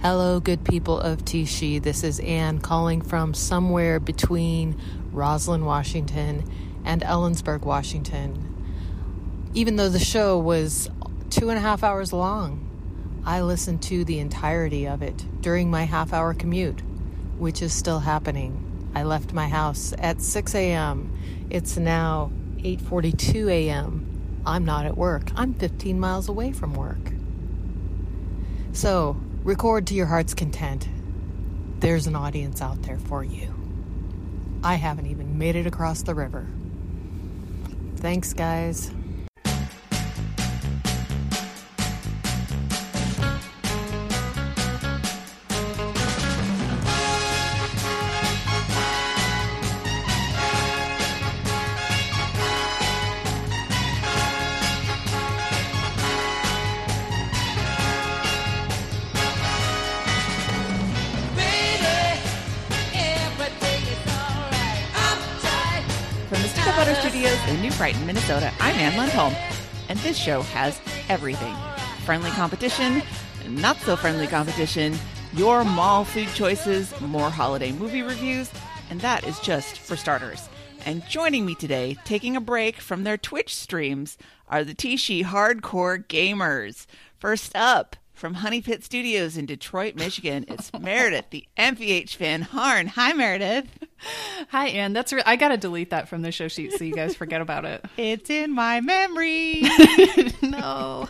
Hello, good people of Tishi. This is Anne calling from somewhere between Roslyn, Washington and Ellensburg, Washington. Even though the show was two and a half hours long, I listened to the entirety of it during my half hour commute, which is still happening. I left my house at 6 a.m. It's now 8:42 a.m. I'm not at work. I'm 15 miles away from work. So, record to your heart's content. There's an audience out there for you. I haven't even made it across the river. Thanks, guys. Ann Lundholm, and this show has everything friendly competition, not so friendly competition, your mall food choices, more holiday movie reviews, and that is just for starters. And joining me today, taking a break from their Twitch streams, are the Tishi Hardcore Gamers. First up, from Honey Pit Studios in Detroit, Michigan, it's Meredith, the MPH fan Harn. Hi, Meredith. Hi, Anne. That's re- I gotta delete that from the show sheet so you guys forget about it. It's in my memory. no.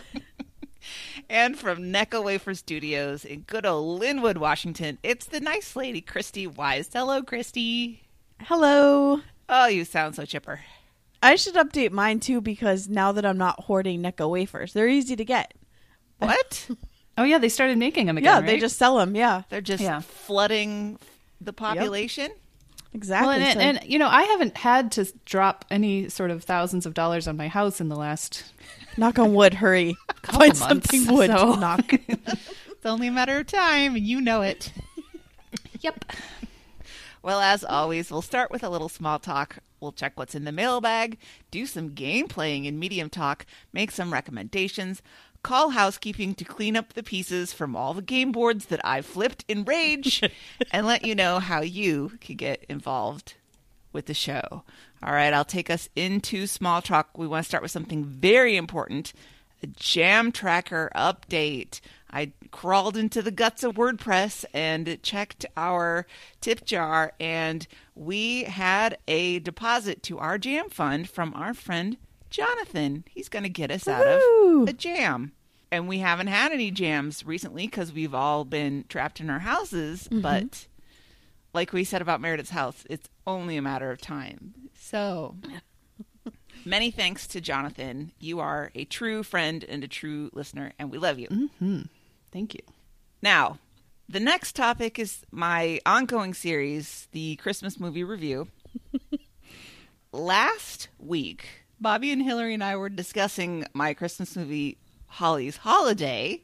and from Necco Wafer Studios in good old Lynnwood, Washington, it's the nice lady, Christy Wise. Hello, Christy. Hello. Oh, you sound so chipper. I should update mine too because now that I'm not hoarding Necco wafers, they're easy to get. What? Oh yeah, they started making them again. yeah, right? they just sell them. Yeah, They're just Yeah. flooding the population? exactly. Well, and, So- and you know, I haven't had to drop any sort of thousands of dollars on my house in the last. knock on wood. Hurry, find months, something wood. so- Knock. It's only a matter of time, and you know it. Yep. Well, as always, we'll start with a little small talk. We'll check what's in the mailbag, do some game playing in medium talk, make some recommendations, call housekeeping to clean up the pieces from all the game boards that I flipped in rage, and let you know how you can get involved with the show. All right, I'll take us into small talk. We want to start with something very important a jam tracker update. I crawled into the guts of WordPress and checked our tip jar, and we had a deposit to our jam fund from our friend Jonathan. He's going to get us out of a jam. And we haven't had any jams recently because we've all been trapped in our houses, mm-hmm. but like we said about Meredith's house, it's only a matter of time. So, many thanks to Jonathan. You are a true friend and a true listener, and we love you. Mm-hmm. Thank you. Now, the next topic is my ongoing series, the Christmas movie review. Last week, Bobby and Hillary and I were discussing my Christmas movie, Holly's Holiday.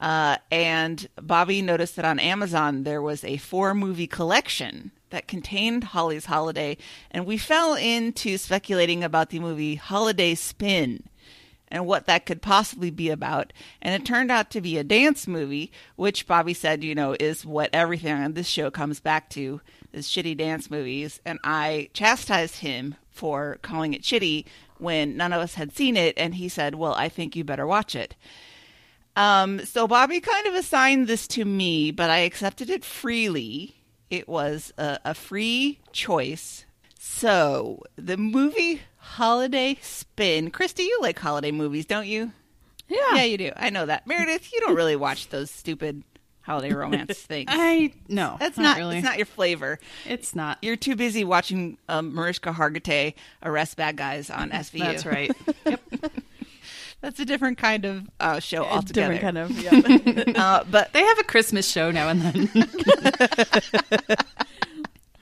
Uh, and Bobby noticed that on Amazon there was a four movie collection that contained Holly's Holiday, and we fell into speculating about the movie Holiday Spin and what that could possibly be about. And it turned out to be a dance movie, which Bobby said, you know, is what everything on this show comes back to is shitty dance movies. And I chastised him for calling it shitty when none of us had seen it. And he said, well, I think you better watch it. Um, so Bobby kind of assigned this to me, but I accepted it freely. It was a, a free choice. So the movie Holiday Spin. Christy, you like holiday movies, don't you? Yeah. Yeah, you do. I know that. Meredith, you don't really watch those stupid holiday romance things. I no, That's not, really. it's not your flavor. It's not. You're too busy watching um, Mariska Hargitay arrest bad guys on SVU. That's right. That's a different kind of uh, show A altogether. different kind of. Yeah. uh, but They have a Christmas show now and then.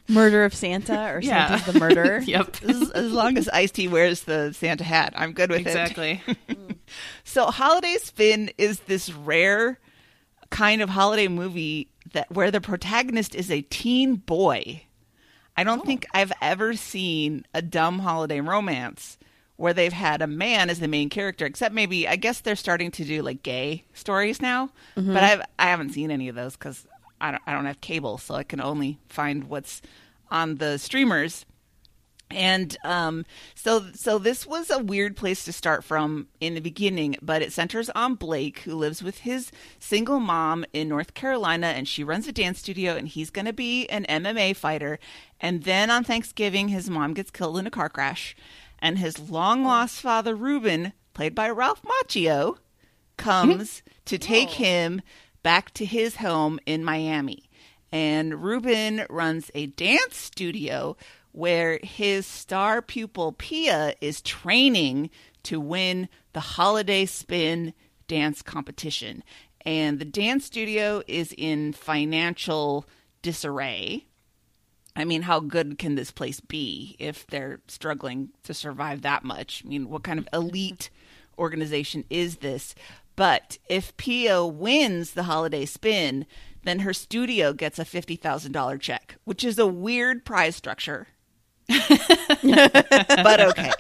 Murder of Santa or Yeah. Santa's the murderer. yep. as, as long as Ice T wears the Santa hat, I'm good with it. Exactly. So Holiday Spin is this rare kind of holiday movie that where the protagonist is a teen boy. I don't oh. think I've ever seen a dumb holiday romance where they've had a man as the main character, except maybe I guess they're starting to do like gay stories now. Mm-hmm. But I've I haven't seen any of those because I don't I don't have cable, so I can only find what's on the streamers. And um, so, so this was a weird place to start from in the beginning, but it centers on Blake, who lives with his single mom in North Carolina, and she runs a dance studio, and he's going to be an MMA fighter. And then on Thanksgiving, his mom gets killed in a car crash, and his long lost father, Ruben, played by Ralph Macchio, comes to take him back to his home in Miami. And Ruben runs a dance studio where his star pupil Pia is training to win the holiday spin dance competition. And the dance studio is in financial disarray. I mean, how good can this place be if they're struggling to survive that much? I mean, what kind of elite organization is this? But if Pia wins the holiday spin, then her studio gets a $50,000 check, which is a weird prize structure. but okay.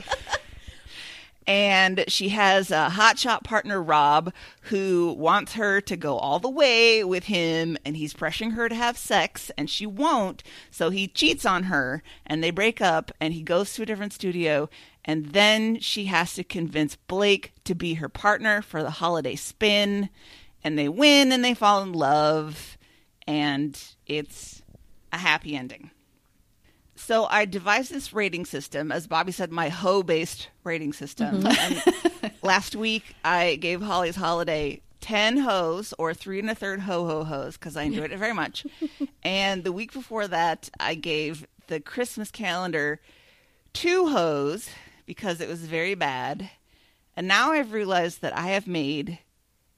And she has a hotshot partner, Rob, who wants her to go all the way with him, and he's pressuring her to have sex, and she won't. So he cheats on her, and they break up, and he goes to a different studio. And then she has to convince Blake to be her partner for the holiday spin. And they win, and they fall in love, and it's a happy ending. So I devised this rating system, as Bobby said, my hoe based rating system. Mm-hmm. And last week I gave Holly's Holiday 10 hoes or three and a third ho ho hoes because I enjoyed it very much. and the week before that, I gave the Christmas calendar two hoes because it was very bad. And now I've realized that I have made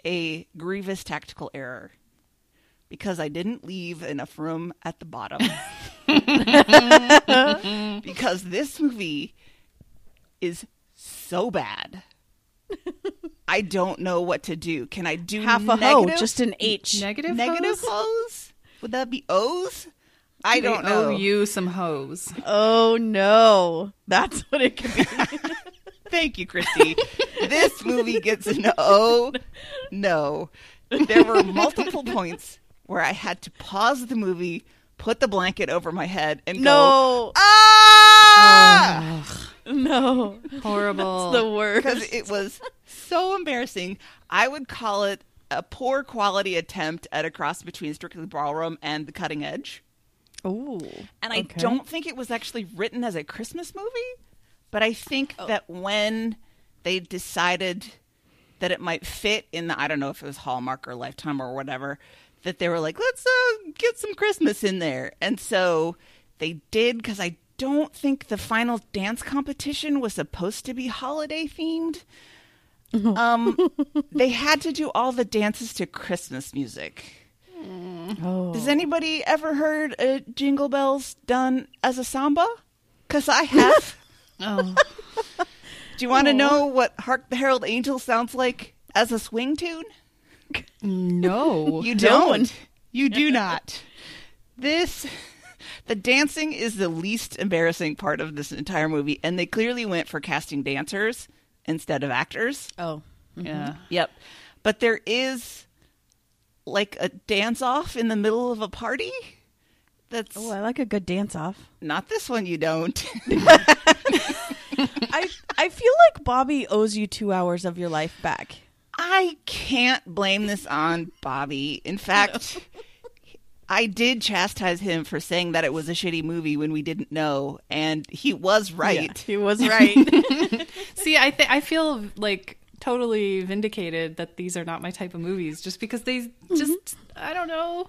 a grievous tactical error because I didn't leave enough room at the bottom. because this movie is so bad. I don't know what to do. Can I do Half a negative, just an H. Negative, negative hose? hoes? Would that be O's? I They don't know. owe you some hose. Oh no, that's what it could be. Thank you, Christy. this movie gets an O. No. There were multiple points where I had to pause the movie, put the blanket over my head, and go, no, ah! no, Horrible. the worst. Because it was so embarrassing. I would call it a poor quality attempt at a cross between Strictly Ballroom and The Cutting Edge. Oh. And I okay. don't think it was actually written as a Christmas movie, but I think Oh. that when they decided that it might fit in the I don't know if it was Hallmark or Lifetime or whatever, that they were like, let's uh, get some Christmas in there. And so they did because I don't think the final dance competition was supposed to be holiday themed. Um, they had to do all the dances to Christmas music. Oh. Has anybody ever heard uh, Jingle Bells done as a samba? Because I have. oh. Do you want to know what Hark the Herald Angel sounds like as a swing tune? No. You don't. You do not. This. The dancing is the least embarrassing part of this entire movie, and they clearly went for casting dancers instead of actors. Oh, yeah. Mm-hmm. Yep. But there is like a dance off in the middle of a party. That's oh, I like a good dance off. not this one, you don't. I I feel like Bobby owes you two hours of your life back. I can't blame this on Bobby. In fact, I did chastise him for saying that it was a shitty movie when we didn't know, and he was right. he was right. See, I th- I feel like totally vindicated that these are not my type of movies just because they mm-hmm. just I don't know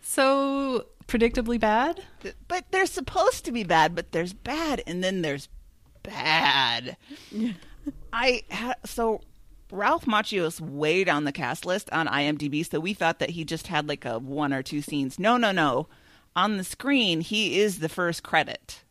so predictably bad. But they're supposed to be bad, but there's bad, and then there's bad. I ha- so Ralph Macchio is way down the cast list on IMDb, so we thought that he just had like a one or two scenes. No, no, no. On the screen, he is the first credit.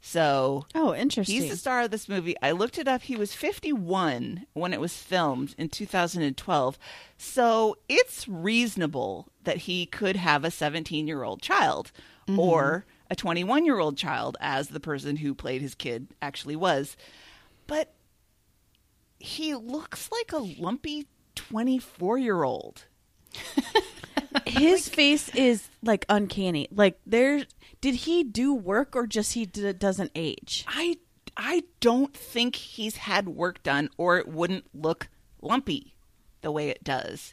So oh, interesting. He's the star of this movie. I looked it up. He was 51 when it was filmed in 2012. So it's reasonable that he could have a 17 year old child mm-hmm. or a 21 year old child, as the person who played his kid actually was. but he looks like a lumpy 24 year old. His face is like uncanny. Like there, did he do work or just he d- doesn't age? I I don't think he's had work done or it wouldn't look lumpy the way it does.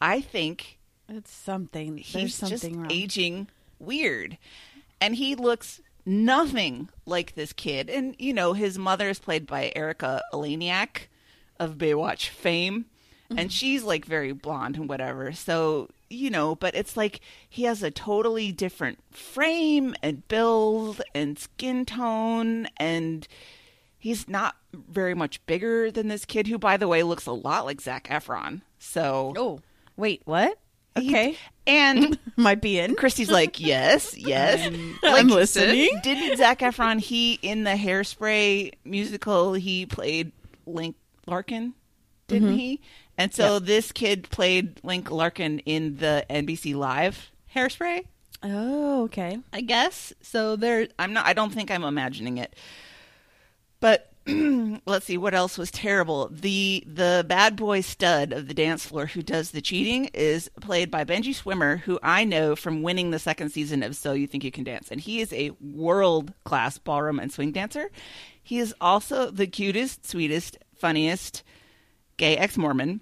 I think It's something. There's he's something just wrong. aging weird. And he looks nothing like this kid. And you know, his mother is played by Erika Eleniak of Baywatch fame. And mm-hmm. she's like very blonde and whatever. So, you know, but it's like he has a totally different frame and build and skin tone and he's not very much bigger than this kid who by the way looks a lot like Zac Efron. So Oh, wait, what? he- Okay, and might be in. Christy's like, yes, yes. I'm listening. Didn't Zac Efron, he, in the Hairspray musical, he played Link Larkin, didn't Mm-hmm. he? And so this kid played Link Larkin in the NBC Live Hairspray, Oh, okay. I guess. So there, I'm not, I don't think I'm imagining it. But let's see what else was terrible. The the bad boy stud of the dance floor who does the cheating is played by Benji Schwimmer, who I know from winning the second season of So You Think You Can Dance, and he is a world class ballroom and swing dancer. He is also the cutest, sweetest, funniest gay ex Mormon.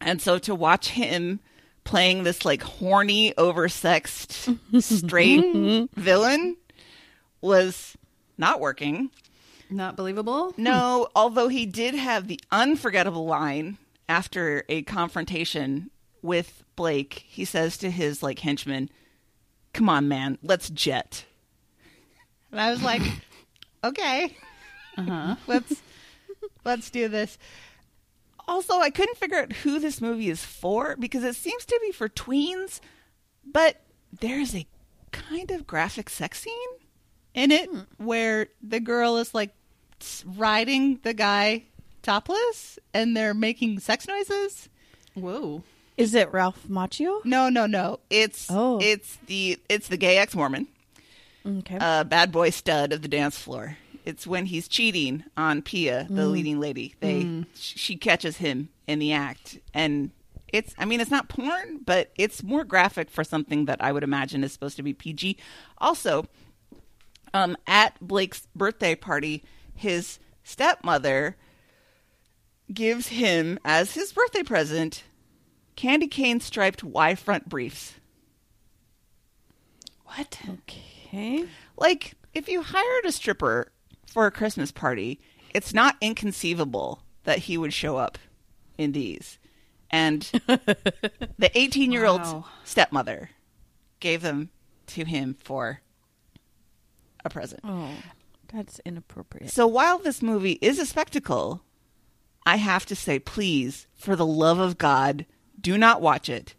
And so to watch him playing this like horny, oversexed, straight villain was not working. Not believable. No, although he did have the unforgettable line after a confrontation with Blake. He says to his like henchman, "Come on, man, let's jet." And I was like, "Okay, Uh-huh. let's let's do this." Also, I couldn't figure out who this movie is for because it seems to be for tweens, but there's a kind of graphic sex scene in it where the girl is like riding the guy topless and they're making sex noises. Whoa. Is it Ralph Macchio? No, no, no. It's Oh. it's the it's the gay ex-Mormon, Okay. uh, bad boy stud of the dance floor. It's when he's cheating on Pia, the leading lady. They sh- she catches him in the act, and it's I mean it's not porn, but it's more graphic for something that I would imagine is supposed to be PG. Also, um, at Blake's birthday party, his stepmother gives him as his birthday present candy cane striped Y front briefs. What? okay. Like, if you hired a stripper for a Christmas party, it's not inconceivable that he would show up in these. And the 18 year old Wow. stepmother gave them to him for a present. Oh, that's inappropriate. So while this movie is a spectacle, I have to say, please, for the love of God, do not watch it.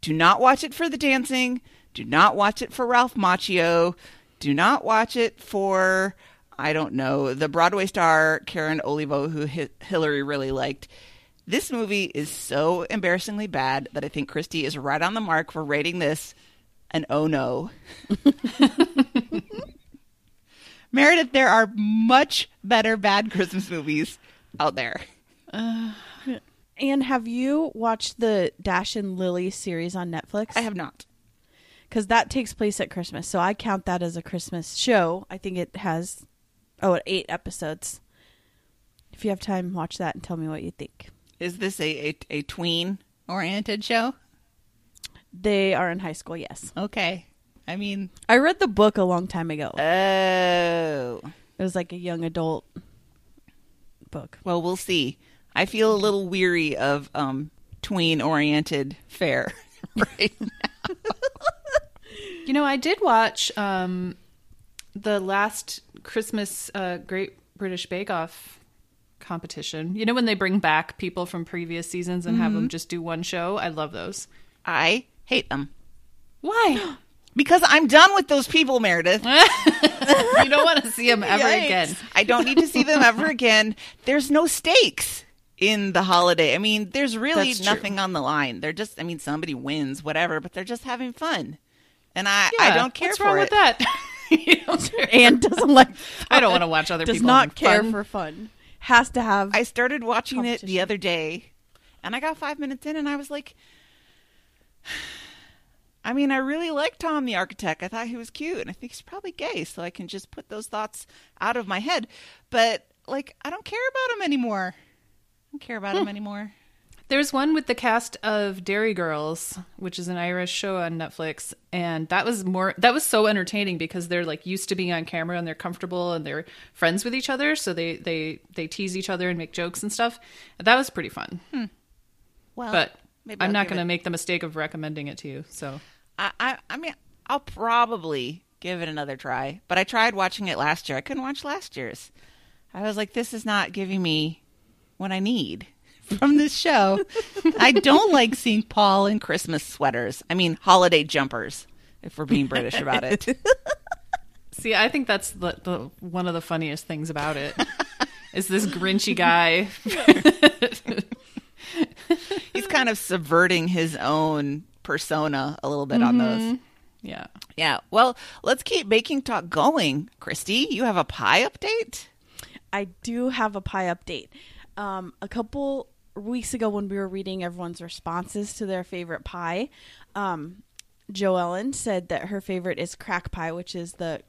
Do not watch it for the dancing. Do not watch it for Ralph Macchio. Do not watch it for, I don't know, the Broadway star Karen Olivo, who Hi- Hillary really liked. This movie is so embarrassingly bad that I think Christy is right on the mark for rating this an oh no. Meredith, there are much better bad Christmas movies out there. Uh, and have you watched the Dash and Lily series on Netflix? I have not. because that takes place at Christmas. So I count that as a Christmas show. I think it has oh eight episodes. If you have time, watch that and tell me what you think. Is this a, a, a tween oriented show? They are in high school, yes. Okay. I mean, I read the book a long time ago. oh. It was like a young adult book. Well, we'll see. I feel a little weary of um, tween oriented fare right now. You know, I did watch um, the last Christmas uh, Great British Bake Off competition. You know, when they bring back people from previous seasons and have them just do one show? I love those. I hate them. Why? Because I'm done with those people, Meredith. you don't want to see them ever Yikes. again. I don't need to see them ever again. There's no stakes in the holiday. I mean, there's really That's true. nothing on the line. They're just, I mean, somebody wins, whatever, but they're just having fun. And I, I don't care What's for wrong it. with that? You don't. And doesn't like I don't want to watch other does people not having care fun. for fun. has to have. I started watching it the other day, and I got five minutes in, and I was like, I mean, I really like Tom the architect. I thought he was cute, and I think he's probably gay, so I can just put those thoughts out of my head. But like, I don't care about him anymore. I don't care about him hmm. anymore. There's one with the cast of Derry Girls, which is an Irish show on Netflix, and that was more that was so entertaining because they're like used to being on camera and they're comfortable and they're friends with each other, so they they they tease each other and make jokes and stuff. That was pretty fun. Hmm. Well, But maybe I'm I'll not going to it- make the mistake of recommending it to you. So I, I, I mean, I'll probably give it another try. But I tried watching it last year. I couldn't watch last year's. I was like, this is not giving me what I need from this show. I don't like seeing Paul in Christmas sweaters. I mean, holiday jumpers. If we're being British about it. see, I think that's the, the one of the funniest things about it. Is this grinchy guy? He's kind of subverting his own persona a little bit on those. yeah. Yeah. Well, let's keep baking talk going. Christy, you have a pie update? I do have a pie update. Um, a couple weeks ago, when we were reading everyone's responses to their favorite pie, um, Jo Ellen said that her favorite is crack pie, which is the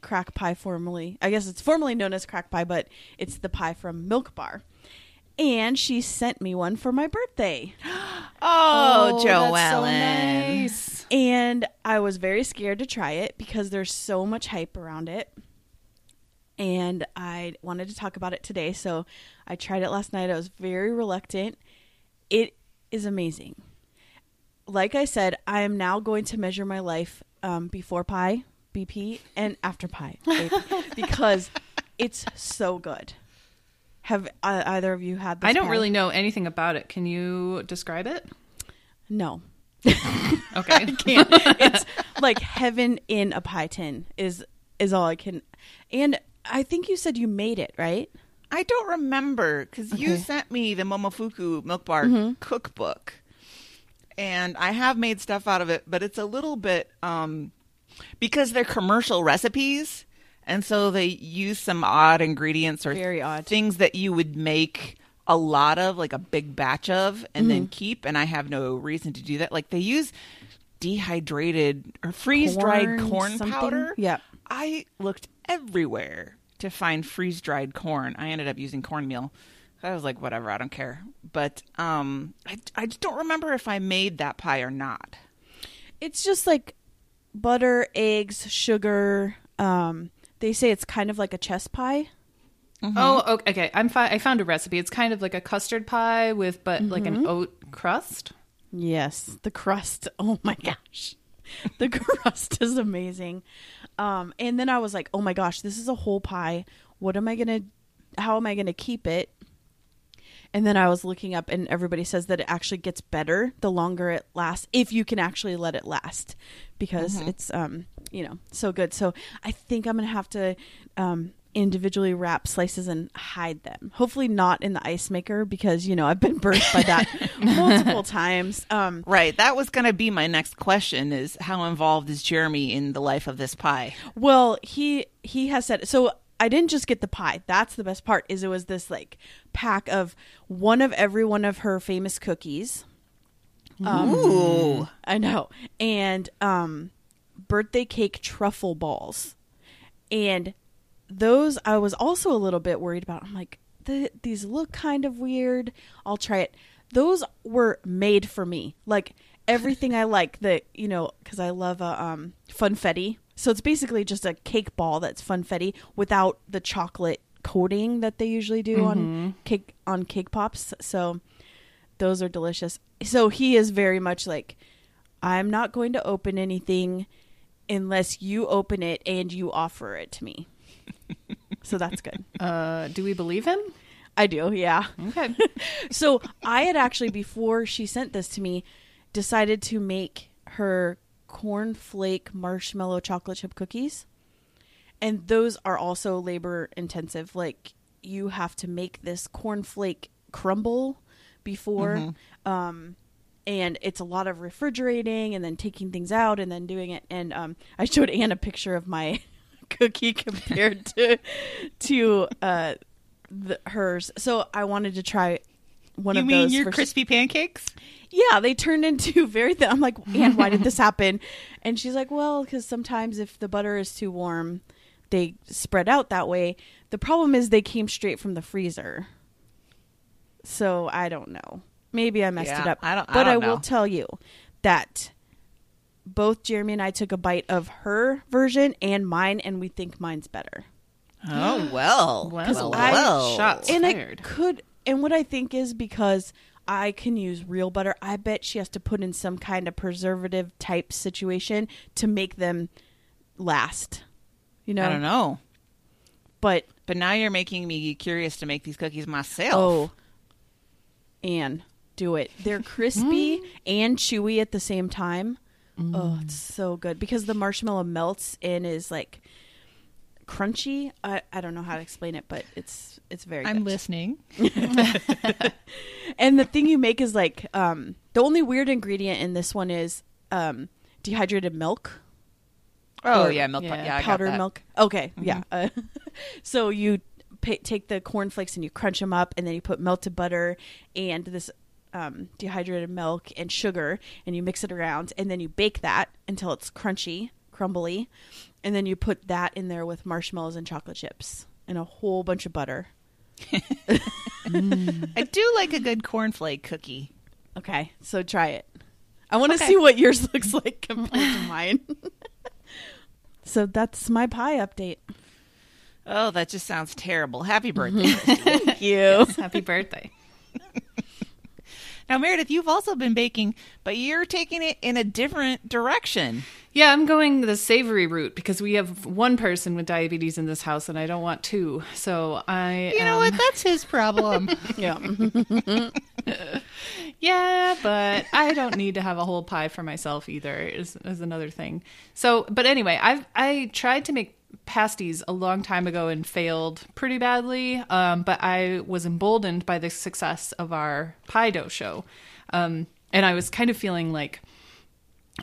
crack pie formerly, I guess it's formerly known as crack pie, but it's the pie from Milk Bar. And she sent me one for my birthday. Oh, Joellen. that's so nice. And I was very scared to try it because there's so much hype around it. And I wanted to talk about it today. So I tried it last night. I was very reluctant. It is amazing. Like I said, I am now going to measure my life um, before pie, BP, and after pie AP, because it's so good. Have uh, either of you had this? I don't pie? really know anything about it. Can you describe it? No. Okay. can't. it's like heaven in a pie tin is is all I can. And I think you said you made it, right? I don't remember because you sent me the Momofuku Milk Bar cookbook, and I have made stuff out of it, but it's a little bit um, because they're commercial recipes, and so they use some odd ingredients or Very odd. things that you would make a lot of, like a big batch of, and then keep. And I have no reason to do that. Like they use dehydrated or freeze dried Corn corn powder. Yep. I looked everywhere to find freeze dried corn. I ended up using cornmeal. I was like, whatever, I don't care. But um, I, I just don't remember if I made that pie or not. It's just like butter, eggs, sugar. Um, they say it's kind of like a chess pie. Oh, okay. okay. I'm fi- I found a recipe. It's kind of like a custard pie with, but like an oat crust. Yes, the crust. Oh my gosh. The crust is amazing. Um, and then I was like, oh my gosh, this is a whole pie. What am I going to, how am I going to keep it? And then I was looking up, and everybody says that it actually gets better the longer it lasts, if you can actually let it last, because it's, um, you know, so good. So I think I'm going to have to um, individually wrap slices and hide them. Hopefully, not in the ice maker, because, you know, I've been burnt by that multiple times. Um, Right. That was going to be my next question is how involved is Jeremy in the life of this pie? Well, he he has said so. I didn't just get the pie. That's the best part. Is it was this like pack of one of every one of her famous cookies. Um, Ooh. I know, and um, birthday cake truffle balls, and those I was also a little bit worried about. I'm like, the, these look kind of weird. I'll try it. Those were made for me. Like everything I like. The you know because I love a um, funfetti. So it's basically just a cake ball that's funfetti without the chocolate coating that they usually do on cake on cake pops. So those are delicious. So he is very much like, I'm not going to open anything unless you open it and you offer it to me. So that's good. Uh, do we believe him? I do, yeah. Okay. So I had actually, before she sent this to me, decided to make her cornflake marshmallow chocolate chip cookies. And those are also labor intensive. Like you have to make this cornflake crumble before. Um, and it's a lot of refrigerating and then taking things out and then doing it. And um, I showed Anne a picture of my cookie compared to to uh, the, hers. So I wanted to try one you of mean those. your for- crispy pancakes? Yeah, they turned into very thin. I'm like, Anne, why did this happen? And she's like, well, because sometimes if the butter is too warm, they spread out that way. The problem is they came straight from the freezer. So I don't know. Maybe I messed it up. I don't- I but I, don't will know. tell you that both Jeremy and I took a bite of her version and mine, and we think mine's better. Oh well. Well, well, I- well. shots. and fired. I could, and what I think is because I can use real butter. I bet she has to put in some kind of preservative type situation to make them last. You know, I don't know. But But now you're making me curious to make these cookies myself. oh, Anne, do it. They're crispy Mm. and chewy at the same time. Mm. Oh, it's so good because the marshmallow melts and is like crunchy. I, I don't know how to explain it, but it's it's very. I'm good. listening. And the thing you make is like um, the only weird ingredient in this one is um, dehydrated milk. Oh Or- yeah, milk. yeah, Yeah, I got powdered that. milk. Okay, yeah. Uh, so you pa take the cornflakes and you crunch them up, and then you put melted butter and this um, dehydrated milk and sugar, and you mix it around, and then you bake that until it's crunchy, crumbly, and then you put that in there with marshmallows and chocolate chips and a whole bunch of butter. I do like a good cornflake cookie. Okay, so try it. I want to Okay. see what yours looks like compared to mine. so that's my pie update. Oh, that just sounds terrible. Happy birthday. Thank you. Happy birthday. Now, Meredith, you've also been baking, but you're taking it in a different direction. Yeah, I'm going the savory route because we have one person with diabetes in this house and I don't want two. So I You know what? That's his problem. Yeah. Yeah, but I don't need to have a whole pie for myself either. Is is another thing. So, but anyway, I've I tried to make pasties a long time ago and failed pretty badly. Um, but I was emboldened by the success of our pie dough show, um, and I was kind of feeling like.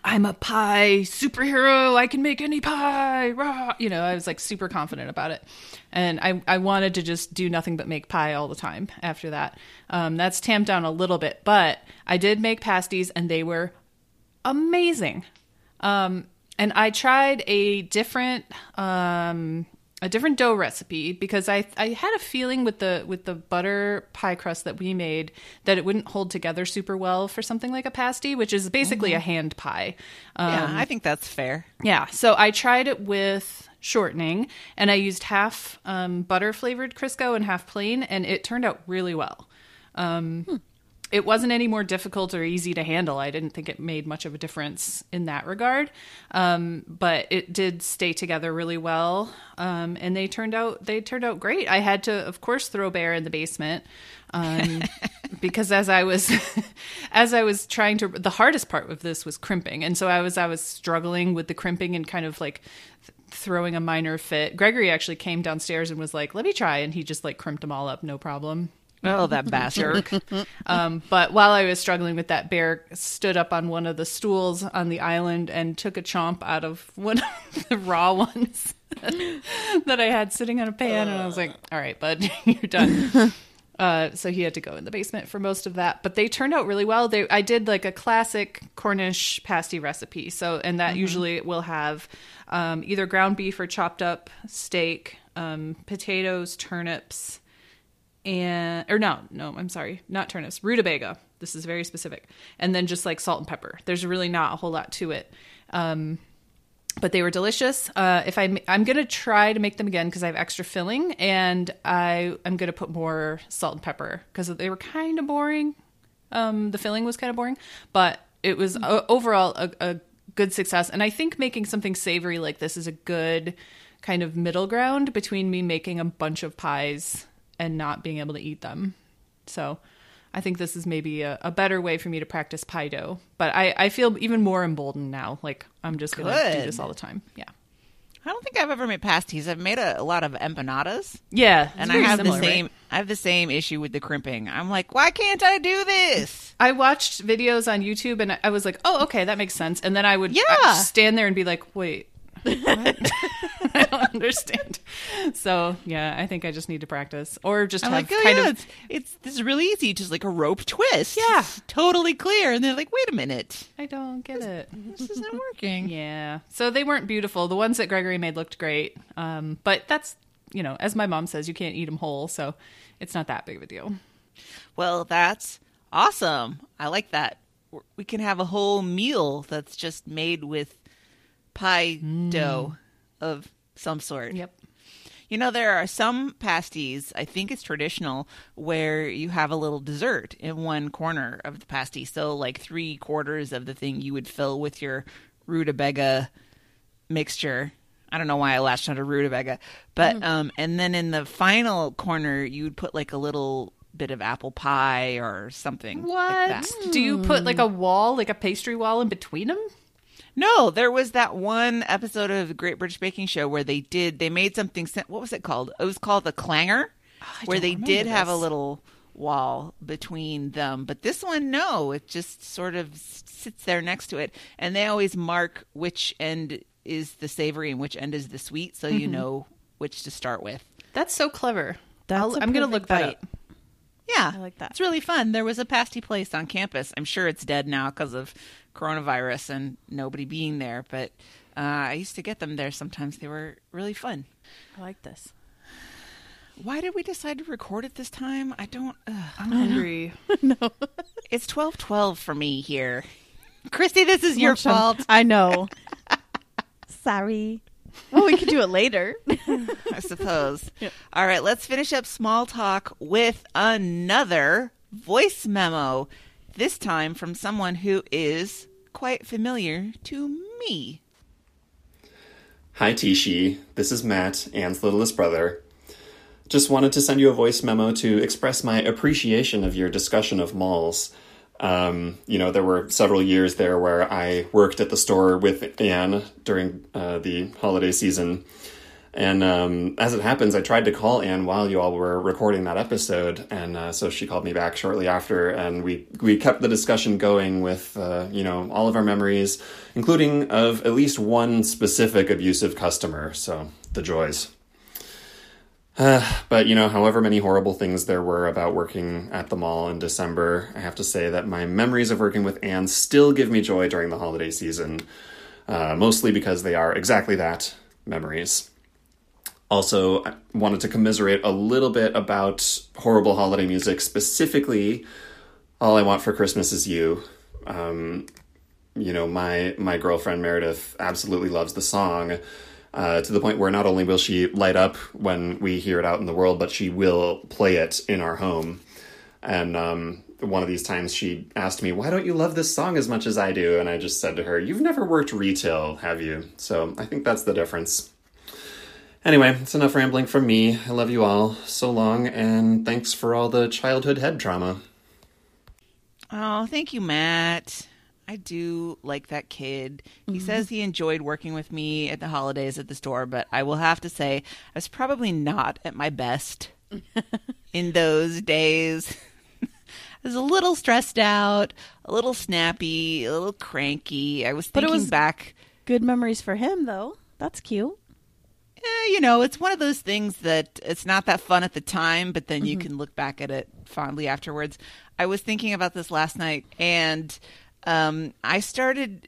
I'm a pie superhero. I can make any pie. Rah! You know, I was like super confident about it. And I, I wanted to just do nothing but make pie all the time after that. Um, that's tamped down a little bit, but I did make pasties and they were amazing. Um, and I tried a different um, a different dough recipe because I I had a feeling with the with the butter pie crust that we made that it wouldn't hold together super well for something like a pasty, which is basically a hand pie. Um, yeah, I think that's fair. yeah, so I tried it with shortening and I used half um, butter flavored Crisco and half plain, and it turned out really well. Um, It wasn't any more difficult or easy to handle. I didn't think it made much of a difference in that regard, um, but it did stay together really well, um, and they turned out they turned out great. I had to, of course, throw Bear in the basement um, because as I was as I was trying to the hardest part of this was crimping, and so I was I was struggling with the crimping and kind of like throwing a minor fit. Gregory actually came downstairs and was like, "Let me try," and he just like crimped them all up, no problem. Oh, that bastard. Um, but while I was struggling with that, Bear stood up on one of the stools on the island and took a chomp out of one of the raw ones that I had sitting on a pan, and I was like, "All right, bud, you're done." Uh, so he had to go in the basement for most of that, but they turned out really well. They, I did like a classic Cornish pasty recipe. So, and that usually will have um, either ground beef or chopped up steak, um, potatoes, turnips, and or no, no, I'm sorry, not turnips, rutabaga. This is very specific, and then just like salt and pepper. There's really not a whole lot to it. Um, but they were delicious. Uh, if I, I'm gonna try to make them again because I have extra filling, and I am gonna put more salt and pepper because they were kind of boring. Um, the filling was kind of boring, but it was o overall a, a good success. And I think making something savory like this is a good kind of middle ground between me making a bunch of pies and not being able to eat them. So I think this is maybe a, a better way for me to practice pie dough. But I, I feel even more emboldened now. Like I'm just gonna do this all the time. Yeah. I don't think I've ever made pasties. I've made a, a lot of empanadas, Yeah. and I have similar, the right? same. I have the same issue with the crimping. I'm like, why can't I do this? I watched videos on YouTube and I- I was like, oh, okay, that makes sense. And then I would Yeah. Stand there and be like, wait, I don't understand. So yeah, I think I just need to practice, or just I'm have like, oh kind yeah, of. it's, it's this is really easy, just like a rope twist. Yeah. Totally clear. And they're like, wait a minute, I don't get it. this isn't working. Yeah. So they weren't beautiful. The ones that Gregory made looked great, um, but that's you know, as my mom says, you can't eat them whole, so it's not that big of a deal. Well, that's awesome. I like that. We can have a whole meal that's just made with pie dough of some sort. Yep. You know, there are some pasties, I think it's traditional, where you have a little dessert in one corner of the pasty. So, like three quarters of the thing you would fill with your rutabaga mixture. I don't know why I latched onto rutabaga, but um, and then in the final corner you would put like a little bit of apple pie or something like that. Do you put like a wall, like a pastry wall, in between them? No, there was that one episode of the Great British Baking Show where they did they made something. What was it called? It was called the clanger, oh, where they remember did have a little wall between them. But this one, no, it just sort of sits there next to it, and they always mark which end is the savory and which end is the sweet, so you mm-hmm. know which to start with. That's so clever. That's I'll- a I'm gonna perfect look that up. Yeah, I like that. It's really fun. There was a pasty place on campus. I'm sure it's dead now because of coronavirus and nobody being there. But uh, I used to get them there sometimes. They were really fun. I like this. Why did we decide to record it this time? I don't. Ugh. I'm hungry. No, it's twelve twelve for me here. Christy, this is your fault. I know. Sorry. Well, we could do it later. I suppose. All right, let's finish up small talk with another voice memo. This time from someone who is quite familiar to me. Hi, Tishi. This is Matt, Anne's littlest brother. Just wanted to send you a voice memo to express my appreciation of your discussion of malls. Um, you know, there were several years there where I worked at the store with Anne during uh, the holiday season. And um, as it happens, I tried to call Anne while you all were recording that episode, and uh, so she called me back shortly after, and we we kept the discussion going with uh, you know all of our memories, including of at least one specific abusive customer. So the joys. Uh, but you know, however many horrible things there were about working at the mall in December, I have to say that my memories of working with Anne still give me joy during the holiday season. Uh, mostly because they are exactly that memories. Also, I wanted to commiserate a little bit about horrible holiday music, specifically All I Want for Christmas Is You. Um, you know, my, my girlfriend Meredith absolutely loves the song uh, to the point where not only will she light up when we hear it out in the world, but she will play it in our home. And um, one of these times she asked me, Why don't you love this song as much as I do? And I just said to her, You've never worked retail, have you? So I think that's the difference. Anyway, it's enough rambling from me. I love you all. So long, and thanks for all the childhood head trauma. Oh, thank you, Matt. I do like that kid. He says he enjoyed working with me at the holidays at the store, but I will have to say I was probably not at my best in those days. I was a little stressed out, a little snappy, a little cranky. I was But it thinking was- back Good memories for him, though. That's cute. eh, you know, it's one of those things that it's not that fun at the time, but then you can look back at it fondly afterwards. I was thinking about this last night, and um, I started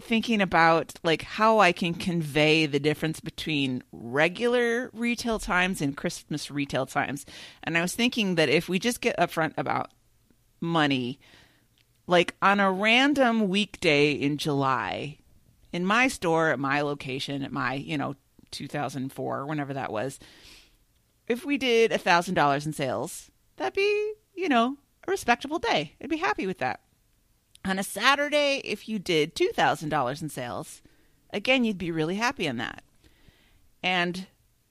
thinking about like how I can convey the difference between regular retail times and Christmas retail times. And I was thinking that if we just get upfront about money, like on a random weekday in July, in my store at my location at my you know 2004 whenever that was if we did a thousand dollars in sales that'd be you know a respectable day i'd be happy with that on a saturday if you did two thousand dollars in sales again you'd be really happy on that and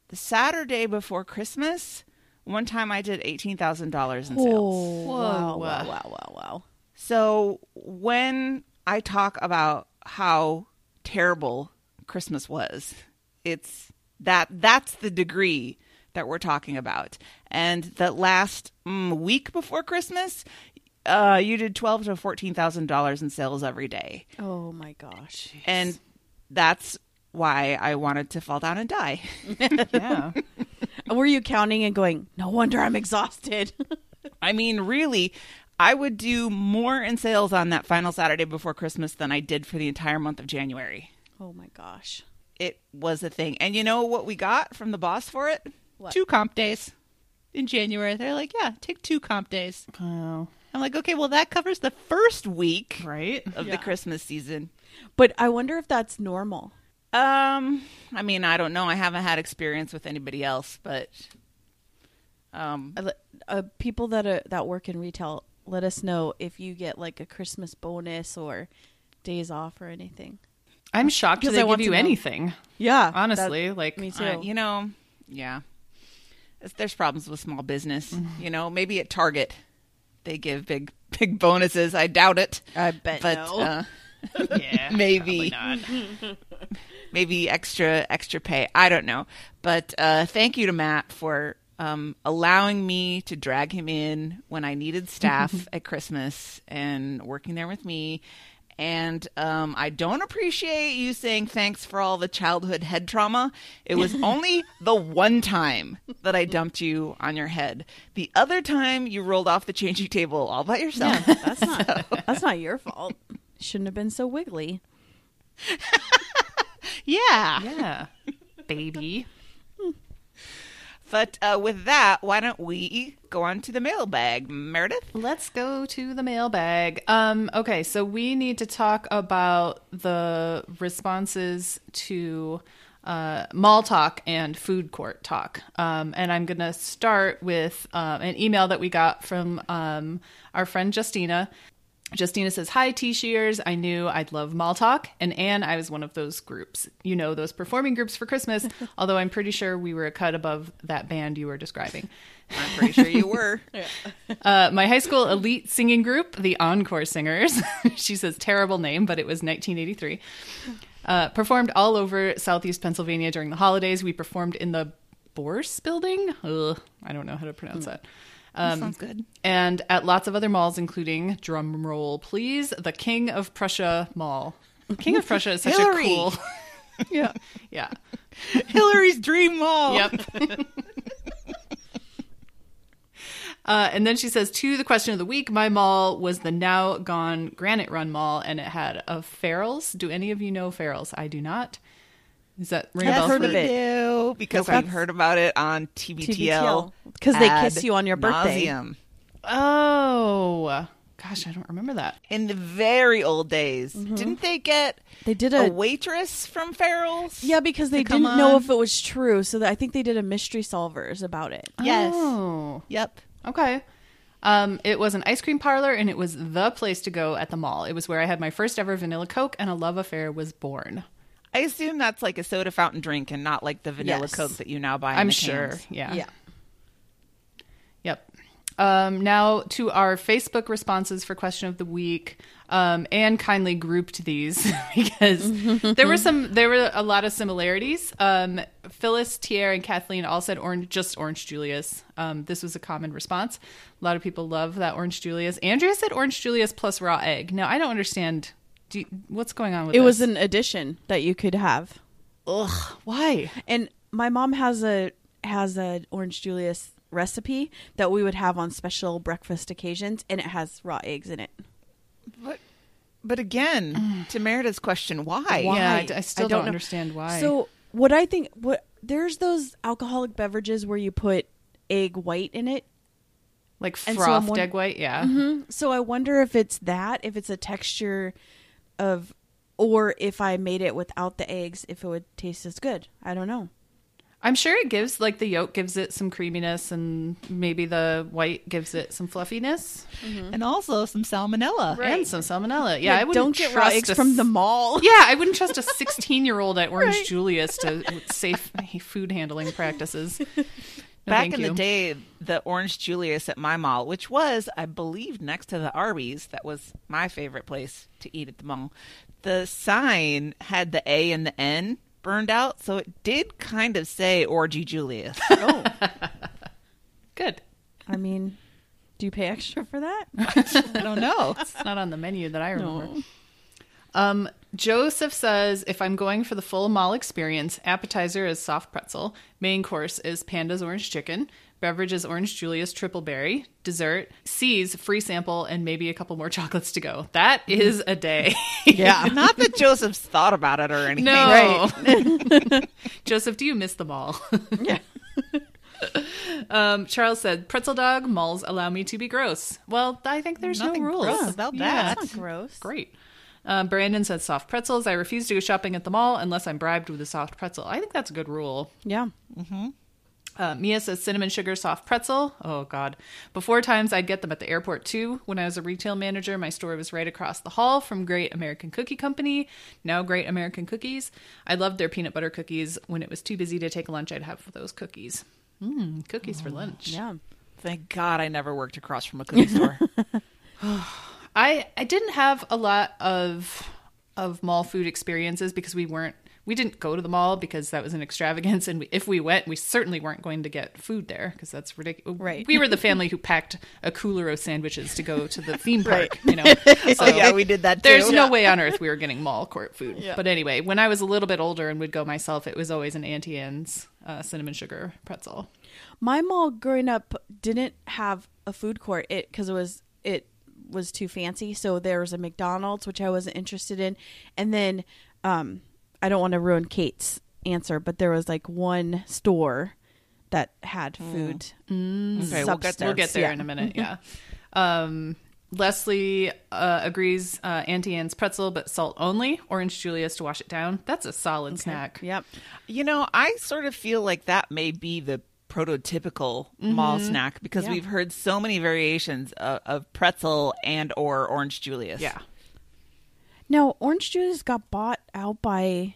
the saturday before christmas one time i did $18000 in sales Whoa. wow, wow, wow, wow, wow. so when I talk about how terrible Christmas was, it's that that's the degree that we're talking about. And that last mm, week before Christmas, uh, you did twelve to fourteen thousand dollars in sales every day, Oh my gosh. and that's why I wanted to fall down and die. Yeah. Were you counting and going, no wonder I'm exhausted? I mean, really, I would do more in sales on that final Saturday before Christmas than I did for the entire month of January. oh my gosh. It was a thing. And you know what we got from the boss for it? What? Two comp days in January. They're like, yeah, take two comp days. Oh, I'm like, okay, well, that covers the first week right. of Yeah. the Christmas season. But I wonder if that's normal. Um, I mean, I don't know. I haven't had experience with anybody else, but um, Uh, uh, people that uh, that work in retail, let us know if you get like a Christmas bonus or days off or anything. I'm shocked Because they I give you know. anything. Yeah, Honestly, like me too. I- you know, yeah, there's problems with small business. You know, maybe at Target they give big big bonuses. I doubt it, I bet but no. uh, yeah, maybe maybe extra extra pay. I don't know. But uh, thank you to Matt for um, allowing me to drag him in when I needed staff at Christmas and working there with me. And um, I don't appreciate you saying thanks for all the childhood head trauma. It was only the one time that I dumped you on your head. The other time you rolled off the changing table all by yourself. that's not that's not your fault. Shouldn't have been so wiggly. yeah. yeah, baby. But uh, with that, why don't we go on to the mailbag, Meredith? Let's go to the mailbag. Um, okay, so we need to talk about the responses to uh, mall talk and food court talk. Um, and I'm going to start with uh, an email that we got from um, our friend Justina. Justina says, Hi, T Shears. I knew I'd love Mall Talk. And Anne, I was one of those groups. You know, those performing groups for Christmas, although I'm pretty sure we were a cut above that band you were describing. I'm pretty sure you were. Uh, my high school elite singing group, the Encore Singers, she says terrible name, but it was 1983, uh, performed all over Southeast Pennsylvania during the holidays. We performed in the Bourse building. Ugh, I don't know how to pronounce that. Um, Sounds good. and at lots of other malls, including drum roll, please, the King of Prussia Mall. King of Prussia is such Hillary. a cool. Yeah. Yeah. Hillary's Dream Mall. Yep. Uh, and then she says, to the question of the week, my mall was the now gone Granite Run Mall, and it had a Farrell's. Do any of you know Farrell's? I do not. Is that ring a I've bell heard of you? it. do, because Okay. we've heard about it on TBTL. because they kiss you on your birthday. nauseam. Oh, gosh, I don't remember that. In the very old days, Mm-hmm. didn't they get They did a a waitress from Farrell's? yeah because they didn't know if it was true, so that I think they did a mystery solvers about it. Yes. Oh, Yep. okay. Um, it was an ice cream parlor, and it was the place to go at the mall. It was where I had my first ever vanilla Coke, and a love affair was born. I assume that's like a soda fountain drink and not like the vanilla Yes. Coke that you now buy. in I'm sure. cans. Yeah. Yeah. Yep. Um, now to our Facebook responses for question of the week. Um, Anne kindly grouped these because there were some, there were a lot of similarities. Um, Phyllis, Tier, and Kathleen all said orange, just Orange Julius. Um, this was a common response. A lot of people love that Orange Julius. Andrea said Orange Julius plus raw egg. Now I don't understand. Do you, what's going on with It this? was an addition that you could have. ugh. Why? And my mom has a has a orange Julius recipe that we would have on special breakfast occasions, and it has raw eggs in it. But, but again, mm. to Meredith's question, why? Yeah, I, I I still don't don't, understand why. So what I think, what there's those alcoholic beverages where you put egg white in it. like and so won- egg white, yeah. Mm-hmm. So I wonder if it's that, if it's a texture of, or if I made it without the eggs, if it would taste as good. I don't know. I'm sure it gives like the yolk gives it some creaminess and maybe the white gives it some fluffiness mm-hmm. And also some salmonella. and some salmonella. Yeah, I wouldn't don't get raw trust eggs a from the mall. Yeah, I wouldn't trust a 16 year old at Orange Right. Julius to safe food handling practices. No, Back in you. the day, the Orange Julius at my mall, which was, I believe, next to the Arby's, that was my favorite place to eat at the mall. The sign had the A and the N burned out, so it did kind of say Orgy Julius. Oh, Good. I mean, do you pay extra for that? I don't know. It's not on the menu that I remember. Um, Joseph says if I'm going for the full mall experience, appetizer is soft pretzel, main course is Panda's orange chicken, beverage is orange Julius triple berry, dessert See's free sample, and maybe a couple more chocolates to go. That is a day. Yeah. Not that Joseph's thought about it or anything. no, Joseph, do you miss the mall? Yeah. um, Charles said, "Pretzel dog malls allow me to be gross." Well, I think there's Nothing no rules gross about that. That's not gross. Great. Um, Brandon said soft pretzels. I refuse to go shopping at the mall unless I'm bribed with a soft pretzel. I think that's a good rule. Yeah. Uh, Mia says cinnamon sugar soft pretzel. Oh, God. Before times, I'd get them at the airport too. When I was a retail manager, my store was right across the hall from Great American Cookie Company, now Great American Cookies. I loved their peanut butter cookies. When it was too busy to take lunch, I'd have those cookies. Mm, cookies for lunch. Yeah. Thank God I never worked across from a cookie store. I I didn't have a lot of of mall food experiences because we weren't we didn't go to the mall because that was an extravagance. And we, if we went we certainly weren't going to get food there because that's ridiculous. Right. we were the family who packed a cooler of sandwiches to go to the theme park you know? So oh, yeah, we did that too. there's no way on earth we were getting mall court food. But anyway when i was a little bit older and would go myself it was always an auntie anne's uh, cinnamon sugar pretzel. My mall growing up didn't have a food court. It because it was it was too fancy. So there was a McDonald's which I wasn't interested in, and then um, I don't want to ruin Kate's answer, but there was like one store that had food. Okay, we'll get there. We'll get there Yeah. in a minute. Yeah. Um, Leslie uh, agrees. Uh, Auntie Anne's pretzel, but salt only. Orange Julius to wash it down. That's a solid snack. Yep. You know, I sort of feel like that may be the prototypical mall snack because Yeah. we've heard so many variations of, of pretzel and or orange Julius. Yeah. Now Orange Juice got bought out by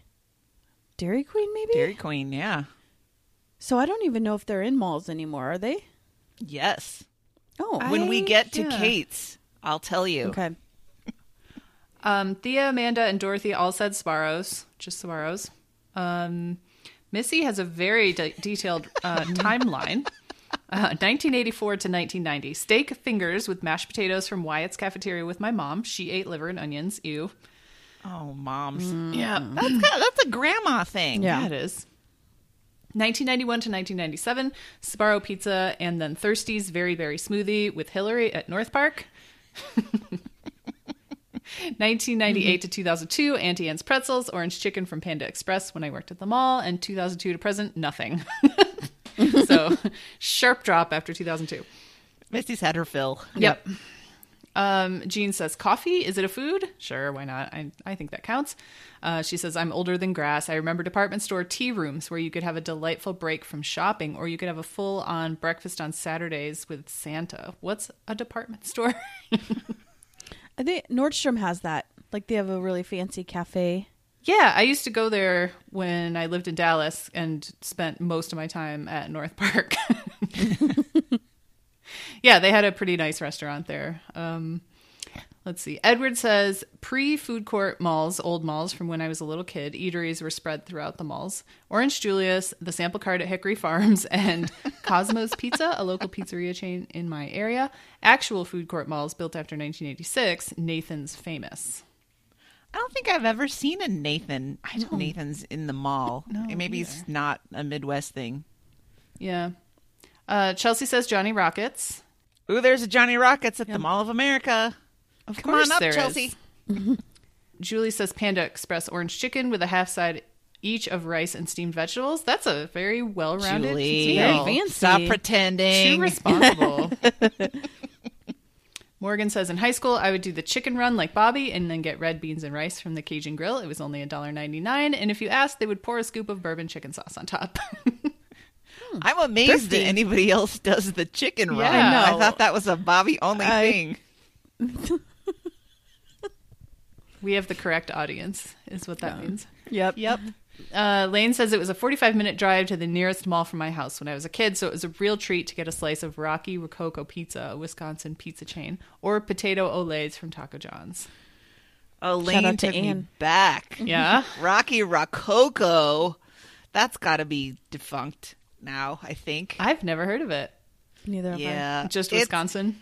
Dairy Queen, maybe. Dairy Queen, yeah. So I don't even know if they're in malls anymore. Are they? Yes. Oh, when we get to yeah. Kate's, I'll tell you. okay. Um, Thea, Amanda, and Dorothy all said Sbarro's, just Sbarro's. Um, Missy has a very de- detailed uh, timeline. Uh, 1984 to 1990. Steak fingers with mashed potatoes from Wyatt's cafeteria with my mom. She ate liver and onions. Ew. Oh, moms. Yeah. That's kind that's a grandma thing. Yeah. Yeah, it is. 1991 to 1997, Sbarro Pizza and then Thirsty's Very Very Smoothie with Hillary at North Park. 1998 to 2002, Auntie Anne's Pretzels, Orange Chicken from Panda Express when I worked at the mall, and 2002 to present, nothing. so, sharp drop after 2002. Misty's had her fill. Yep. Um, Jean says, coffee, is it a food? Sure, why not? I, I think that counts. Uh, she says, I'm older than grass. I remember department store tea rooms where you could have a delightful break from shopping or you could have a full on breakfast on Saturdays with Santa. What's a department store? I think Nordstrom has that. Like they have a really fancy cafe. yeah, I used to go there when I lived in Dallas and spent most of my time at North Park. yeah, they had a pretty nice restaurant there. Um, let's see. Edward says pre food court malls, old malls from when I was a little kid, eateries were spread throughout the malls. Orange Julius, the sample card at Hickory Farms, and Cosmos Pizza, a local pizzeria chain in my area. Actual food court malls built after 1986, Nathan's famous. I don't think I've ever seen a Nathan. I don't. Nathan's in the mall. No, maybe it's not a Midwest thing. Yeah. Uh, Chelsea says Johnny Rockets. Ooh, there's a Johnny Rockets at the Mall of America. Of Come course on up, there is. Chelsea. Julie says Panda Express orange chicken with a half side each of rice and steamed vegetables. That's a very well rounded meal. Very fancy. stop Too pretending. responsible. Morgan says in high school I would do the chicken run like Bobby and then get red beans and rice from the Cajun Grill. It was only $1.99 and if you asked they would pour a scoop of bourbon chicken sauce on top. Hmm. I'm amazed Thrifty. that anybody else does the chicken run. Yeah. I thought that was a Bobby only I- thing. We have the correct audience is what that means. Yep. Yep. Uh, Lane says it was a 45 minute drive to the nearest mall from my house when I was a kid, so it was a real treat to get a slice of Rocky Rococo Pizza, a Wisconsin pizza chain, or potato olés from Taco John's. Elaine out to took me Anne. back. Yeah. Rocky Rococo. That's got to be defunct now, I think. I've never heard of it. Neither have I. yeah. Just It's- Wisconsin.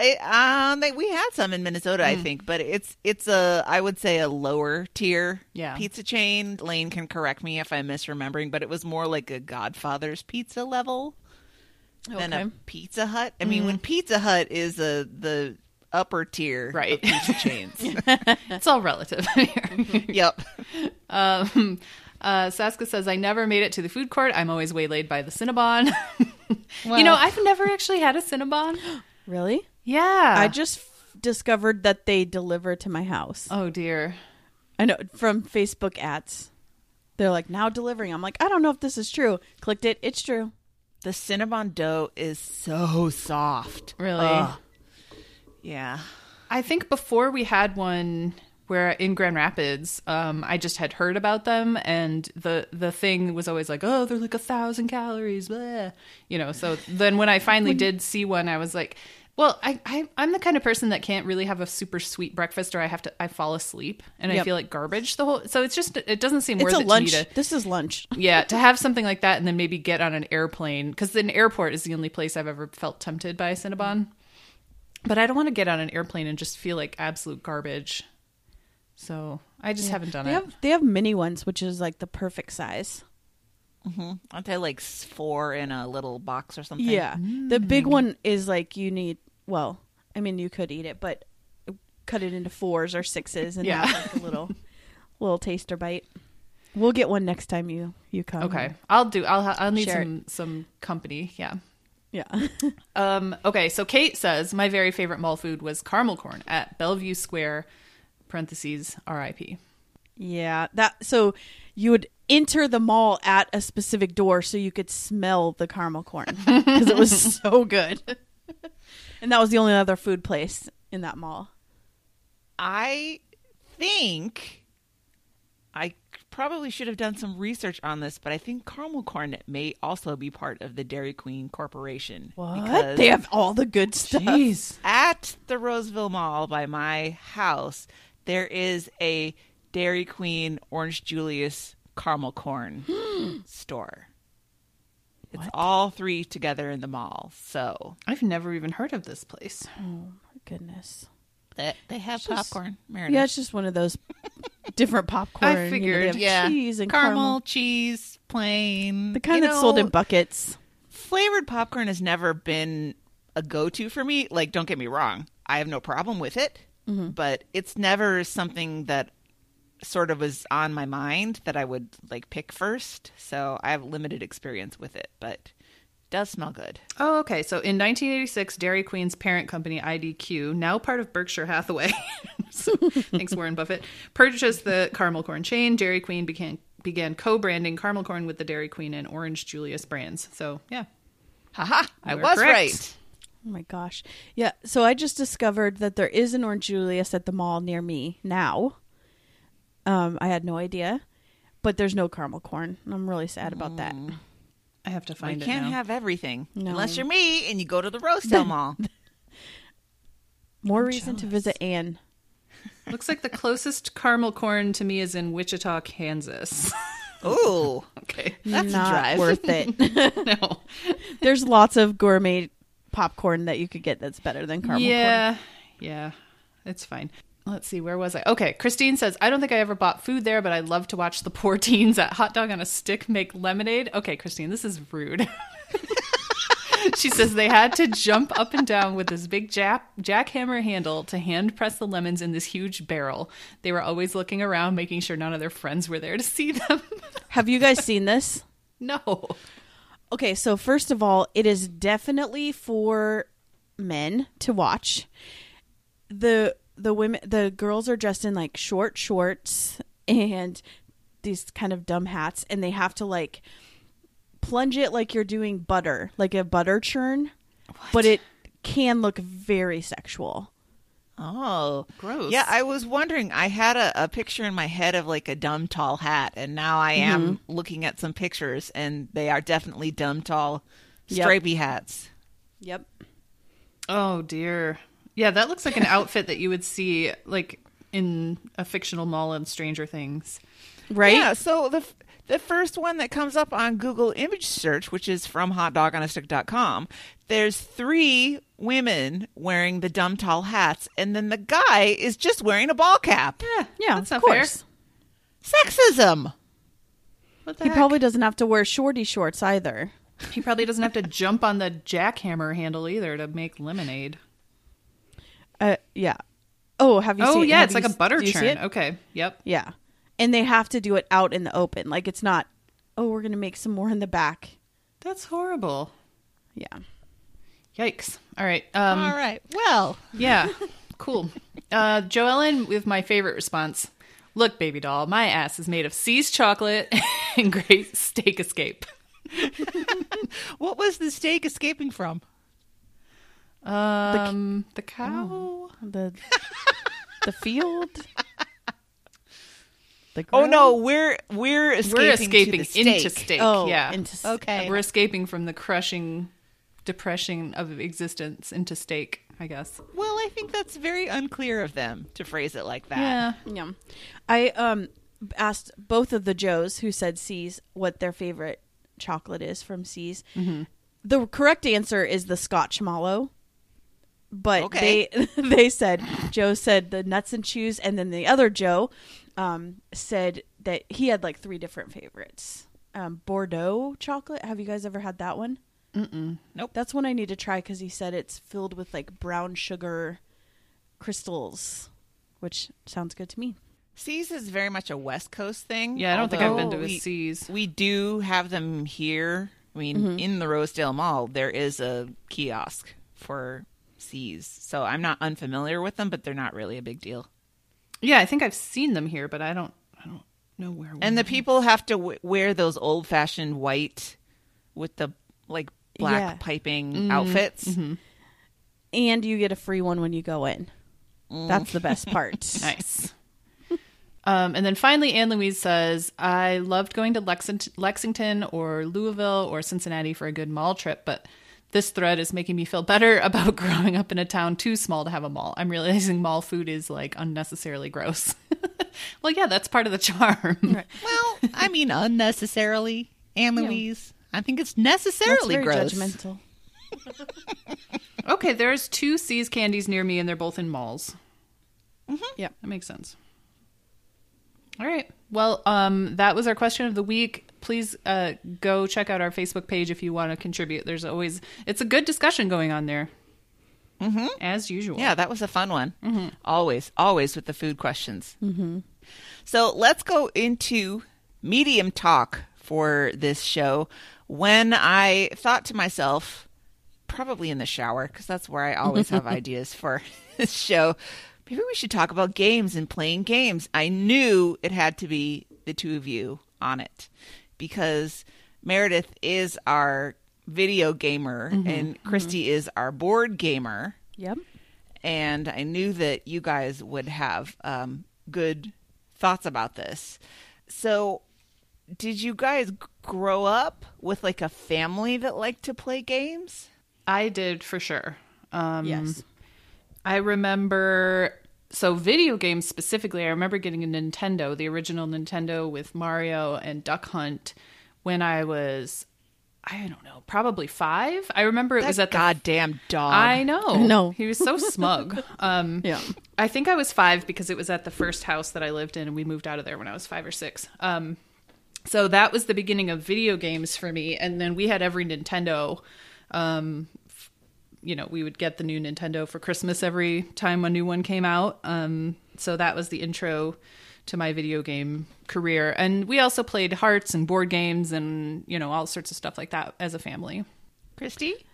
I, um, they, we had some in Minnesota, I think, but it's it's a I would say a lower tier Yeah. pizza chain. Lane can correct me if I'm misremembering, but it was more like a Godfather's pizza level than a Pizza Hut. I mean, when Pizza Hut is a the upper tier Right. of pizza chains. It's all relative yep. Um, uh, Saska says, I never made it to the food court. I'm always waylaid by the Cinnabon. you know, I've never actually had a Cinnabon. Really? Yeah. I just f- discovered that they deliver to my house. oh, dear. I know from Facebook ads. They're like now delivering. I'm like, I don't know if this is true. Clicked it. It's true. The Cinnabon dough is so soft. Really? Ugh. Yeah. I think before we had one where in Grand Rapids, um, I just had heard about them, and the the thing was always like, oh, they're like a thousand calories, blah. you know. So then when I finally did see one, I was like, well, I, I I'm the kind of person that can't really have a super sweet breakfast, or I have to I fall asleep and I feel like garbage the whole. So it's just it doesn't seem It's worth a it lunch. to me to This is lunch. yeah to have something like that and then maybe get on an airplane because an airport is the only place i've ever felt tempted by a cinnabon but i don't want to get on an airplane and just feel like absolute garbage so i just haven't done They it have they have mini ones, which is like the perfect size. Mm-hmm. Aren't they like four in a little box or something? Yeah, the mm. big one is like you need. Well, I mean, you could eat it, but cut it into fours or sixes, and Yeah. have like a little little taster bite. We'll get one next time you you come. okay i'll do i'll ha- i'll need Share it. some some company yeah Yeah. um okay so kate says my very favorite mall food was caramel corn at bellevue square parentheses rip Yeah, that so you would enter the mall at a specific door so you could smell the caramel corn because it was so good. And that was the only other food place in that mall. I think I probably should have done some research on this, but I think Karmelkorn may also be part of the Dairy Queen Corporation. What? They have all the good stuff. jeez at the Roseville Mall by my house, there is a Dairy Queen Orange Julius Karmelkorn store. It's all three together in the mall. So i've never even heard of this place Oh my Goodness. they, they have just- popcorn. Meredith. Yeah, it's just one of those different popcorn. you know, they figured, have yeah. cheese and caramel, caramel. cheese, plain. The kind You that's sold in buckets. flavored popcorn has never been a go-to for me. Like, don't get me wrong, I have no problem with it, mm-hmm. but it's never something that sort of was on my mind that I would like pick first. So I have limited experience with it, but it does smell good. Oh, okay. So in 1986, Dairy Queen's parent company, IDQ, now part of Berkshire Hathaway, so, thanks Warren Buffett, purchased the Karmelkorn chain. Dairy Queen began began co-branding Karmelkorn with the Dairy Queen and Orange Julius brands. So yeah, Haha, I was correct. right. Oh my gosh. Yeah, so I just discovered that there is an Orange Julius at the mall near me now. Um, I had no idea. But there's no Karmelkorn. I'm really sad about that. I have to You find it You can't now. have everything No. unless you're me and you go to the Rosedale Mall. More reason to visit Anne. Looks like the closest Karmelkorn to me is in Wichita, Kansas. Ooh, okay, That's a Not drive. worth it. no, there's lots of gourmet popcorn that you could get that's better than caramel corn. yeah, yeah, it's fine. Let's see, where was I? Okay, Christine says, I don't think I ever bought food there, but I love to watch the poor teens at Hot Dog on a Stick make lemonade. Okay, Christine, this is rude. she says they had to jump up and down with this big jack- jackhammer handle to hand press the lemons in this huge barrel. They were always looking around, making sure none of their friends were there to see them. Have you guys seen this? no. Okay, so first of all, it is definitely for men to watch. The the women the girls are dressed in like short shorts and these kind of dumb hats and they have to like plunge it like you're doing butter, like a butter churn. But it can look very sexual. Oh, Gross. Yeah, I was wondering. I had a, a picture in my head of like a dumb tall hat, and now I mm-hmm. am looking at some pictures, and they are definitely dumb tall, Yep. hats. Yep. Oh dear. Yeah, that looks like an outfit that you would see like in a fictional mall in Stranger Things. Right? Yeah. So the the first one that comes up on Google image search, which is from hotdogonastick.com, there's three women wearing the dumb tall hats, and then the guy is just wearing a ball cap. Yeah, Yeah, that's of not fair. course. Sexism. What the He heck? probably doesn't have to wear shorty shorts either. he probably doesn't have to jump on the jackhammer handle either to make lemonade. Uh, yeah. Oh, have you oh seen? yeah, it's like you a s- butter do see churn. it? Okay, yep. Yeah, and they have to do it out in the open. Like it's not. Oh, we're gonna make some more in the back. That's horrible. Yeah. Yikes. All right. Um, All right. Well, Yeah, cool. Uh, Joellen with my favorite response. Look, baby doll, my ass is made of See's chocolate and great steak escape. what was the steak escaping from? Um, the, cow. The the field. The Oh no, we're we're escaping, We're escaping to the steak. into steak. Oh, yeah. into s- Okay. We're escaping from the crushing depression of existence into steak, I guess. Well, I think that's very unclear of them to phrase it like that. Yeah. Yeah. I um asked both of the Joes who said See's what their favorite chocolate is from See's. Mm-hmm. The correct answer is the Scotch Mallow. But Okay. they they said Joe said the nuts and chews, and then the other Joe um, said that he had like three different favorites. Um, Bordeaux chocolate. Have you guys ever had that one? Mm-mm. Nope. That's one I need to try because he said it's filled with like brown sugar crystals, which sounds good to me. See's is very much a West Coast thing. Yeah, I don't think I've been to although a we, We do have them here. I mean, Mm-hmm. in the Rosedale Mall, there is a kiosk for See's. So I'm not unfamiliar with them, but they're not really a big deal. Yeah, I think I've seen them here, but I don't. I don't know where. And the people have to w- wear those old fashioned white with the like black Yeah. piping Mm-hmm. outfits. and you get a free one when you go in. That's the best part. Nice. Um, and then finally, Anne Louise says, I loved going to Lexington, Lexington or Louisville or Cincinnati for a good mall trip, but this thread is making me feel better about growing up in a town too small to have a mall. I'm realizing mall food is like unnecessarily gross. well, yeah, that's part of the charm. Well, I mean, unnecessarily, Anne Louise. I think it's That's necessarily very gross. judgmental. Okay, there's two See's candies near me, and they're both in malls. Yeah, That makes sense. All right. Well, um, that was our question of the week. Please uh, go check out our Facebook page if you want to contribute. There's always it's a good discussion going on there, mm-hmm. as usual. Yeah, that was a fun one. Always, always with the food questions. Mm-hmm. So let's go into medium talk for this show. When I thought to myself, probably in the shower, because that's where I always have ideas for this show, maybe we should talk about games and playing games. I knew it had to be the two of you on it because Meredith is our video gamer and Christy is our board gamer Yep. and I knew that you guys would have um, good thoughts about this. So, did you guys grow up with like a family that liked to play games? I did for sure. Um, Yes. I remember so video games specifically. I remember getting a Nintendo, the original Nintendo with Mario and Duck Hunt, when I was, I don't know, probably five. I remember it was That at the. goddamn dog. I know. No. he was so smug. Um, Yeah. I think I was five because it was at the first house that I lived in, and we moved out of there when I was five or six. Um, so that was the beginning of video games for me. And then we had every Nintendo. Um, you know, we would get the new Nintendo for Christmas every time a new one came out. Um, so that was the intro to my video game career. And we also played hearts and board games and, you know, all sorts of stuff like that as a family. Christy?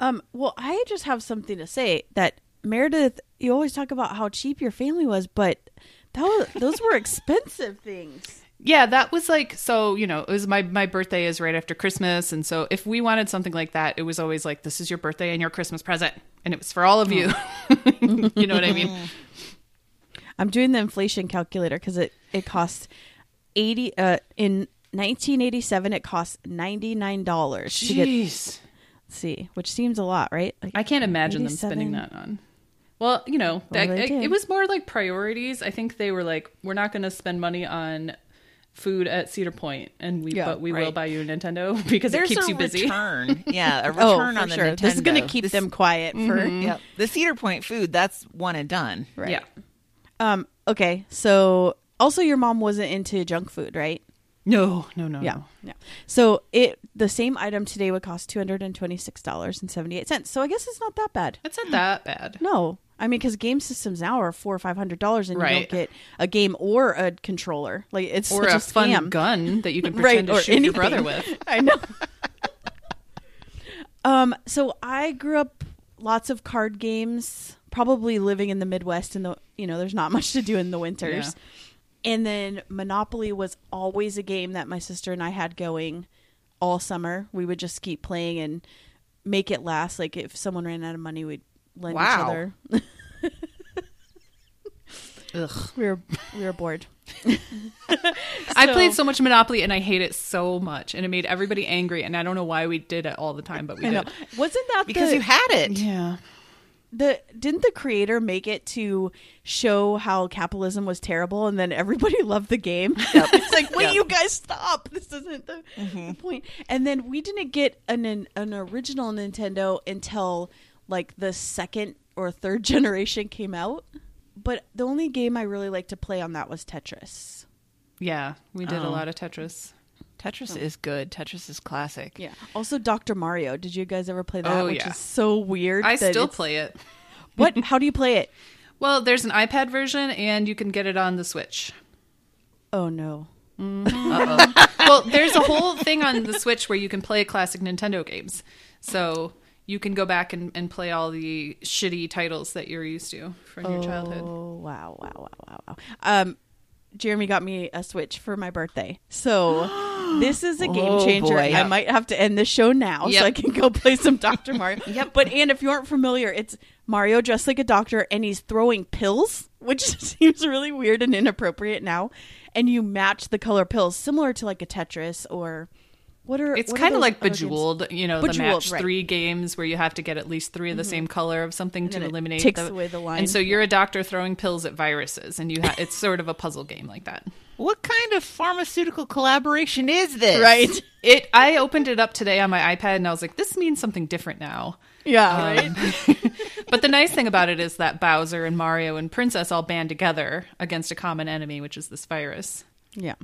Um, well, I just have something to say that Meredith, you always talk about how cheap your family was, but that was, those were expensive things. Yeah, that was like so. You know, it was my my birthday is right after Christmas, and so if we wanted something like that, it was always like this is your birthday and your Christmas present, and it was for all of you. you know what I mean? I'm doing the inflation calculator because it it costs eighty. Uh, in 1987, it cost ninety nine dollars to get Jeez, see, which seems a lot, right? Like, I can't imagine them spending that on. Well, you know, that, it, it was more like priorities. I think they were like, we're not going to spend money on food at Cedar Point, and we Yeah, but we will buy you a Nintendo because There's it keeps you busy. return. yeah, a Oh, return for on the sure. Nintendo. This is going to keep This- them quiet for. Yep. The Cedar Point food, that's one and done. Right. Yeah. Um. Okay. So also, your mom wasn't into junk food, right? No, no, no. Yeah. no. Yeah. So it the same item today would cost two hundred and twenty six dollars and seventy eight cents. So I guess it's not that bad. It's not that bad. No, I mean because game systems now are four or five hundred dollars, and you don't get a game or a controller. Like it's Or such a a, fun scam. gun that you can Right, pretend to or shoot your brother with. I know. um. So I grew up lots of card games. Probably living in the Midwest, in the you know, there's not much to do in the winters. And then Monopoly was always a game that my sister and I had going all summer. We would just keep playing and make it last. Like if someone ran out of money, we'd lend each Wow. other. Ugh. We were we were bored. I played so much Monopoly and I hate it so much, and it made everybody angry. And I don't know why we did it all the time, but we did. Wasn't that Because the, you had it. Yeah. the didn't the creator make it to show how capitalism was terrible and then everybody loved the game it's like wait Yep. you guys stop this isn't the, the point and then we didn't get an an original nintendo until like the second or third generation came out but the only game i really liked to play on that was tetris Yeah, we did a Oh. lot of Tetris. Tetris is good. Tetris is classic. yeah also dr mario did you guys ever play that Oh, which yeah. is so weird I that still it's- play it. what how do you play it Well, there's an iPad version, and you can get it on the Switch. oh no mm-hmm. well, there's a whole thing on the Switch where you can play classic Nintendo games. So you can go back and, and play all the shitty titles that you're used to from your childhood. Oh wow, wow, wow, wow, wow. Um, Jeremy got me a Switch for my birthday, so this is a game Oh, changer. boy. I might have to end the show now Yep. so I can go play some Doctor Mario. yep. But and if you aren't familiar, it's Mario dressed like a doctor and he's throwing pills, which seems really weird and inappropriate now. And you match the color pills, similar to like a Tetris or what are It's kind of like other games? Bejeweled, you know, the match right. three games where you have to get at least 3 of the mm-hmm. same color of something to then it eliminate. takes the, away the line. And so you're a doctor throwing pills at viruses, and you ha- it's sort of a puzzle game like that. What kind of pharmaceutical collaboration is this? right. It. I opened it up today on my iPad, and I was like, this means something different now. Yeah, um, right. But the nice thing about it is that Bowser and Mario and Princess all band together against a common enemy, which is this virus. Yeah.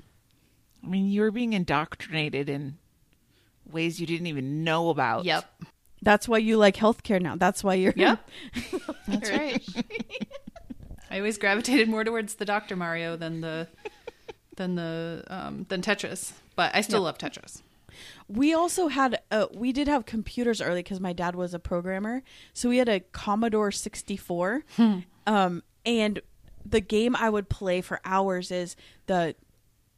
I mean, you were being indoctrinated in ways you didn't even know about. Yep. That's why you like healthcare now. That's why you're Yep. That's right. I always gravitated more towards the Doctor Mario than the than the um, than Tetris, but I still love Tetris. We also had uh, we did have computers early because my dad was a programmer, so we had a Commodore sixty four, um, and the game I would play for hours is the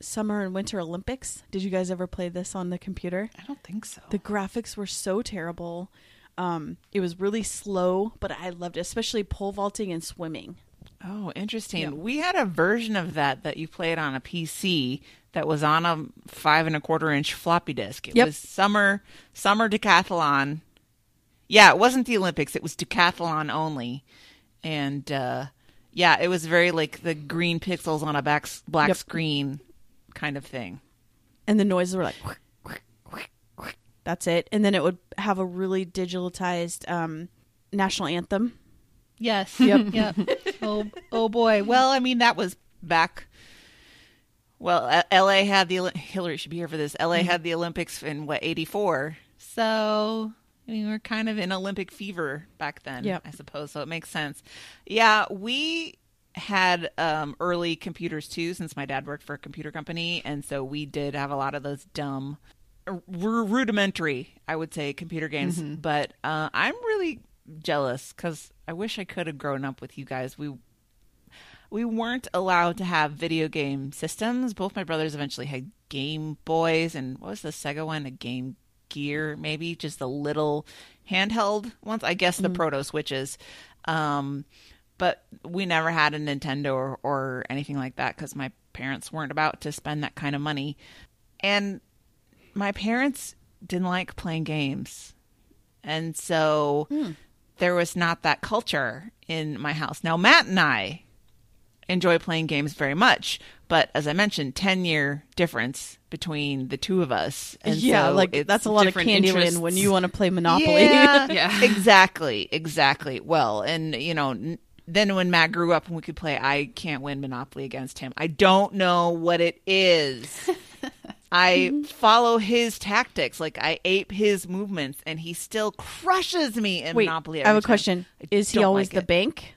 Summer and Winter Olympics. Did you guys ever play this on the computer? I don't think so. The graphics were so terrible. Um, it was really slow, but I loved it, especially pole vaulting and swimming. Oh, interesting. We had a version of that that you played on a PC that was on a five and a quarter inch floppy disk. It Yep. was summer summer decathlon. Yeah, it wasn't the Olympics. It was decathlon only, and uh, yeah, it was very like the green pixels on a back black Yep. screen kind of thing. and the noises were like that's it and then it would have a really digitalized um, national anthem Yes. Yep. yep. Oh, oh boy. Well, I mean, that was back. Well, uh, L.A. had the Hillary should be here for this. L.A. Mm-hmm. had the Olympics in what '84, so I mean, we were kind of in Olympic fever back then. Yep. I suppose so. It makes sense. Yeah, we had um, early computers too, since my dad worked for a computer company, and so we did have a lot of those dumb, r- rudimentary, I would say, computer games. Mm-hmm. But uh, I'm really jealous because I wish I could have grown up with you guys. We we weren't allowed to have video game systems. Both my brothers eventually had Game Boys, and what was the Sega one? A Game Gear, maybe just the little handheld ones. I guess the Proto Switches. Um, but we never had a Nintendo or, or anything like that because my parents weren't about to spend that kind of money. And my parents didn't like playing games. And so hmm. there was not that culture in my house. Now, Matt and I enjoy playing games very much. But as I mentioned, 10 year difference between the two of us. And yeah, so like that's a lot of Candyland when you want to play Monopoly. Yeah, Yeah. exactly, exactly. Well, and you know, then when Matt grew up and we could play, I can't win Monopoly against him. I don't know what it is. I follow his tactics, like I ape his movements, and he still crushes me in Wait, Monopoly. I have a time. question. I Is he always like the it. bank?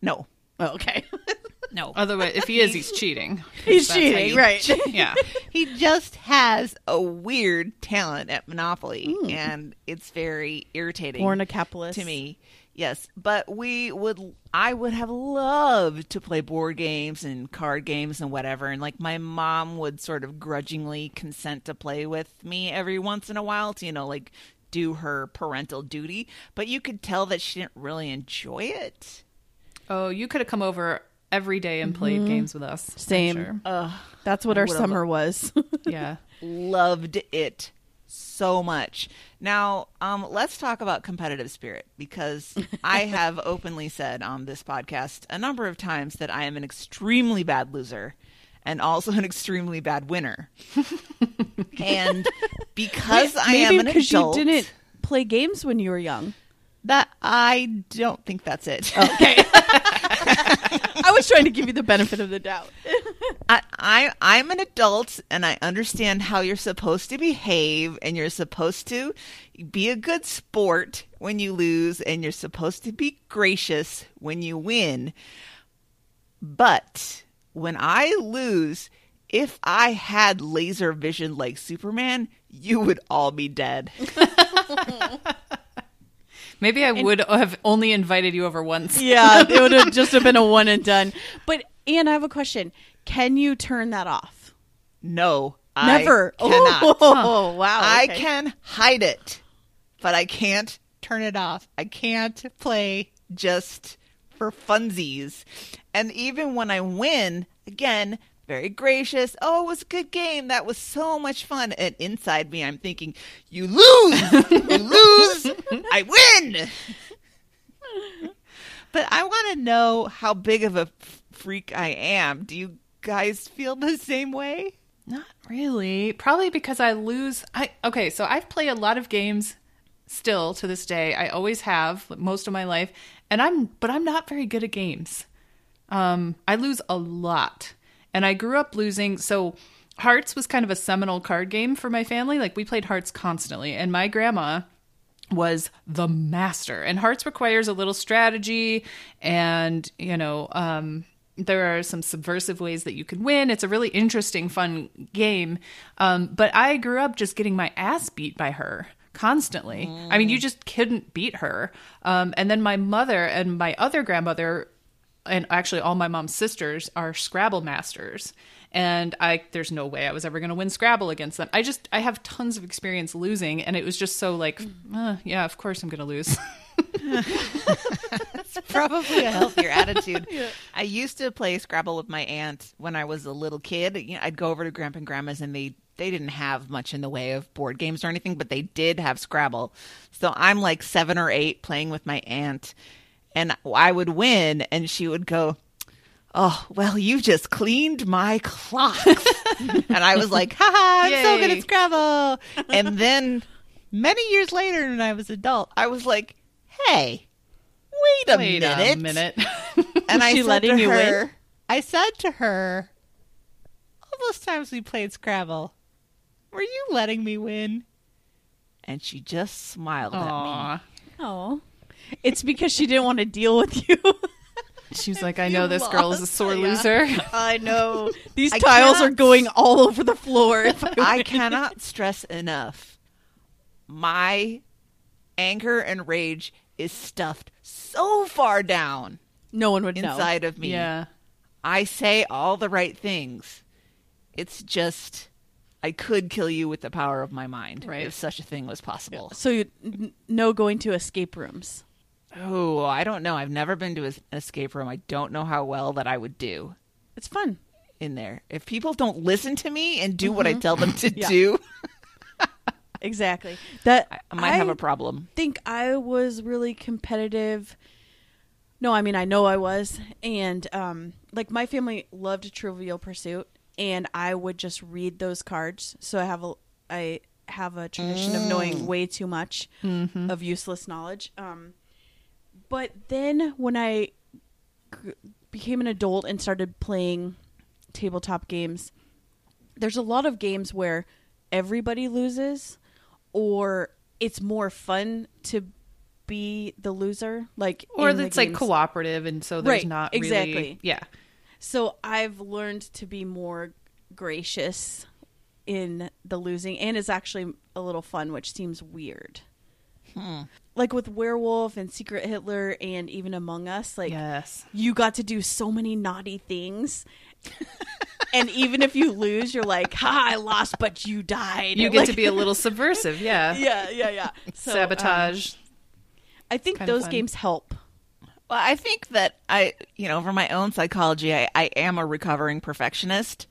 No, Oh, okay. no. Otherwise, if he is, he's cheating. He's cheating, you- right? Yeah. he just has a weird talent at Monopoly, hmm. and it's very irritating. Born a capitalist. to me. Yes, but we would I would have loved to play board games and card games and whatever and like my mom would sort of grudgingly consent to play with me every once in a while to you know like do her parental duty, but you could tell that she didn't really enjoy it. Oh, you could have come over every day and played mm-hmm. games with us. Same. sure. Ugh, That's what our Would've- summer was. Yeah. loved it so much. Now, um, let's talk about competitive spirit because I have openly said on this podcast a number of times that I am an extremely bad loser and also an extremely bad winner. and because I am an because adult, you didn't play games when you were young. that I don't think that's it. Okay. I was trying to give you the benefit of the doubt. I, I I'm an adult and I understand how you're supposed to behave and you're supposed to be a good sport when you lose and you're supposed to be gracious when you win. But when I lose, if I had laser vision like Superman, you would all be dead. Maybe I would have only invited you over once. yeah, it would have just have been a one and done. But Anne, I have a question. Can you turn that off? No, Never. I cannot. Oh, wow. I can hide it, but I can't turn it off. I can't play just for funsies. And even when I win, again, very gracious. Oh, it was a good game. That was so much fun. And inside me, I'm thinking, you lose. you lose. I win. but I want to know how big of a f- freak I am. Do you guys feel the same way? Not really. Probably because I lose. I okay. So I've played a lot of games still to this day. I always have most of my life, and I'm but I'm not very good at games. Um, I lose a lot, and I grew up losing. So Hearts was kind of a seminal card game for my family. Like we played Hearts constantly, and my grandma was the master. And hearts requires a little strategy and you know um there are some subversive ways that you can win. It's a really interesting fun game. Um but i grew up just getting my ass beat by her constantly. I mean you just couldn't beat her. Um and then my mother and my other grandmother and actually all my mom's sisters are Scrabble masters. And I there's no way I was ever going to win Scrabble against them. I just I have tons of experience losing and it was just so like uh, yeah, of course I'm going to lose. It's probably a healthier attitude. I used to play Scrabble with my aunt when I was a little kid. You know, I'd go over to Grandpa and Grandma's, and they they didn't have much in the way of board games or anything, but they did have Scrabble. So I'm like seven or eight playing with my aunt, and I would win, and she would go. Oh, well, you just cleaned my clocks. and I was like, haha, I'm so good Yay. at Scrabble. And then many years later, when I was adult, I was like, hey, wait a Wait minute. a minute. And I she said letting to you her, win? I said to her, all those times we played Scrabble, were you letting me win? And she just smiled at me. Oh. It's because she didn't want to deal with you. She was like, I know this girl is a sore loser. I know. These I tiles are going all over the floor. If I, I cannot stress enough. My anger and rage is stuffed so far down no one would know. inside of me. Yeah. I say all the right things. It's just I could kill you with the power of my mind Right. if such a thing was possible. So you n- no going to escape rooms. Oh, I don't know. I've never been to an escape room. I don't know how well that I would do It's fun. in there. If people don't listen to me and do what I tell them to Yeah. do, Exactly. That I I might have a problem. think I was really competitive. No, I mean I know I was, and um, like my family loved Trivial Pursuit, and I would just read those cards. So I have a I have a tradition of knowing way too much of useless knowledge. Um, but then when I g- became an adult and started playing tabletop games, there's a lot of games where everybody loses, or it's more fun to be the loser. Like Or it's like cooperative, and so there's Right, not really exactly. yeah. So I've learned to be more gracious in the losing, and it's actually a little fun, which seems weird. Hmm. Like with Werewolf and Secret Hitler, and even Among Us, like yes. you got to do so many naughty things. and even if you lose, you're like, "Ha! I lost, but you died." You get Like- to be a little subversive, yeah. yeah, yeah, yeah. So, um, Sabotage. I think Kinda those games help. Well, I think that I, you know, for my own psychology, I, I am a recovering perfectionist.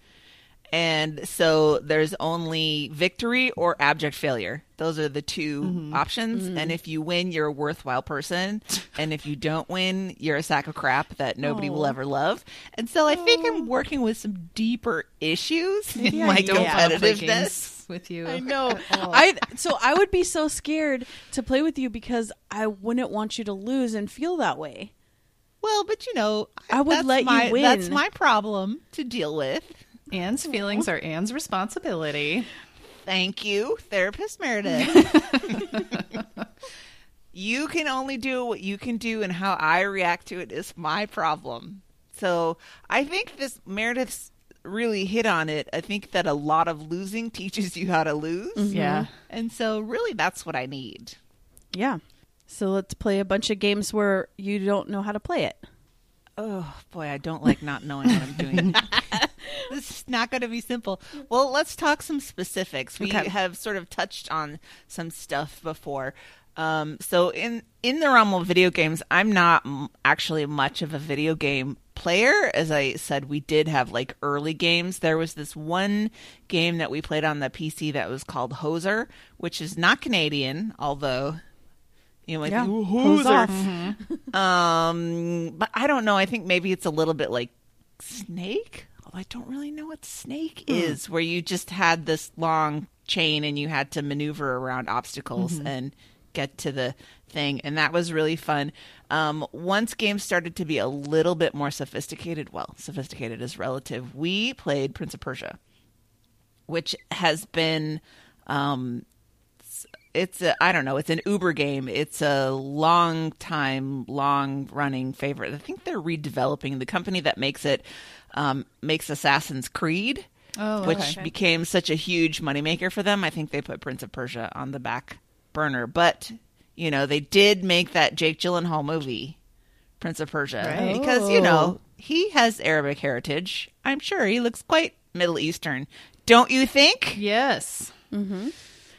And so there's only victory or abject failure. Those are the 2 mm-hmm. options. Mm-hmm. And if you win, you're a worthwhile person. and if you don't win, you're a sack of crap that nobody will Oh. ever love. And so I think I'm oh. working with some deeper issues in Yeah, my you Don't wanna play competitiveness. with you. I know. I so I would be so scared to play with you because I wouldn't want you to lose and feel that way. Well, but you know, I would let you win. That's my problem to deal with. Anne's feelings are Anne's responsibility. Thank you, therapist Meredith. you can only do what you can do, and how I react to it is my problem. So I think this Meredith's really hit on it. I think that a lot of losing teaches you how to lose. Mm-hmm. Yeah. And so, really, that's what I need. Yeah. So let's play a bunch of games where you don't know how to play it. Oh boy, I don't like not knowing what I'm doing. this is not going to be simple. Well, let's talk some specifics. We Okay. have sort of touched on some stuff before. Um, so in in the realm of video games, I'm not m- actually much of a video game player. As I said, we did have like early games. There was this one game that we played on the PC that was called Hoser, which is not Canadian, although you know, like Yeah. "Ooh, Hose Hoser. Um, but I don't know. I think maybe it's a little bit like Snake. I don't really know what Snake is, where you just had this long chain and you had to maneuver around obstacles and get to the thing, and that was really fun. Um, once games started to be a little bit more sophisticated, well, sophisticated is relative. We played Prince of Persia, which has been um, it's a I don't know, it's an Uber game. It's a long time, long running favorite. I think they're redeveloping the company that makes it um, makes Assassin's Creed, Oh, which okay. became such a huge moneymaker for them. I think they put Prince of Persia on the back burner, but you know they did make that Jake Gyllenhaal movie, Prince of Persia, Right. because you know he has Arabic heritage. I'm sure he looks quite Middle Eastern, don't you think? Yes.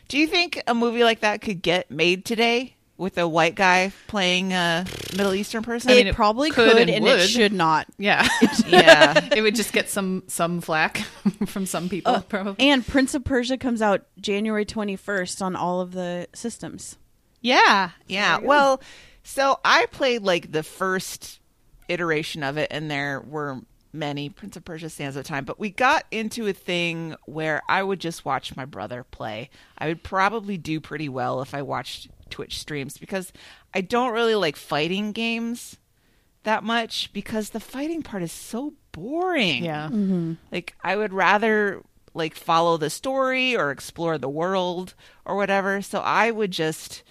Do you think a movie like that could get made today with a white guy playing a Middle Eastern person? I mean, it, it probably could could, and and, would. it should not. Yeah. yeah. it would just get some some flack from some people, oh, probably. And Prince of Persia comes out January 21st on all of the systems. Yeah. Yeah. Well, so I played like the first iteration of it, and there were many Prince of Persia stands at the time, but we got into a thing where I would just watch my brother play. I would probably do pretty well if I watched Twitch streams because I don't really like fighting games that much because the fighting part is so boring. yeah. Mm-hmm. Like I would rather like follow the story or explore the world or whatever. So I would just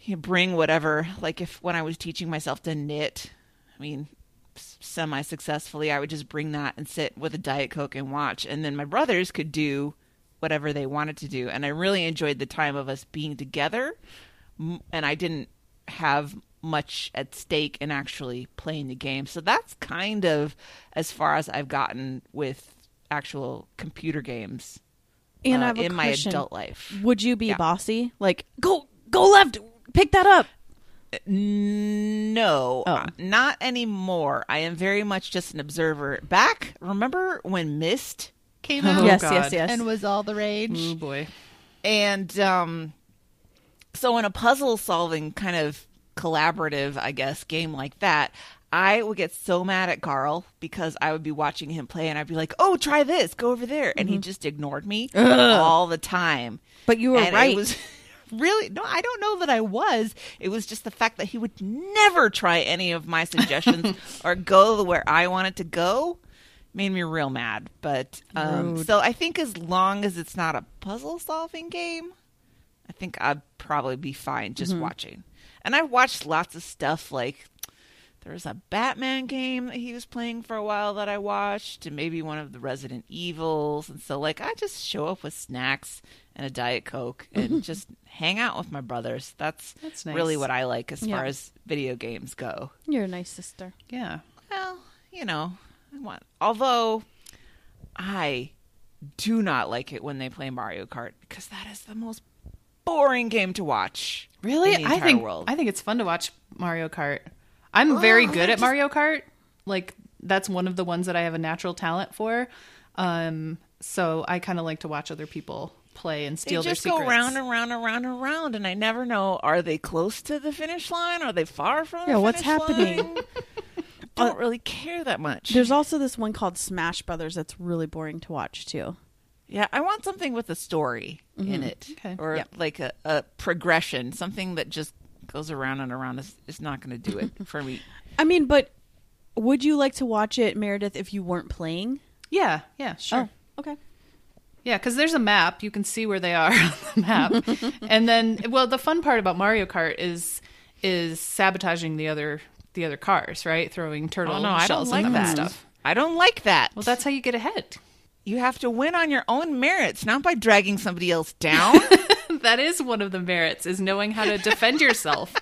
you know, bring whatever. Like if when I was teaching myself to knit, I mean, semi successfully, I would just bring that and sit with a diet coke and watch, and then my brothers could do whatever they wanted to do. And I really enjoyed the time of us being together, and I didn't have much at stake in actually playing the game. So that's kind of as far as I've gotten with actual computer games And uh, I have a in my adult life. Would you be Yeah. bossy? Like, go go left, pick that up. No, Oh. uh, not anymore. I am very much just an observer. Back, remember when Myst came out Oh, yes, God. yes, yes. and was all the rage? Oh boy. And um, so in a puzzle solving kind of collaborative, I guess, game like that, I would get so mad at Carl because I would be watching him play and I'd be like, "Oh, try this, go over there," and he just ignored me all the time. But you were And right. Really no, I don't know that I was. It was just the fact that he would never try any of my suggestions or go where I wanted to go. Made me real mad. But um, so I think as long as it's not a puzzle solving game, I think I'd probably be fine just watching. And I've watched lots of stuff like there was a Batman game that he was playing for a while that I watched, and maybe one of the Resident Evils. And so, like, I just show up with snacks and a Diet Coke and just hang out with my brothers. That's, That's nice. really what I like as Yeah. far as video games go. You're a nice sister. Yeah. Well, you know, I want, although I do not like it when they play Mario Kart because that is the most boring game to watch. Really? in the I entire think world. I think it's fun to watch Mario Kart. I'm very good at Mario Kart. Like that's one of the ones that I have a natural talent for. Um, so I kind of like to watch other people play and steal They steal just their go secrets. round and round and round and round, and I never know: are they close to the finish line? Are they far from? Yeah, the what's happening? line? Don't uh, really care that much. There's also this one called Smash Brothers that's really boring to watch too. yeah, I want something with a story in mm-hmm. it, Okay. or Yep. like a, a progression. Something that just goes around and around is, is not going to do it for me. I mean, but would you like to watch it, Meredith, if you weren't playing? Yeah, yeah, sure. Oh, okay. Yeah, because there's a map. You can see where they are on the map. and then, well, the fun part about Mario Kart is is sabotaging the other the other cars, right? Throwing oh, turtle Oh no, shells like and stuff. I don't like that. Well, that's how you get ahead. you have to win on your own merits, not by dragging somebody else down. that is one of the merits is knowing how to defend yourself.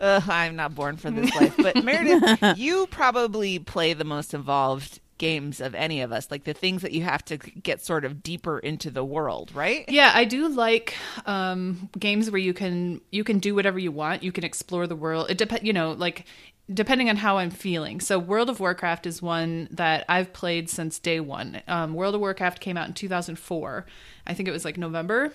Ugh, I'm not born for this life. But Meredith, you probably play the most involved games of any of us, like the things that you have to get sort of deeper into the world, right? Yeah, I do like um, games where you can you can do whatever you want. You can explore the world. It depends, you know, like depending on how I'm feeling. So World of Warcraft is one that I've played since day one. Um, World of Warcraft came out in 2004. I think it was like November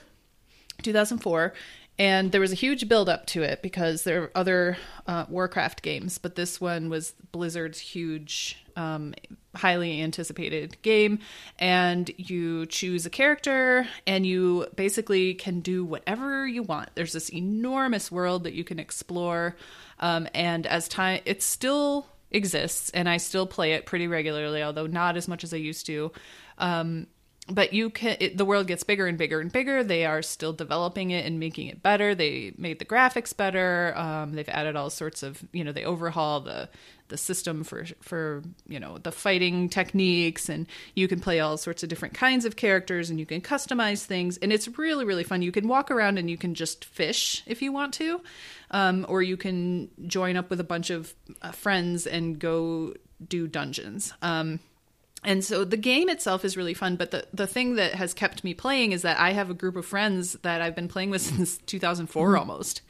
2004 and there was a huge build up to it because there are other uh, warcraft games but this one was blizzard's huge um, highly anticipated game and you choose a character and you basically can do whatever you want. There's this enormous world that you can explore um, and as time it still exists and i still play it pretty regularly although not as much as i used to. Um, but you can it, the world gets bigger and bigger and bigger. They are still developing it and making it better. They made the graphics better. Um, they've added all sorts of you know they overhaul the the system for for you know the fighting techniques and you can play all sorts of different kinds of characters and you can customize things and it's really really fun. You can walk around and you can just fish if you want to um, or you can join up with a bunch of uh, friends and go do dungeons. Um, and so the game itself is really fun, but the, the thing that has kept me playing is that I have a group of friends that I've been playing with since 2004 almost.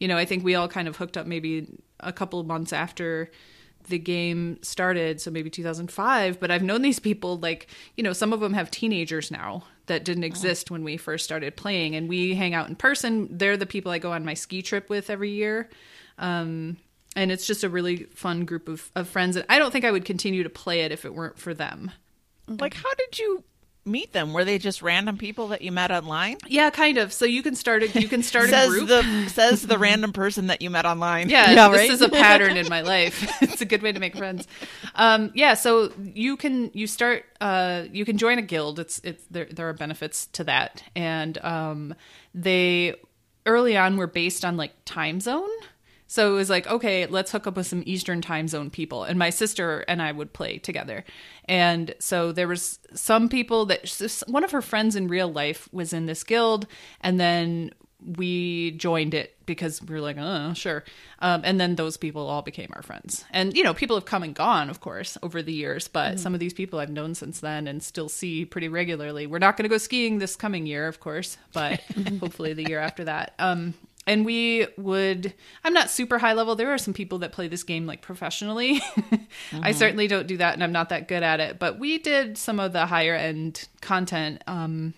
You know, I think we all kind of hooked up maybe a couple of months after the game started, so maybe 2005, but I've known these people like, you know, some of them have teenagers now that didn't exist when we first started playing and we hang out in person. They're the people I go on my ski trip with every year. Um and it's just a really fun group of, of friends and i don't think i would continue to play it if it weren't for them Like, how did you meet them? Were they just random people that you met online? yeah kind of so you can start a you can start a group the says the random person that you met online. yeah, Yeah, this right? is a pattern in my life. it's a good way to make friends. Um, yeah, so you can you start uh, you can join a guild. It's it's there there are benefits to that, and um, they early on were based on like time zone. So it was like, okay, let's hook up with some Eastern time zone people. And my sister and I would play together. And so there was some people that one of her friends in real life was in this guild. And then we joined it because we were like, oh, sure. Um, and then those people all became our friends. And, you know, people have come and gone, of course, over the years, but some of these people I've known since then and still see pretty regularly. We're not going to go skiing this coming year, of course, but hopefully the year after that. Um, and we would i'm not super high level. There are some people that play this game like professionally. I certainly don't do that and i'm not that good at it. But we did some of the higher end content um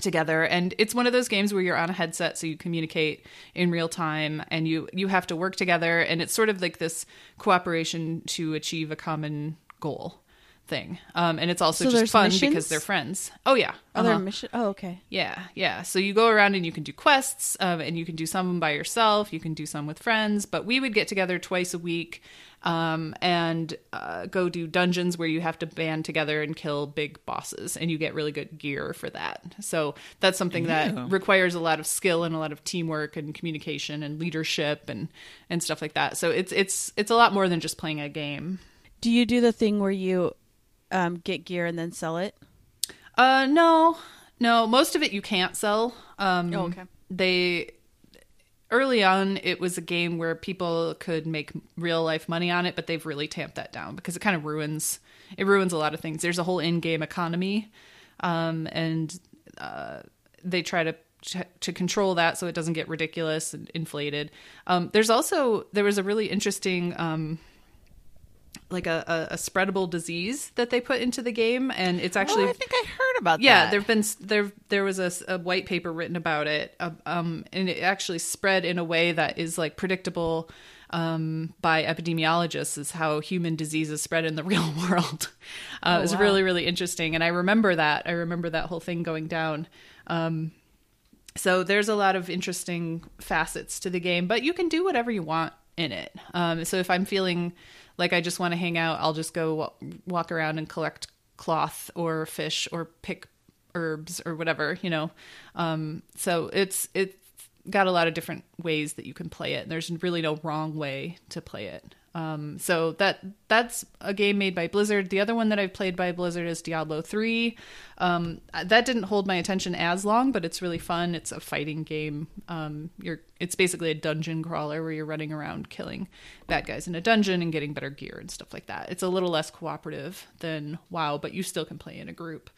together. And it's one of those games where you're on a headset so you communicate in real time and you you have to work together. And it's sort of like this cooperation to achieve a common goal thing um, and it's also So just there's fun missions? because they're friends oh yeah Other uh-huh. mission. Oh, okay. Yeah, yeah. So you go around and you can do quests, um, and you can do some by yourself. You can do some with friends. But we would get together twice a week um, and uh, go do dungeons where you have to band together and kill big bosses, and you get really good gear for that. So that's something that requires a lot of skill and a lot of teamwork and communication and leadership and and stuff like that. So it's it's it's a lot more than just playing a game. Do you do the thing where you um, get gear and then sell it? Uh, no, no. Most of it you can't sell. Um, Oh, okay. They early on it was a game where people could make real life money on it, but they've really tamped that down because it kind of ruins it ruins a lot of things. There's a whole in-game economy, um, and uh, they try to to control that so it doesn't get ridiculous and inflated. Um, there's also there was a really interesting. Um, like a, a, a spreadable disease that they put into the game, and it's actually oh, I think I heard about yeah that. Yeah, there've been there there was a white paper written about it uh, um and it actually spread in a way that is like predictable um by epidemiologists is how human diseases spread in the real world. Uh, it was really really interesting and i remember that. I remember that whole thing going down. Um so there's a lot of interesting facets to the game but you can do whatever you want in it. Um, so if i'm feeling like i just want to hang out. I'll just go wa- walk around and collect cloth or fish or pick herbs or whatever you know? Um, so it's it's got a lot of different ways that you can play it. And there's really no wrong way to play it um, so that that's a game made by Blizzard. The other one that I've played by Blizzard is Diablo 3. Um, that didn't hold my attention as long, but it's really fun. It's a fighting game. Um, you're it's basically a dungeon crawler where you're running around killing bad guys in a dungeon and getting better gear and stuff like that. It's a little less cooperative than WoW, but you still can play in a group.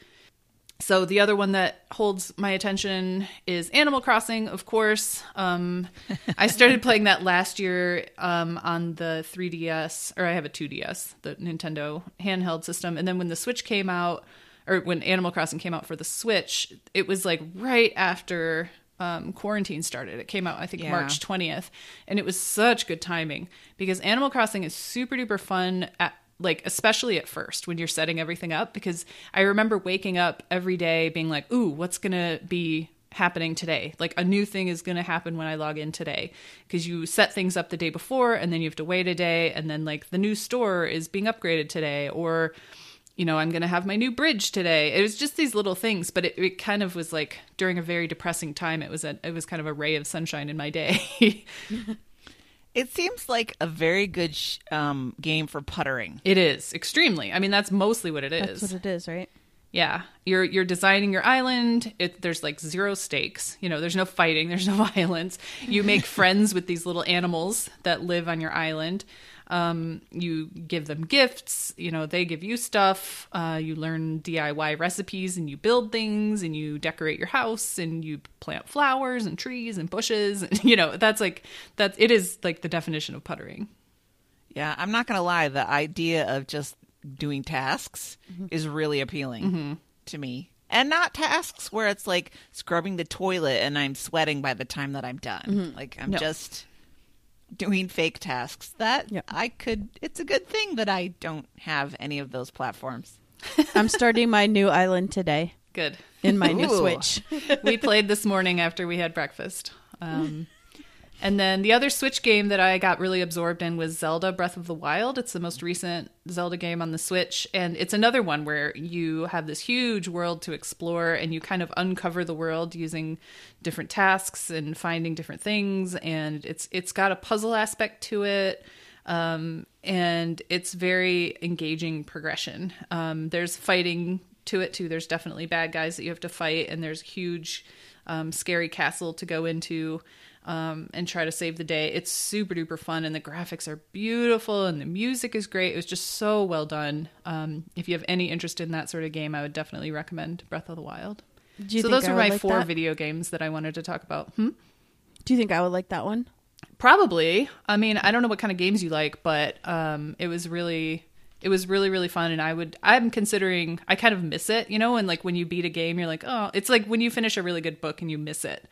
So the other one that holds my attention is Animal Crossing, of course. Um, I started playing that last year um, on the 3DS, or I have a 2DS, the Nintendo handheld system. And then when the Switch came out, or when Animal Crossing came out for the Switch, it was like right after um, quarantine started. It came out, I think, Yeah. March 20th. And it was such good timing because Animal Crossing is super duper fun at like especially at first when you're setting everything up because I remember waking up every day being like, "Ooh, what's going to be happening today? Like a new thing is going to happen when I log in today." Because you set things up the day before and then you have to wait a day and then like the new store is being upgraded today or you know, I'm going to have my new bridge today. It was just these little things, but it, it kind of was like during a very depressing time. It was a, it was kind of a ray of sunshine in my day. It seems like a very good sh- um, game for puttering. it is extremely. I mean, that's mostly what it is. That's what it is, right? Yeah, you're you're designing your island. It, there's like zero stakes. You know, there's no fighting. There's no violence. You make friends with these little animals that live on your island. Um, you give them gifts. You know, they give you stuff. Uh, you learn DIY recipes and you build things and you decorate your house and you plant flowers and trees and bushes. And, you know, that's like that's it is like the definition of puttering. Yeah, I'm not going to lie. The idea of just doing tasks is really appealing to me. And not tasks where it's like scrubbing the toilet and I'm sweating by the time that I'm done. Like I'm No. just doing fake tasks. That. I could it's a good thing that I don't have any of those platforms. I'm starting my new island today Good. in my new Switch. we played this morning after we had breakfast. Um, and then the other Switch game that I got really absorbed in was Zelda Breath of the Wild. It's the most recent Zelda game on the Switch. And it's another one where you have this huge world to explore and you kind of uncover the world using different tasks and finding different things. And it's it's got a puzzle aspect to it. Um, and it's very engaging progression. Um, there's fighting to it too. There's definitely bad guys that you have to fight, and there's huge, um, scary castle to go into um, and try to save the day. It's super duper fun, and the graphics are beautiful, and the music is great. It was just so well done. Um, if you have any interest in that sort of game, I would definitely recommend Breath of the Wild. Do you so those I were would my like four that? video games that I wanted to talk about. Hmm? Do you think I would like that one? Probably. I mean, I don't know what kind of games you like, but um, it was really It was really really fun, and I would I'm considering I kind of miss it, you know, and like when you beat a game, you're like, oh, it's like when you finish a really good book and you miss it,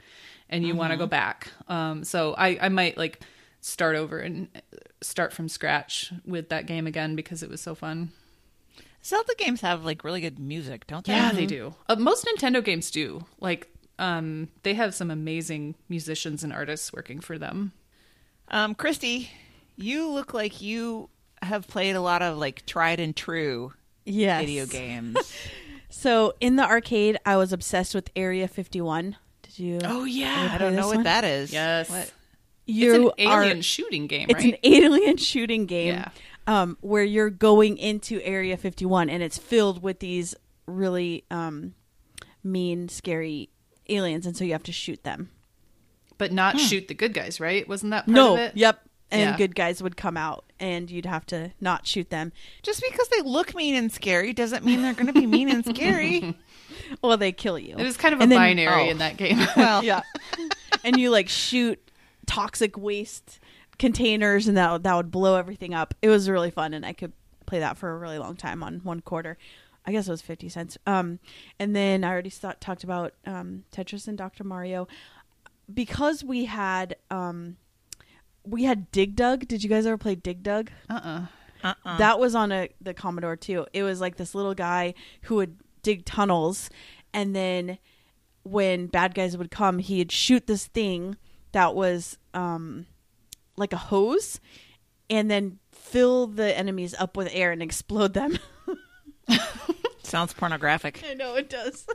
and you want to go back. Um, so I I might like start over and start from scratch with that game again because it was so fun. Zelda games have like really good music, don't they? Yeah, they do. Uh, most Nintendo games do. Like, um, they have some amazing musicians and artists working for them. Um, Christy, you look like you have played a lot of like tried and true Yes. video games. So in the arcade, I was obsessed with Area 51. Did you? oh yeah, I don't know what one? that is. Yes. What? It's you an are. alien shooting game, It's an alien shooting game. Yeah. Um, where you're going into Area 51, and it's filled with these really um, mean, scary aliens, and so you have to shoot them. but not shoot the good guys, right? Wasn't that part no. of it? Yep. And Yeah. good guys would come out, and you'd have to not shoot them. Just because they look mean and scary doesn't mean they're going to be mean and scary. Well, they kill you. It was kind of a then- binary oh. in that game. Well, yeah. and you like shoot toxic waste containers and that that would blow everything up. It was really fun and I could play that for a really long time on one quarter. I guess it was 50 cents. Um and then I already st- talked about um Tetris and Dr. Mario because we had um we had Dig Dug. Did you guys ever play Dig Dug? uh-uh. uh-uh. That was on a the Commodore too. It was like this little guy who would dig tunnels, and then when bad guys would come, he'd shoot this thing that was um like a hose, and then fill the enemies up with air and explode them. sounds pornographic. I know it does.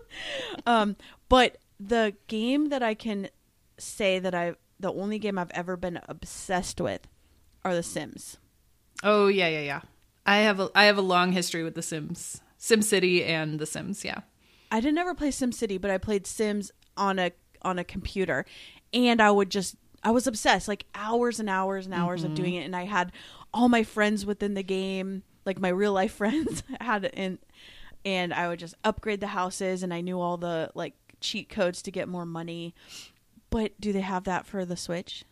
um, but the game that I can say that I the only game I've ever been obsessed with are The Sims. Oh yeah, yeah, yeah. I have a I have a long history with The Sims, Sim City, and The Sims. Yeah. I didn't ever play SimCity, but I played Sims on a on a computer, and I would just I was obsessed, like hours and hours and hours of mm-hmm. doing it, and I had all my friends within the game, like my real life friends had it in, and I would just upgrade the houses, and I knew all the like cheat codes to get more money. But do they have that for the Switch?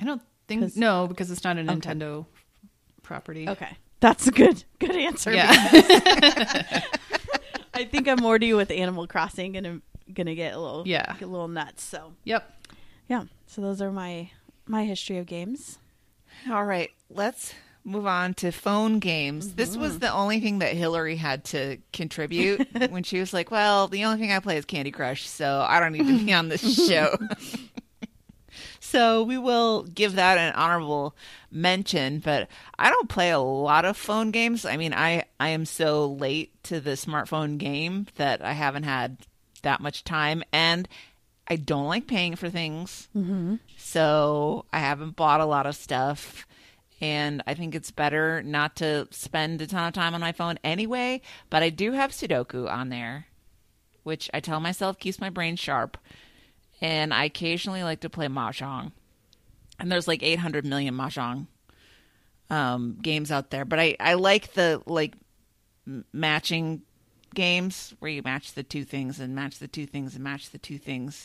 I don't think no because it's not a Okay. Nintendo property. Okay, that's a good good answer. Yeah. I think I'm already with Animal Crossing, and I'm gonna get a little Yeah. get a little nuts. So yep. yeah, so those are my my history of games. All right, let's move on to phone games. This was mm-hmm. the only thing that Hillary had to contribute when she was like, "Well, the only thing I play is Candy Crush, so I don't need to be on this show." So we will give that an honorable mention, but I don't play a lot of phone games. I mean, I I am so late to the smartphone game that I haven't had that much time and I don't like paying for things. Mm-hmm. So I haven't bought a lot of stuff. And I think it's better not to spend a ton of time on my phone anyway. But I do have Sudoku on there, which I tell myself keeps my brain sharp. And I occasionally like to play Mahjong. And there's like 800 million Mahjong um, games out there. But I, I like the like m- matching games where you match the two things and match the two things and match the two things.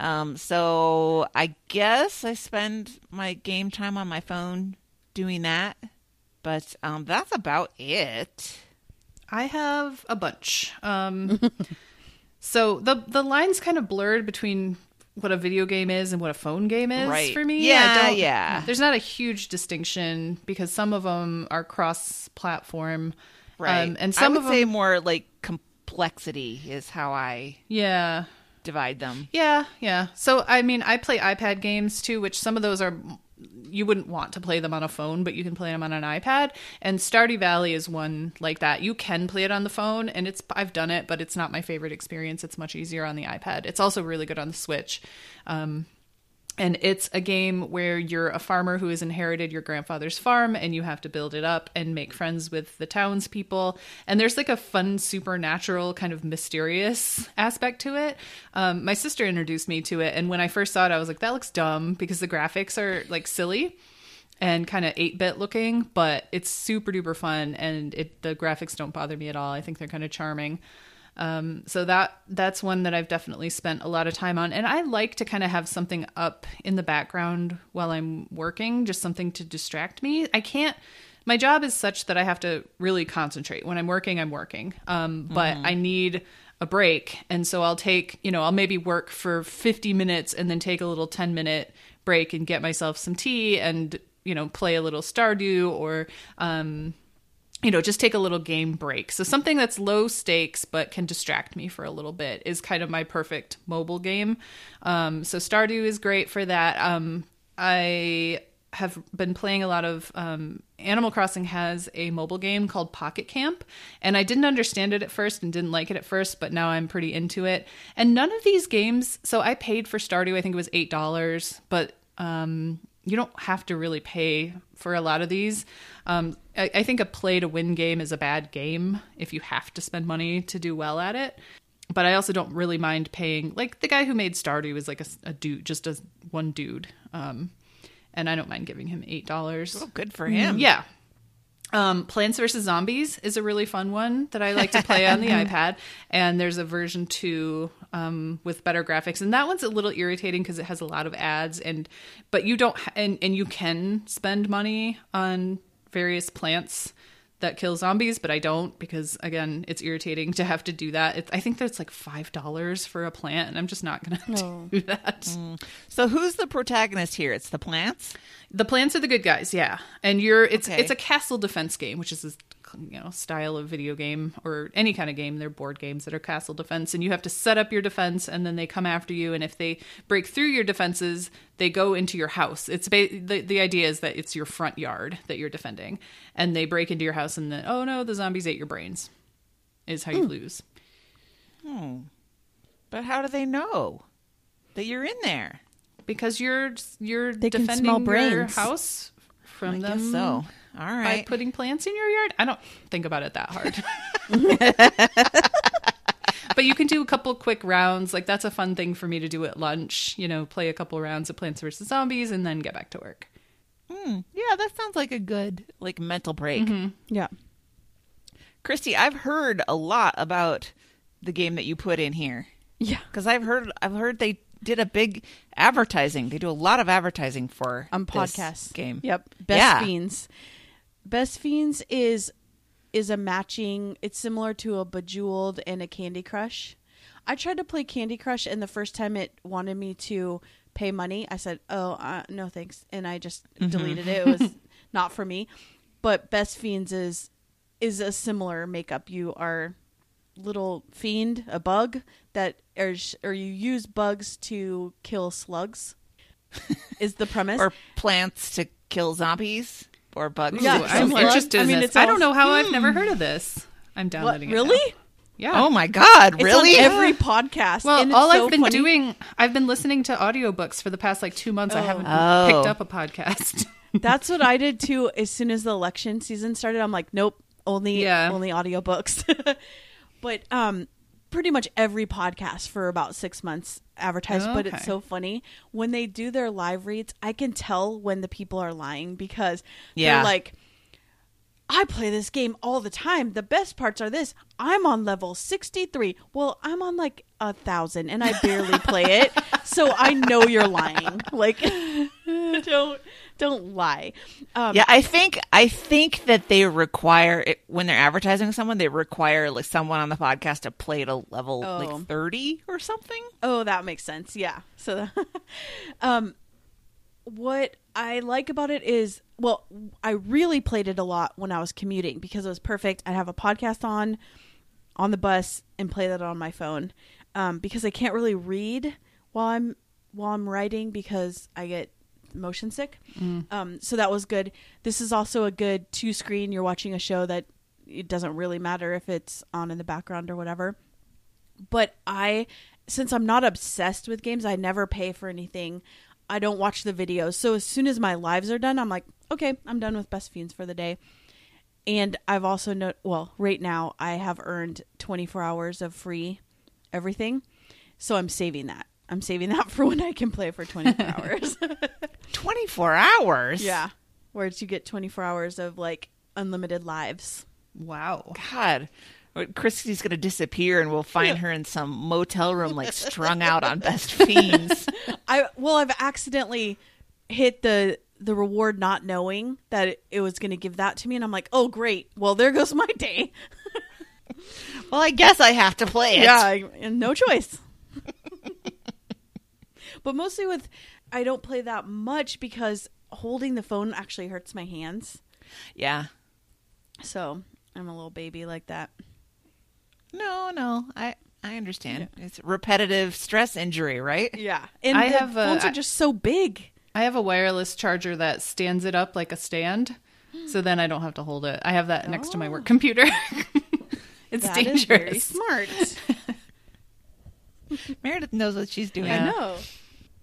Um, so I guess I spend my game time on my phone doing that, but um, that's about it. I have a bunch. Um, so the the lines kind of blurred between what a video game is and what a phone game is Right. for me. Yeah, yeah. There's not a huge distinction because some of them are cross-platform, um, and some I would of them, say more like complexity is how I yeah, divide them. yeah, yeah. So I mean, I play iPad games too, which some of those are you wouldn't want to play them on a phone, but you can play them on an iPad. And Stardew Valley is one like that. You can play it on the phone, and it's I've done it, but it's not my favorite experience. It's much easier on the iPad. It's also really good on the Switch. Um, and it's a game where you're a farmer who has inherited your grandfather's farm and you have to build it up and make friends with the townspeople. And there's like a fun, supernatural, kind of mysterious aspect to it. Um, my sister introduced me to it. And when I first saw it, I was like, that looks dumb because the graphics are like silly and kind of 8-bit looking but it's super duper fun and it the graphics don't bother me at all i think they're kind of charming um, so that that's one that i've definitely spent a lot of time on and i like to kind of have something up in the background while i'm working just something to distract me i can't my job is such that I have to really concentrate. When I'm working, I'm working. Um, but I need a break. And so I'll take, you know, I'll maybe work for 50 minutes and then take a little 10 minute break and get myself some tea and, you know, play a little Stardew or, um, you know, just take a little game break. So something that's low stakes but can distract me for a little bit is kind of my perfect mobile game. Um, so Stardew is great for that. Um, I have been playing a lot of um, Animal Crossing has a mobile game called Pocket Camp, and I didn't understand it at first and didn't like it at first, but now I'm pretty into it. And none of these games, so I paid for Stardew, I think it was eight dollars, but um, you don't have to really pay for a lot of these. Um, I, I think a play to win game is a bad game if you have to spend money to do well at it. But I also don't really mind paying. Like the guy who made Stardew was like a, a dude, just a one dude, um, and I don't mind giving him eight dollars. Oh, good for him. Yeah. Um, Plants vs. Zombies is a really fun one that I like to play on the iPad. And there's a version two um, with better graphics. And that one's a little irritating because it has a lot of ads. And but you don't ha- and and you can spend money on various plants that kill zombies, but I don't because again, it's irritating to have to do that. I think that's like five dollars for a plant, and I'm just not gonna do that. So who's the protagonist here? It's the plants. The plants are the good guys, yeah. And you're it's Okay. it's a castle defense game, which is you know style of video game or any kind of game. They're board games that are castle defense, and you have to set up your defense, and then they come after you. And if they break through your defenses, they go into your house. It's ba- the the idea is that it's your front yard that you're defending, and they break into your house, and then oh no, the zombies ate your brains. Is how you hmm. lose. Oh. But how do they know that you're in there? because you're you're They can defending smell your house from I them. guess so. All by putting plants in your yard. I don't think about it that hard. but you can do a couple quick rounds. Like that's a fun thing for me to do at lunch. You know, play a couple rounds of Plants vs Zombies and then get back to work. Hmm. yeah, that sounds like a good like mental break. Mm-hmm. Yeah. Christy, I've heard a lot about the game that you put in here Yeah. because I've heard I've heard they did a big advertising. They do a lot of advertising for on this podcasts. game. Yep. Best Yeah. Fiends. Best Fiends is is a matching. It's similar to a Bejeweled and a Candy Crush. I tried to play Candy Crush, and the first time it wanted me to pay money, I said, "Oh, uh, no, thanks," and I just deleted it. It was not for me. But Best Fiends is is a similar makeup. You are little fiend, a bug that or, or you use bugs to kill slugs. is the premise Or plants to kill zombies or bugs. Yeah, Ooh, I'm similar. interested I in mean, this. it's I don't know how I've never heard of this. I'm What, downloading it. really? Yeah. Oh my god, It's really? on every podcast. Well, and it's all so I've been funny. doing, I've been listening to audiobooks for the past like two months. I haven't Oh. picked up a podcast. That's what I did too. As soon as the election season started, I'm like, nope, only Yeah. only audiobooks. but um, pretty much every podcast for about six months advertised. But Okay. it's so funny when they do their live reads. I can tell when the people are lying because Yeah. they're like. I play this game all the time. The best parts are this. I'm on level 63. Well, I'm on like a thousand and I barely play it. So I know you're lying. Like, don't, don't lie. Um, yeah, I think I think that they require it, when they're advertising someone, they require like someone on the podcast to play at a level Oh. like thirty or something. Oh, that makes sense. Yeah. So, um, what I like about it is, well, I really played it a lot when I was commuting because it was perfect. I'd have a podcast on on the bus and play that on my phone um, because I can't really read while I'm while I'm writing because I get motion sick. Um, so that was good. This is also a good two screen. You're watching a show that it doesn't really matter if it's on in the background or whatever but I since I'm not obsessed with games, I never pay for anything. I don't watch the videos. So as soon as my lives are done, I'm like, okay, I'm done with Best Fiends for the day. And I've also no well, right now I have earned 24 hours of free everything. So I'm saving that. I'm saving that for when I can play for 24 hours. Twenty four hours. yeah. Where you get 24 hours of like unlimited lives. wow. God. Uh, Christy's gonna disappear, and we'll find her in some motel room, like strung out on Best Fiends. I well, I've accidentally hit the the reward not knowing that it, was going to give that to me and I'm like, "Oh, great. Well, there goes my day." Well, I guess I have to play it. yeah, I, and no choice. But mostly with I don't play that much because holding the phone actually hurts my hands. Yeah. So, I'm a little baby like that. No, no. I I understand. It's repetitive stress injury, right? Yeah. And I the have a- phones are just so big. I have a wireless charger that stands it up like a stand, so then I don't have to hold it. I have that next to my work oh. computer. it's That is dangerous. very smart. Meredith knows what she's doing. Yeah. I know.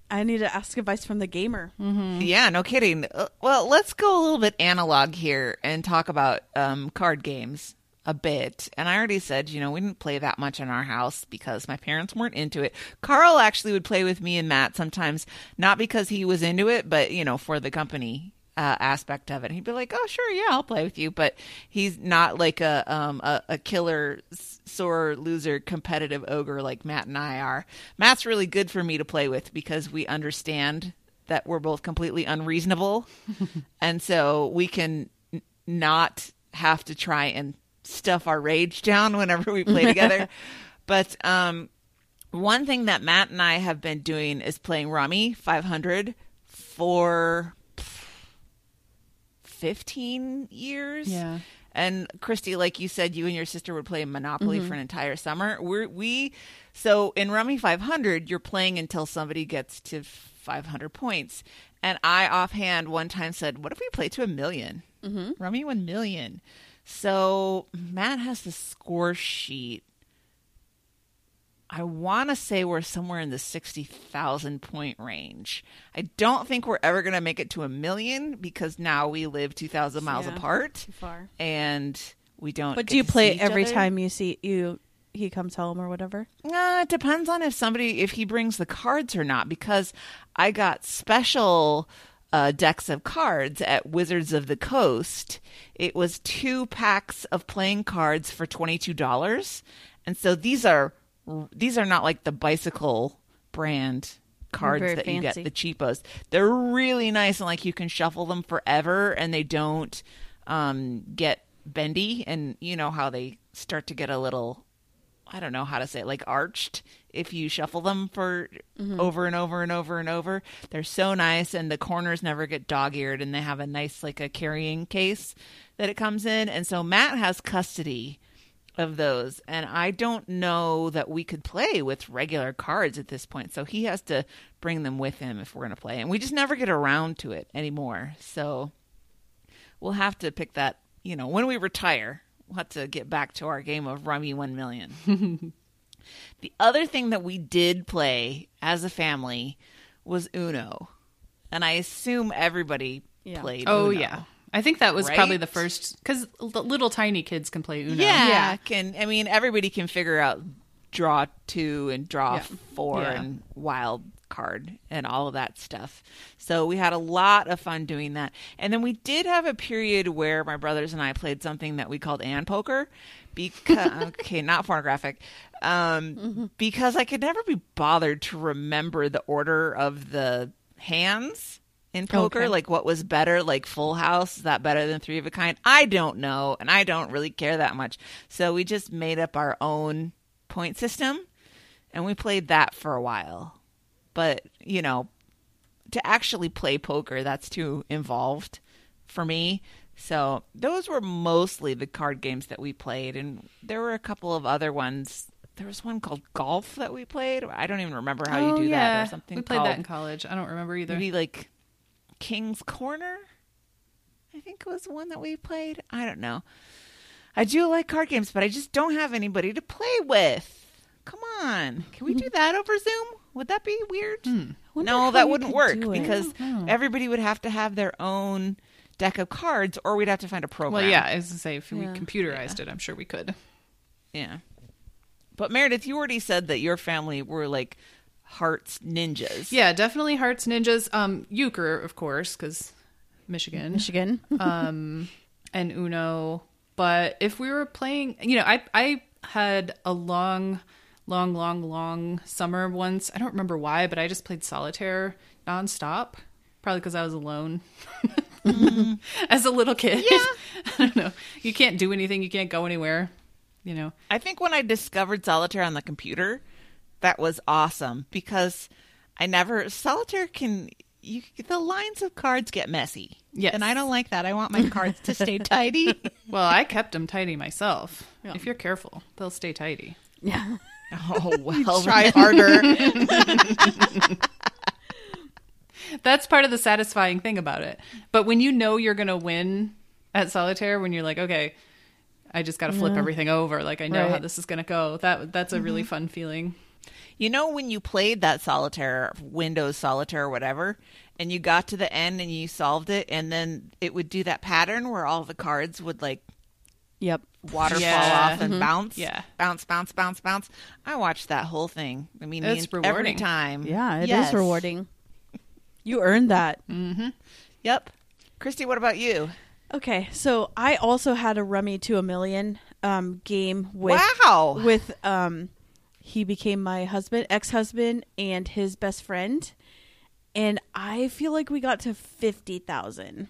I need to ask advice from the gamer. Yeah, no kidding. Uh, Well, let's go a little bit analog here and talk about um, card games a bit. And I already said, you know, we didn't play that much in our house because my parents weren't into it. Carl actually would play with me and Matt sometimes, not because he was into it, but, you know, for the company. Uh, aspect of it, he'd be like, "Oh, sure, yeah, I'll play with you," but he's not like a um a, a killer sore loser competitive ogre like Matt and I are. Matt's really good for me to play with because we understand that we're both completely unreasonable. And so we can n- not have to try and stuff our rage down whenever we play together. But um one thing that Matt and I have been doing is playing Rummy 500 for 15 years Yeah. and Christy, like you said, you and your sister would play Monopoly for an entire summer. We're, we so in Rummy 500, you're playing until somebody gets to 500 points. And I offhand one time said, "What if we play to a 1000000 Mm-hmm. Rummy 1 million." So Matt has the score sheet. I want to say we're somewhere in the 60,000 point range. I don't think we're ever going to make it to a million because now we live 2,000 miles Yeah. apart Too far. and we don't. But do you play it every other. time you see you he comes home or whatever? Uh, it depends on if somebody if he brings the cards or not. Because I got special uh, decks of cards at Wizards of the Coast. It was two packs of playing cards for twenty two dollars, and so these are these are not like the bicycle brand cards Very that you get the cheapos. They're really nice and like you can shuffle them forever and they don't um, get bendy and you know how they start to get a little I don't know how to say it, like arched if you shuffle them for over and over and over and over. They're so nice and the corners never get dog eared and they have a nice like a carrying case that it comes in. And so Matt has custody of those and I don't know that we could play with regular cards at this point. So he has to bring them with him if we're going to play. And we just never get around to it anymore. So we'll have to pick that, you know, when we retire, we'll have to get back to our game of Rummy 1 million. the other thing that we did play as a family was Uno. And I assume everybody Yeah. played Oh Uno. yeah. I think that was probably the first because little tiny kids can play Uno. Yeah, Yeah. Can I mean everybody can figure out draw two and draw Yeah. four Yeah. and wild card and all of that stuff. So we had a lot of fun doing that. And then we did have a period where my brothers and I played something that we called Ann Poker because okay, not pornographic. Um because I could never be bothered to remember the order of the hands in poker Okay. like what was better like full house is that better than three of a kind i don't know and i don't really care that much so we just made up our own point system and we played that for a while but you know to actually play poker that's too involved for me so those were mostly the card games that we played and there were a couple of other ones there was one called golf that we played i don't even remember how oh, you do yeah. that or something We played called that in college. I don't remember either. maybe like King's Corner. I think was one that we played. I don't know. I do like card games, but I just don't have anybody to play with. Come on, can we do that over Zoom? Would that be weird? Hmm. Wonder No, that wouldn't work it. because everybody would have to have their own deck of cards, or we'd have to find a program. well, yeah, I to say if we Yeah. computerized it, I'm sure we could. yeah. But Meredith, you already said that your family were like hearts ninjas. Yeah, definitely Hearts Ninjas. Um, Euchre, of course, because Michigan. Michigan. um, and Uno. But if we were playing, you know, I I had a long, long, long, long summer once. I don't remember why, but I just played solitaire nonstop. Probably because I was alone as a little kid. Yeah. I don't know. You can't do anything. You can't go anywhere. You know. I think when I discovered solitaire on the computer, that was awesome because I never solitaire can you the lines of cards get messy. Yes. And I don't like that. I want my cards to stay tidy. Well, I kept them tidy myself. If you're careful, they'll stay tidy. Yeah. Oh well, Try harder. That's part of the satisfying thing about it. But when you know you're going to win at solitaire, when you're like, okay, I just got to flip everything over, like I know how this is going to go. That that's a really mm-hmm. fun feeling. You know when you played that solitaire, Windows solitaire or whatever, and you got to the end and you solved it, and then it would do that pattern where all the cards would like Yep. waterfall Yeah. off and bounce, Yeah. bounce, bounce, bounce, bounce. I watched that whole thing. I mean, It's the- every rewarding. time. Yeah, it is Yes. rewarding. You earned that. Mm-hmm. Yep. Christy, what about you? Okay, so I also had a Rummy to a Million um, game with wow. with um he became my husband, ex-husband and his best friend. And I feel like we got to 50,000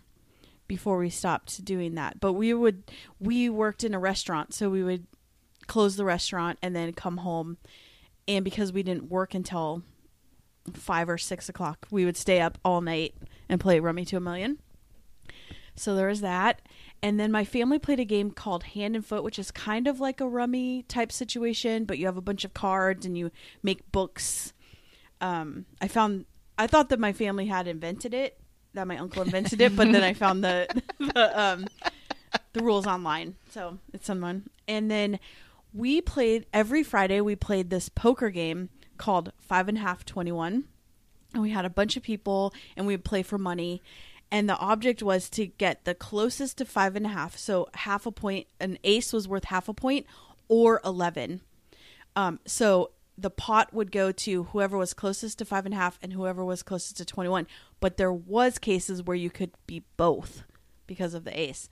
before we stopped doing that. But we would we worked in a restaurant, so we would close the restaurant and then come home. And because we didn't work until five or six o'clock, we would stay up all night and play Rummy to a Million. So there was that. And then my family played a game called Hand and Foot, which is kind of like a rummy type situation, but you have a bunch of cards and you make books. Um, I found I thought that my family had invented it, that my uncle invented it, but then I found the the, um, the rules online. So it's someone. And then we played every Friday. We played this poker game called Five and a Half Twenty One and we had a bunch of people and we would play for money and the object was to get the closest to five and a half so half a point an ace was worth half a point or 11 um, so the pot would go to whoever was closest to five and a half and whoever was closest to 21 but there was cases where you could be both because of the ace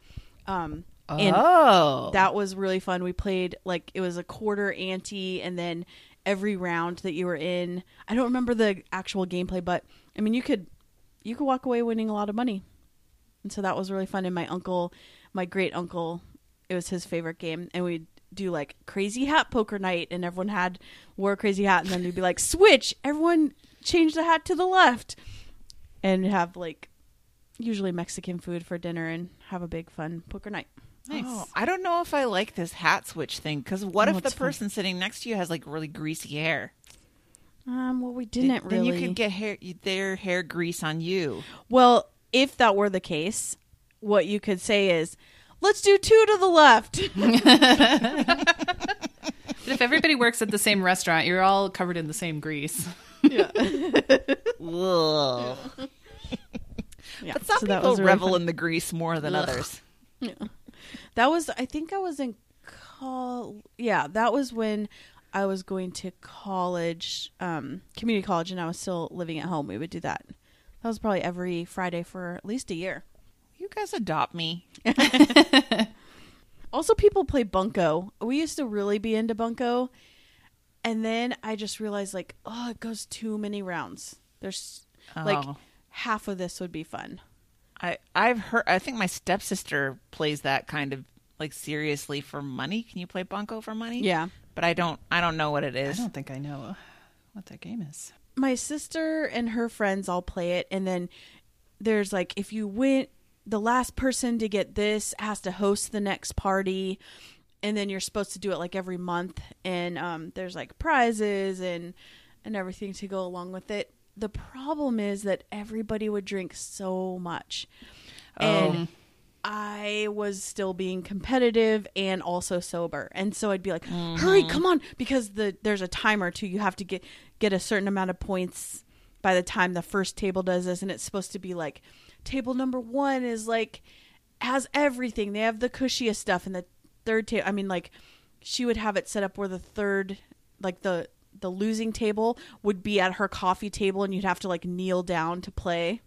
um, and oh. that was really fun. We played like it was a quarter ante, and then every round that you were in, I don't remember the actual gameplay, but I mean, you could you could walk away winning a lot of money, and so that was really fun. And my uncle, my great uncle, it was his favorite game, and we'd do like crazy hat poker night, and everyone had wore a crazy hat, and then we'd be like switch, everyone change the hat to the left, and have like usually Mexican food for dinner and have a big fun poker night. Nice. Oh, I don't know if I like this hat switch thing because what Oh, if the it's fun. person sitting next to you has like really greasy hair? Um, well, we didn't then really. you could get hair their hair grease on you. Well, if that were the case, what you could say is, "Let's do two to the left." But if everybody works at the same restaurant, you're all covered in the same grease. Ugh. yeah, But some so that people was really revel fun. in the grease more than Ugh. others. That was, I think, I was in call. Yeah, that was when I was going to college, um, community college, and I was still living at home. We would do that. That was probably every Friday for at least a year. You guys adopt me. Also, people play bunco. We used to really be into bunco, and then I just realized, like, oh, it goes too many rounds. There's like Oh. half of this would be fun. I I've heard. I think my stepsister plays that kind of like seriously for money. Can you play bunco for money? Yeah. But I don't. I don't know what it is. I don't think I know what that game is. my sister and her friends all play it and then there's like if you win the last person to get this has to host the next party and then you're supposed to do it like every month and um, there's like prizes and and everything to go along with it the problem is that everybody would drink so much and I was still being competitive and also sober. And so I'd be like, mm-hmm. "Hurry, come on!" Because the there's a timer too. You have to get get a certain amount of points by the time the first table does this, and it's supposed to be like table number one is like has everything. They have the cushiest stuff, and the third table. I mean, like she would have it set up where the third, like the the losing table would be at her coffee table, and you'd have to like kneel down to play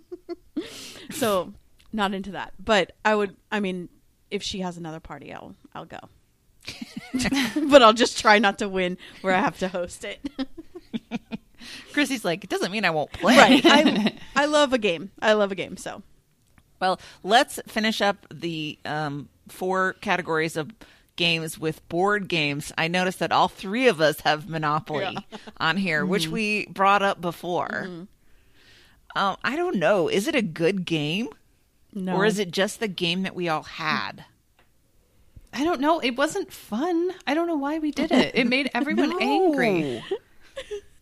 so not into that but i would i mean if she has another party i'll i'll go but i'll just try not to win where i have to host it Chrissy's like, it doesn't mean I won't play. Right. I I love a game. I love a game. So Well, let's finish up the um, four categories of games with board games. I noticed that all three of us have Monopoly on here, which we brought up before. Um, I don't know. Is it a good game? No. Or is it just the game that we all had? I don't know. It wasn't fun. I don't know why we did it. It made everyone angry.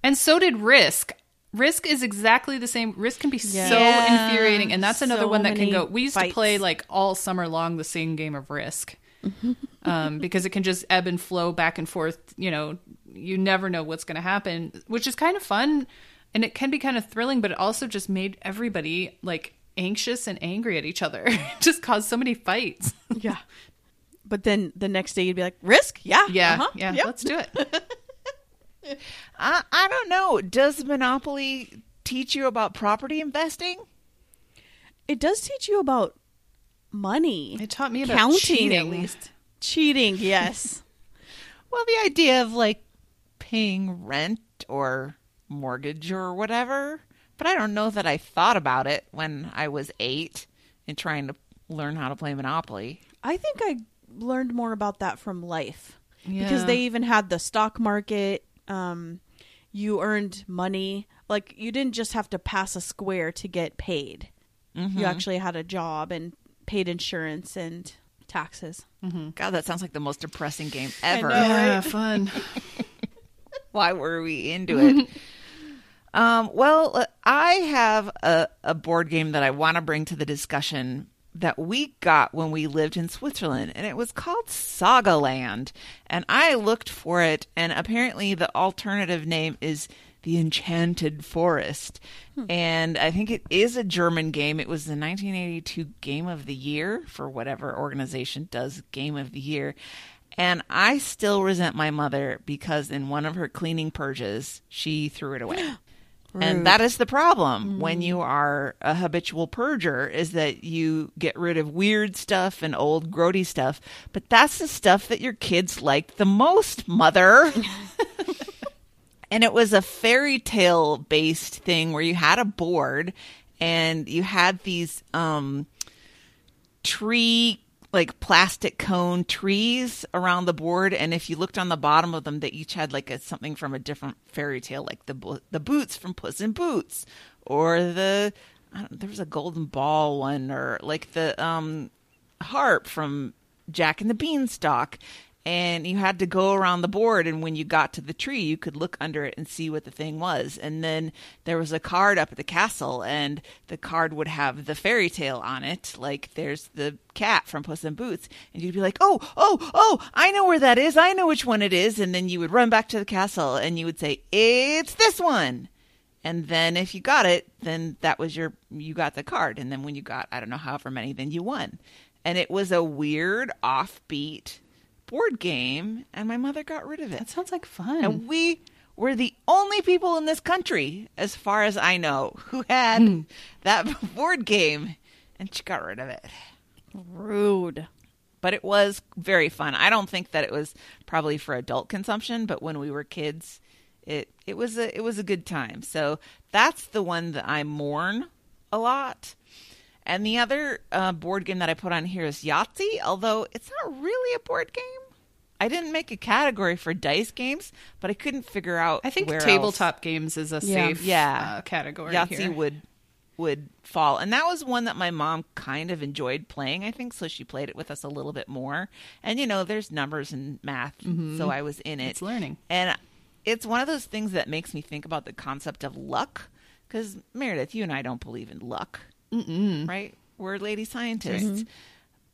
And so did Risk. Risk is exactly the same. Risk can be so Yeah. infuriating, and that's another So one that can go. We used fights. to play like all summer long the same game of Risk, um, because it can just ebb and flow back and forth. You know, you never know what's going to happen, which is kind of fun, and it can be kind of thrilling. But it also just made everybody like anxious and angry at each other. Just caused so many fights. yeah. But then the next day you'd be like, risk? Yeah. Yeah, uh-huh, yeah. yep." Let's do it. I, I don't know. Does Monopoly teach you about property investing? It does teach you about money. It taught me about Counting. cheating, at least. Cheating, yes. Well, the idea of like paying rent or mortgage or whatever. But I don't know that I thought about it when I was eight and trying to learn how to play Monopoly. I think I learned more about that from life Yeah. because they even had the stock market. Um, you earned money. Like you didn't just have to pass a square to get paid. You actually had a job and paid insurance and taxes. God, that sounds like the most depressing game ever. know. Yeah, fun. Why were we into it? um, well, uh, I have a, a board game that I want to bring to the discussion that we got when we lived in Switzerland, and it was called Sagaland. And I looked for it, and apparently the alternative name is The Enchanted Forest. And I think it is a German game. It was the 1982 Game of the Year for whatever organization does Game of the Year. And I still resent my mother because in one of her cleaning purges, she threw it away. And that is the problem when you are a habitual purger is that you get rid of weird stuff and old grody stuff. But that's the stuff that your kids liked the most, mother. and it was a fairy tale based thing where you had a board and you had these um tree like plastic cone trees around the board and if you looked on the bottom of them they each had like a, something from a different fairy tale like the the boots from Puss in Boots or the I don't, there was a golden ball one or like the um harp from Jack and the Beanstalk and you had to go around the board and when you got to the tree you could look under it and see what the thing was. And then there was a card up at the castle and the card would have the fairy tale on it like there's the cat from Puss in Boots and you'd be like oh oh oh I know where that is. I know which one it is. And then you would run back to the castle and you would say it's this one. And then if you got it then that was your you got the card. And then when you got I don't know however many then you won. And it was a weird offbeat board game and my mother got rid of it That sounds like fun. and we were the only people in this country as far as I know who had hmm. that board game and she got rid of it Rude. but it was very fun. I don't think that it was probably for adult consumption, but when we were kids, it it was a it was a good time. So that's the one that I mourn a lot. And the other uh, board game that I put on here is Yahtzee, although it's not really a board game. I didn't make a category for dice games, but I couldn't figure out. I think tabletop games is a Yeah. safe Yeah. uh, category Yahtzee here. would would fall, and that was one that my mom kind of enjoyed playing. I think so. She played it with us a little bit more, and you know, there's numbers and math, so I was in it. It's learning. and it's one of those things that makes me think about the concept of luck. Because Meredith, you and I don't believe in luck, Mm-mm. right? We're lady scientists, mm-hmm.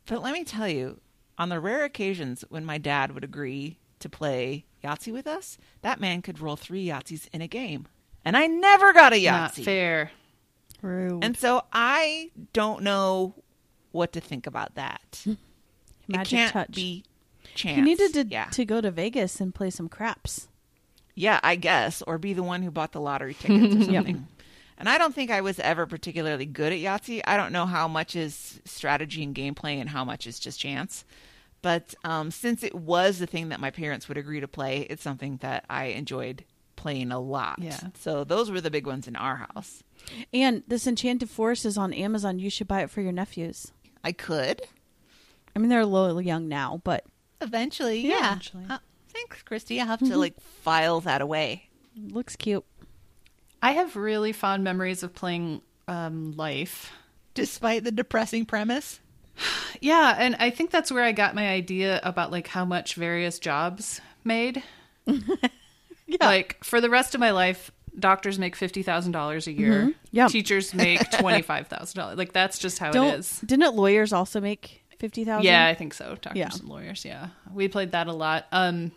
but let me tell you, on the rare occasions when my dad would agree to play Yahtzee with us, that man could roll three Yahtzees in a game. And I never got a Yahtzee. Not fair. Rude. And so I don't know what to think about that. Magic it can't touch. be chance. you needed to yeah. to go to Vegas and play some craps. yeah, I guess, or be the one who bought the lottery tickets or something. And I don't think I was ever particularly good at Yahtzee. I don't know how much is strategy and gameplay and how much is just chance. But um, since it was the thing that my parents would agree to play, it's something that I enjoyed playing a lot. Yeah. So those were the big ones in our house. And this Enchanted Forest is on Amazon. You should buy it for your nephews. I could I mean, they're a little young now, but eventually. Yeah. Yeah. Eventually. Uh, thanks, Christy. I'll have to like file that away. looks cute. I have really fond memories of playing um, Life. Despite the depressing premise. Yeah, and I think that's where I got my idea about like how much various jobs made. yeah. Like for the rest of my life, doctors make fifty thousand dollars a year. Yeah. teachers make twenty five thousand dollars. Like that's just how Don't it is. didn't lawyers also make fifty thousand? Yeah, I think so. Doctors Yeah. and lawyers. Yeah, we played that a lot. Um,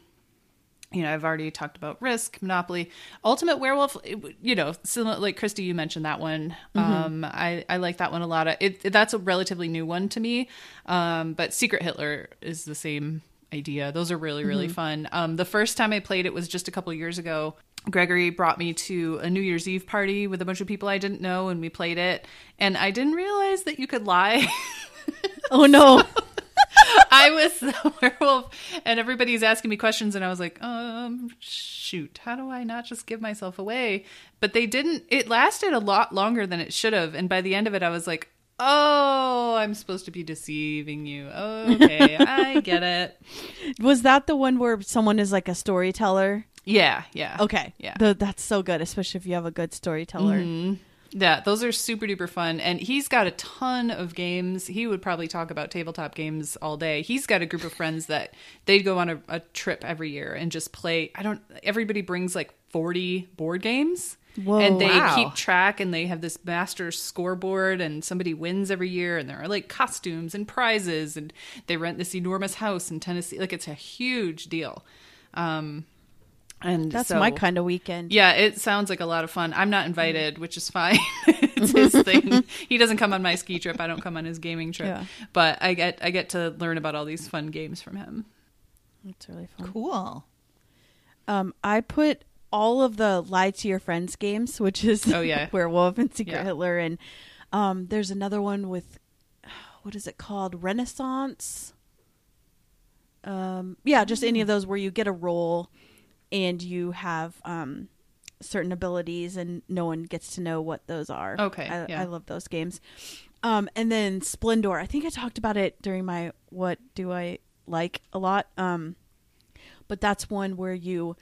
you know, I've already talked about Risk, Monopoly, Ultimate Werewolf. You know, similar, like Christy, you mentioned that one. Um, I I like that one a lot. It, it- that's a relatively new one to me. Um, but Secret Hitler is the same idea. Those are really really fun. Um, the first time I played it was just a couple years ago. Gregory brought me to a New Year's Eve party with a bunch of people I didn't know, and we played it. And I didn't realize that you could lie. Oh no. I was the werewolf, and everybody's asking me questions, and I was like, um, shoot, how do I not just give myself away? But they didn't. It lasted a lot longer than it should have, and by the end of it, I was like, oh, I'm supposed to be deceiving you. Okay, I get it. Was that the one where someone is like a storyteller? Yeah, yeah, Okay. yeah. The, that's so good, especially if you have a good storyteller. Yeah, those are super duper fun. And he's got a ton of games. He would probably talk about tabletop games all day. He's got a group of friends that they'd go on a, a trip every year and just play. I don't, everybody brings like 40 board games. Whoa. and they Wow. keep track and they have this master scoreboard and somebody wins every year and there are like costumes and prizes and they rent this enormous house in Tennessee. Like it's a huge deal. Um, and That's so- my kind of weekend. yeah, it sounds like a lot of fun. I'm not invited, which is fine. it's his thing. He doesn't come on my ski trip. I don't come on his gaming trip. Yeah. But I get I get to learn about all these fun games from him. That's really fun. Cool. Um, I put all of the Lie to Your Friends games, which is Oh, yeah. Werewolf and Secret Yeah. Hitler, and um, there's another one with what is it called? Renaissance. Um, yeah, just any of those where you get a role and you have um, certain abilities, and no one gets to know what those are. Okay, I, yeah. I love those games. Um, and then Splendor. I think I talked about it during my "What Do I Like" a lot. Um, but that's one where you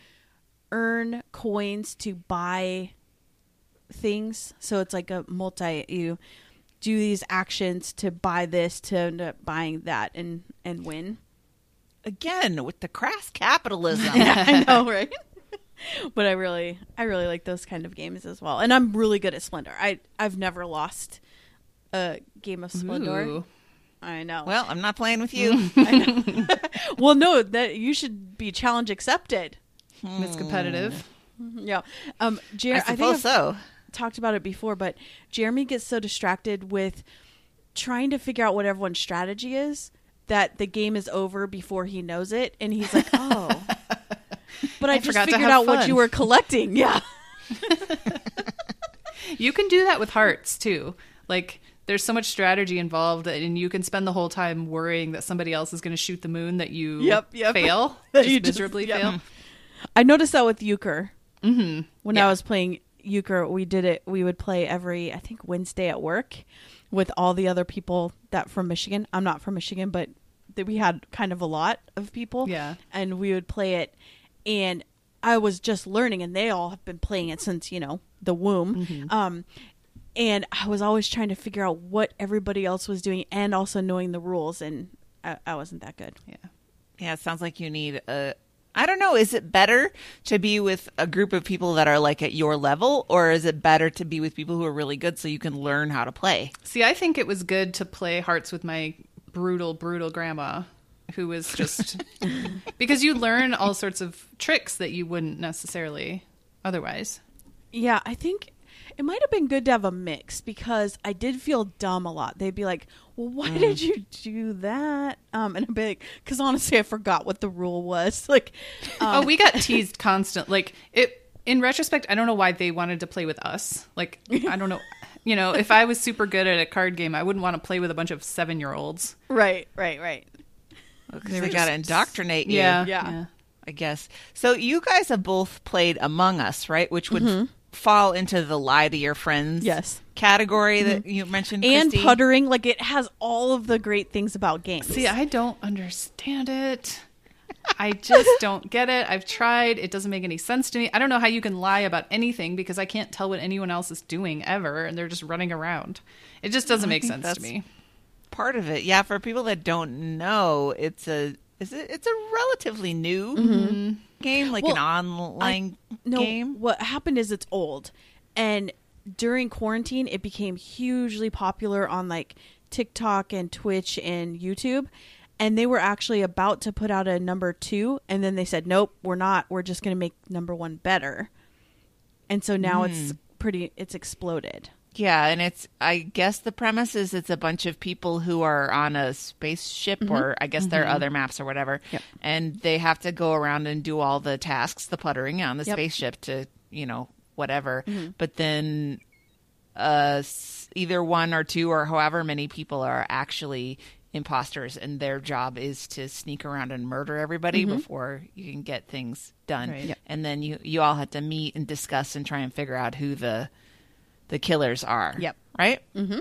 earn coins to buy things. So it's like a multi. You do these actions to buy this to end up buying that and and win. Again, with the crass capitalism. I know, right? but I really, I really like those kind of games as well. And I'm really good at Splendor. I I've never lost a game of Splendor. Ooh. I know. well, I'm not playing with you. well, no, that you should be challenge accepted. It's competitive. Yeah. Um, Jer- I I, think suppose I've so. talked about it before, but Jeremy gets so distracted with trying to figure out what everyone's strategy is that the game is over before he knows it, and he's like, "Oh." But I, I just figured out what you were collecting. Yeah. You can do that with hearts too. Like there's so much strategy involved and you can spend the whole time worrying that somebody else is going to shoot the moon that you Yep, yep. fail. That just you just- miserably yep. fail. I noticed that with euchre. Mm-hmm. When I was playing euchre, we did it. We would play every, I think, Wednesday at work with all the other people that from Michigan. I'm not from Michigan, but that we had kind of a lot of people. Yeah. and we would play it, and I was just learning, and they all have been playing it since you know the womb. Um, and I was always trying to figure out what everybody else was doing, and also knowing the rules, and I, I wasn't that good. Yeah. Yeah, it sounds like you need a. I don't know. Is it better to be with a group of people that are like at your level, or is it better to be with people who are really good so you can learn how to play? See, I think it was good to play hearts with my brutal, brutal grandma, who was just because you learn all sorts of tricks that you wouldn't necessarily otherwise. Yeah, I think it might have been good to have a mix because I did feel dumb a lot. They'd be like, "Well, why did you do that?" Um, and I'd be like, "Because honestly, I forgot what the rule was." Like, um, oh, we got teased constant. Like it. In retrospect, I don't know why they wanted to play with us. Like I don't know. You know, if I was super good at a card game, I wouldn't want to play with a bunch of seven year olds. right, right, right. Because they got to indoctrinate you. Yeah, Yeah. yeah. I guess. So you guys have both played Among Us, right? Which would fall into the lie to your friends Yes. category mm-hmm. that you mentioned. and Christy. puttering, like it has all of the great things about games. See, I don't understand it. I just don't get it. I've tried. It doesn't make any sense to me. I don't know how you can lie about anything because I can't tell what anyone else is doing ever and they're just running around. It just doesn't make sense to me. part of it. Yeah, for people that don't know, it's a is it, it's a relatively new mm-hmm. Game, like an Well, online no, game. what happened is it's old, and during quarantine, it became hugely popular on like TikTok and Twitch and YouTube. And they were actually about to put out a number two, and then they said, "Nope, we're not. We're just going to make number one better." And so now it's hmm. pretty. It's exploded. Yeah, and it's I guess the premise is it's a bunch of people who are on a spaceship mm-hmm. or I guess there are mm-hmm. other maps or whatever. Yep. And they have to go around and do all the tasks, the puttering on the Yep. spaceship to, you know, whatever. Mm-hmm. But then uh either one or two or however many people are actually imposters and their job is to sneak around and murder everybody before you can get things done. Right. Yep. And then you you all have to meet and discuss and try and figure out who the the killers are. Yep. Right? Mm-hmm.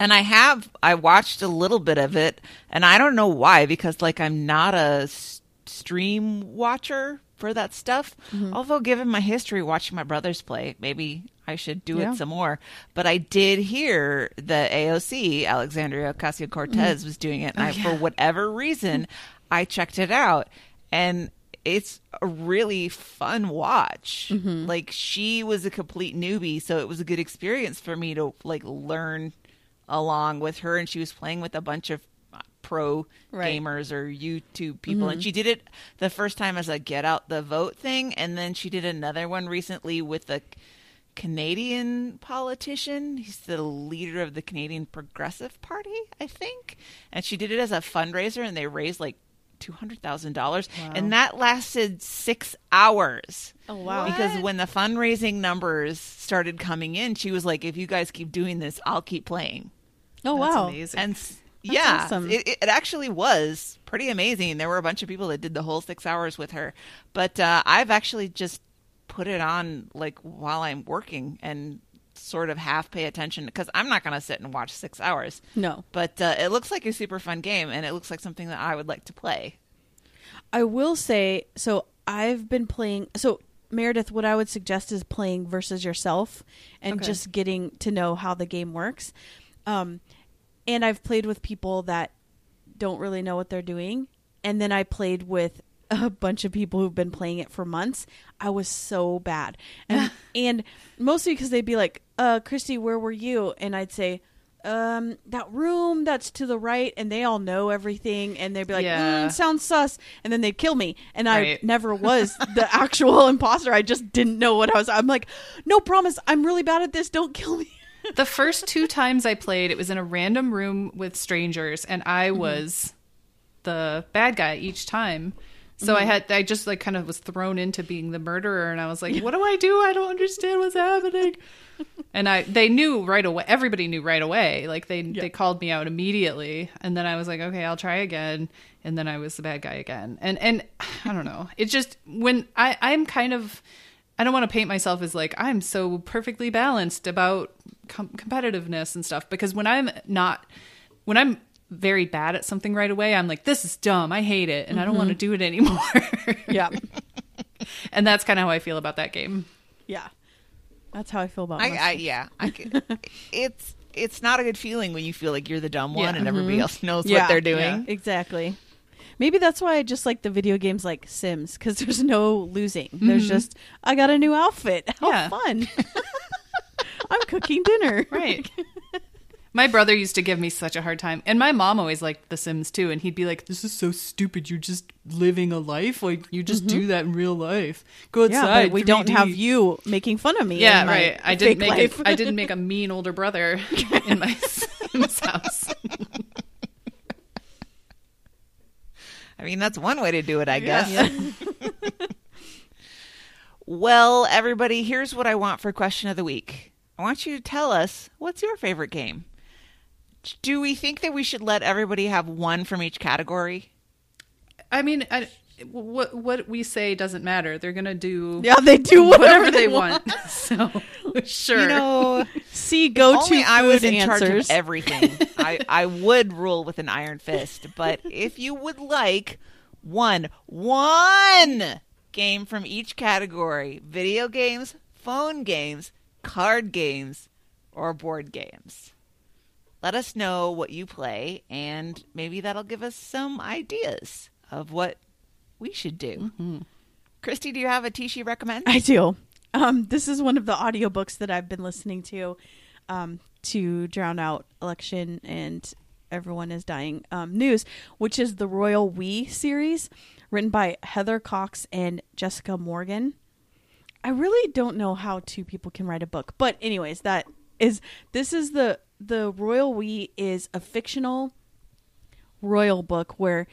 And I have I watched a little bit of it, and I don't know why because like I'm not a s- stream watcher for that stuff. Although given my history watching my brothers play, maybe I should do Yeah. it some more. But I did hear the AOC Alexandria Ocasio Cortez was doing it, and I, for whatever reason, I checked it out, and it's a really fun watch. Mm-hmm. Like she was a complete newbie, so it was a good experience for me to like learn along with her and she was playing with a bunch of pro Right. gamers or YouTube people and mm-hmm. she did it the first time as a get out the vote thing and then she did another one recently with a Canadian politician. He's the leader of the Canadian Progressive Party, I think. And she did it as a fundraiser and they raised like $200,000 and that lasted 6 hours. Oh, wow. Because when the fundraising numbers started coming in, she was like if you guys keep doing this, I'll keep playing. Oh That's wow! amazing. And s- yeah, awesome. it, it actually was pretty amazing. There were a bunch of people that did the whole six hours with her, but uh, I've actually just put it on like while I'm working and sort of half pay attention because I'm not going to sit and watch six hours. No, But uh, it looks like a super fun game, and it looks like something that I would like to play. I will say so. I've been playing. So Meredith, what I would suggest is playing versus yourself and Okay. just getting to know how the game works. Um, and I've played with people that don't really know what they're doing, and then I played with a bunch of people who've been playing it for months. I was so bad, and and mostly because they'd be like, "Uh, Christy, where were you?" And I'd say. Um, that room that's to the right, and they all know everything, and they'd be like, Yeah. mm, "Sounds sus," and then they'd kill me, and I Right. never was the actual imposter. I just didn't know what I was. I'm like, "No promise, I'm really bad at this. Don't kill me." the first two times I played, it was in a random room with strangers, and I Mm-hmm. was the bad guy each time. So Mm-hmm. I had I just like kind of was thrown into being the murderer, and I was like, "What do I do? I don't understand what's happening." and I they knew right away. Everybody knew right away. Like they they called me out immediately, and then I was like, "Okay, I'll try again." And then I was the bad guy again. And and I don't know. It just when I I'm kind of I don't want to paint myself as like I'm so perfectly balanced about com- competitiveness and stuff because when I'm not when I'm very bad at something right away, I'm like this is dumb. I hate it and I don't want to mm-hmm. do it anymore. Yeah, and that's kind of how I feel about that game. yeah. That's how I feel about. I, myself. I yeah, I could, it's it's not a good feeling when you feel like you're the dumb one Yeah. and everybody mm-hmm. else knows Yeah. what they're doing. Yeah. Exactly. Maybe that's why I just like the video games like Sims because there's no losing. There's mm-hmm. just I got a new outfit. How Yeah. fun! I'm cooking dinner. Right. My brother used to give me such a hard time, and my mom always liked The Sims too. And he'd be like, "This is so stupid. You're just living a life. Like you just do mm-hmm. that in real life. Go outside. Yeah, but we don't have you making fun of me. Yeah, in my right. I didn't make a, I didn't make a mean older brother in my Sims house. I mean, that's one way to do it, I guess. well, everybody, here's what I want for question of the week. I want you to tell us what's your favorite game. Do we think that we should let everybody have one from each category? I mean, I, what what we say doesn't matter. They're gonna do Yeah, they do whatever, they want. so sure. You know, See, go to only I was food in charge of everything. I, I would rule with an iron fist. But if you would like one, one game from each category video games, phone games, card games, or board games. Let us know what you play, and maybe that'll give us some ideas of what we should do. Christy, do you have a Tishi recommend? I do. Um, this is one of the audiobooks that I've been listening to um, to drown out election and everyone is dying um, news, which is the Royal We series, written by Heather Cocks and Jessica Morgan. I really don't know how two people can write a book, but anyways, that is this is the the Royal We is a fictional royal book where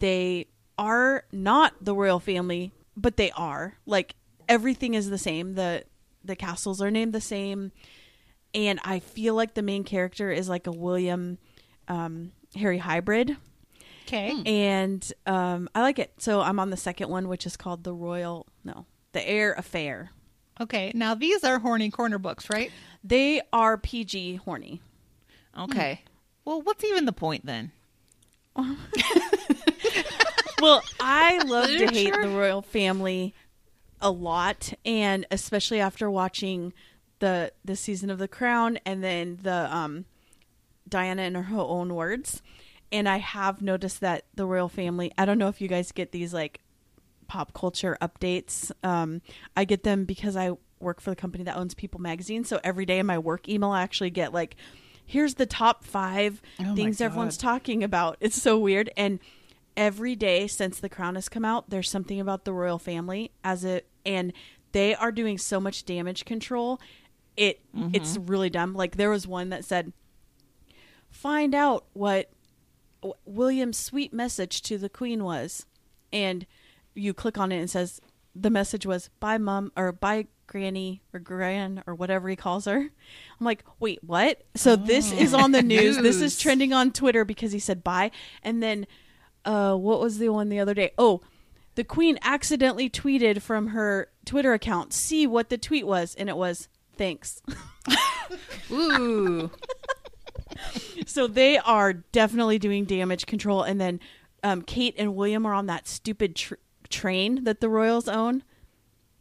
they are not the royal family, but they are. Like everything is the same. The the castles are named the same. And I feel like the main character is like a William um, Harry hybrid. Okay. And um, I like it. So I'm on the second one, which is called The Royal, no, The Heir Affair. Okay. Now these are horny corner books, right? They are PG horny. Okay. Well, what's even the point then? well, I love to hate the royal family a lot, and especially after watching the the season of The Crown and then the um, Diana in her own words. And I have noticed that the royal family. I don't know if you guys get these like pop culture updates. Um, I get them because I work for the company that owns People Magazine. So every day in my work email, I actually get like, here's the top five things everyone's talking about. It's so weird. And every day since The Crown has come out, there's something about the royal family as it, and they are doing so much damage control. It it's really dumb. Like there was one that said, find out what w- William's sweet message to the Queen was, and you click on it and it says the message was bye mom or bye granny or gran or whatever he calls her. I'm like, wait, what? So this is on the news. This is trending on Twitter because he said bye, and then uh, what was the one the other day? Oh. The queen accidentally tweeted from her Twitter account. See what the tweet was, and it was thanks. Ooh. so they are definitely doing damage control and then um, kate and william are on that stupid tr- train that the royals own.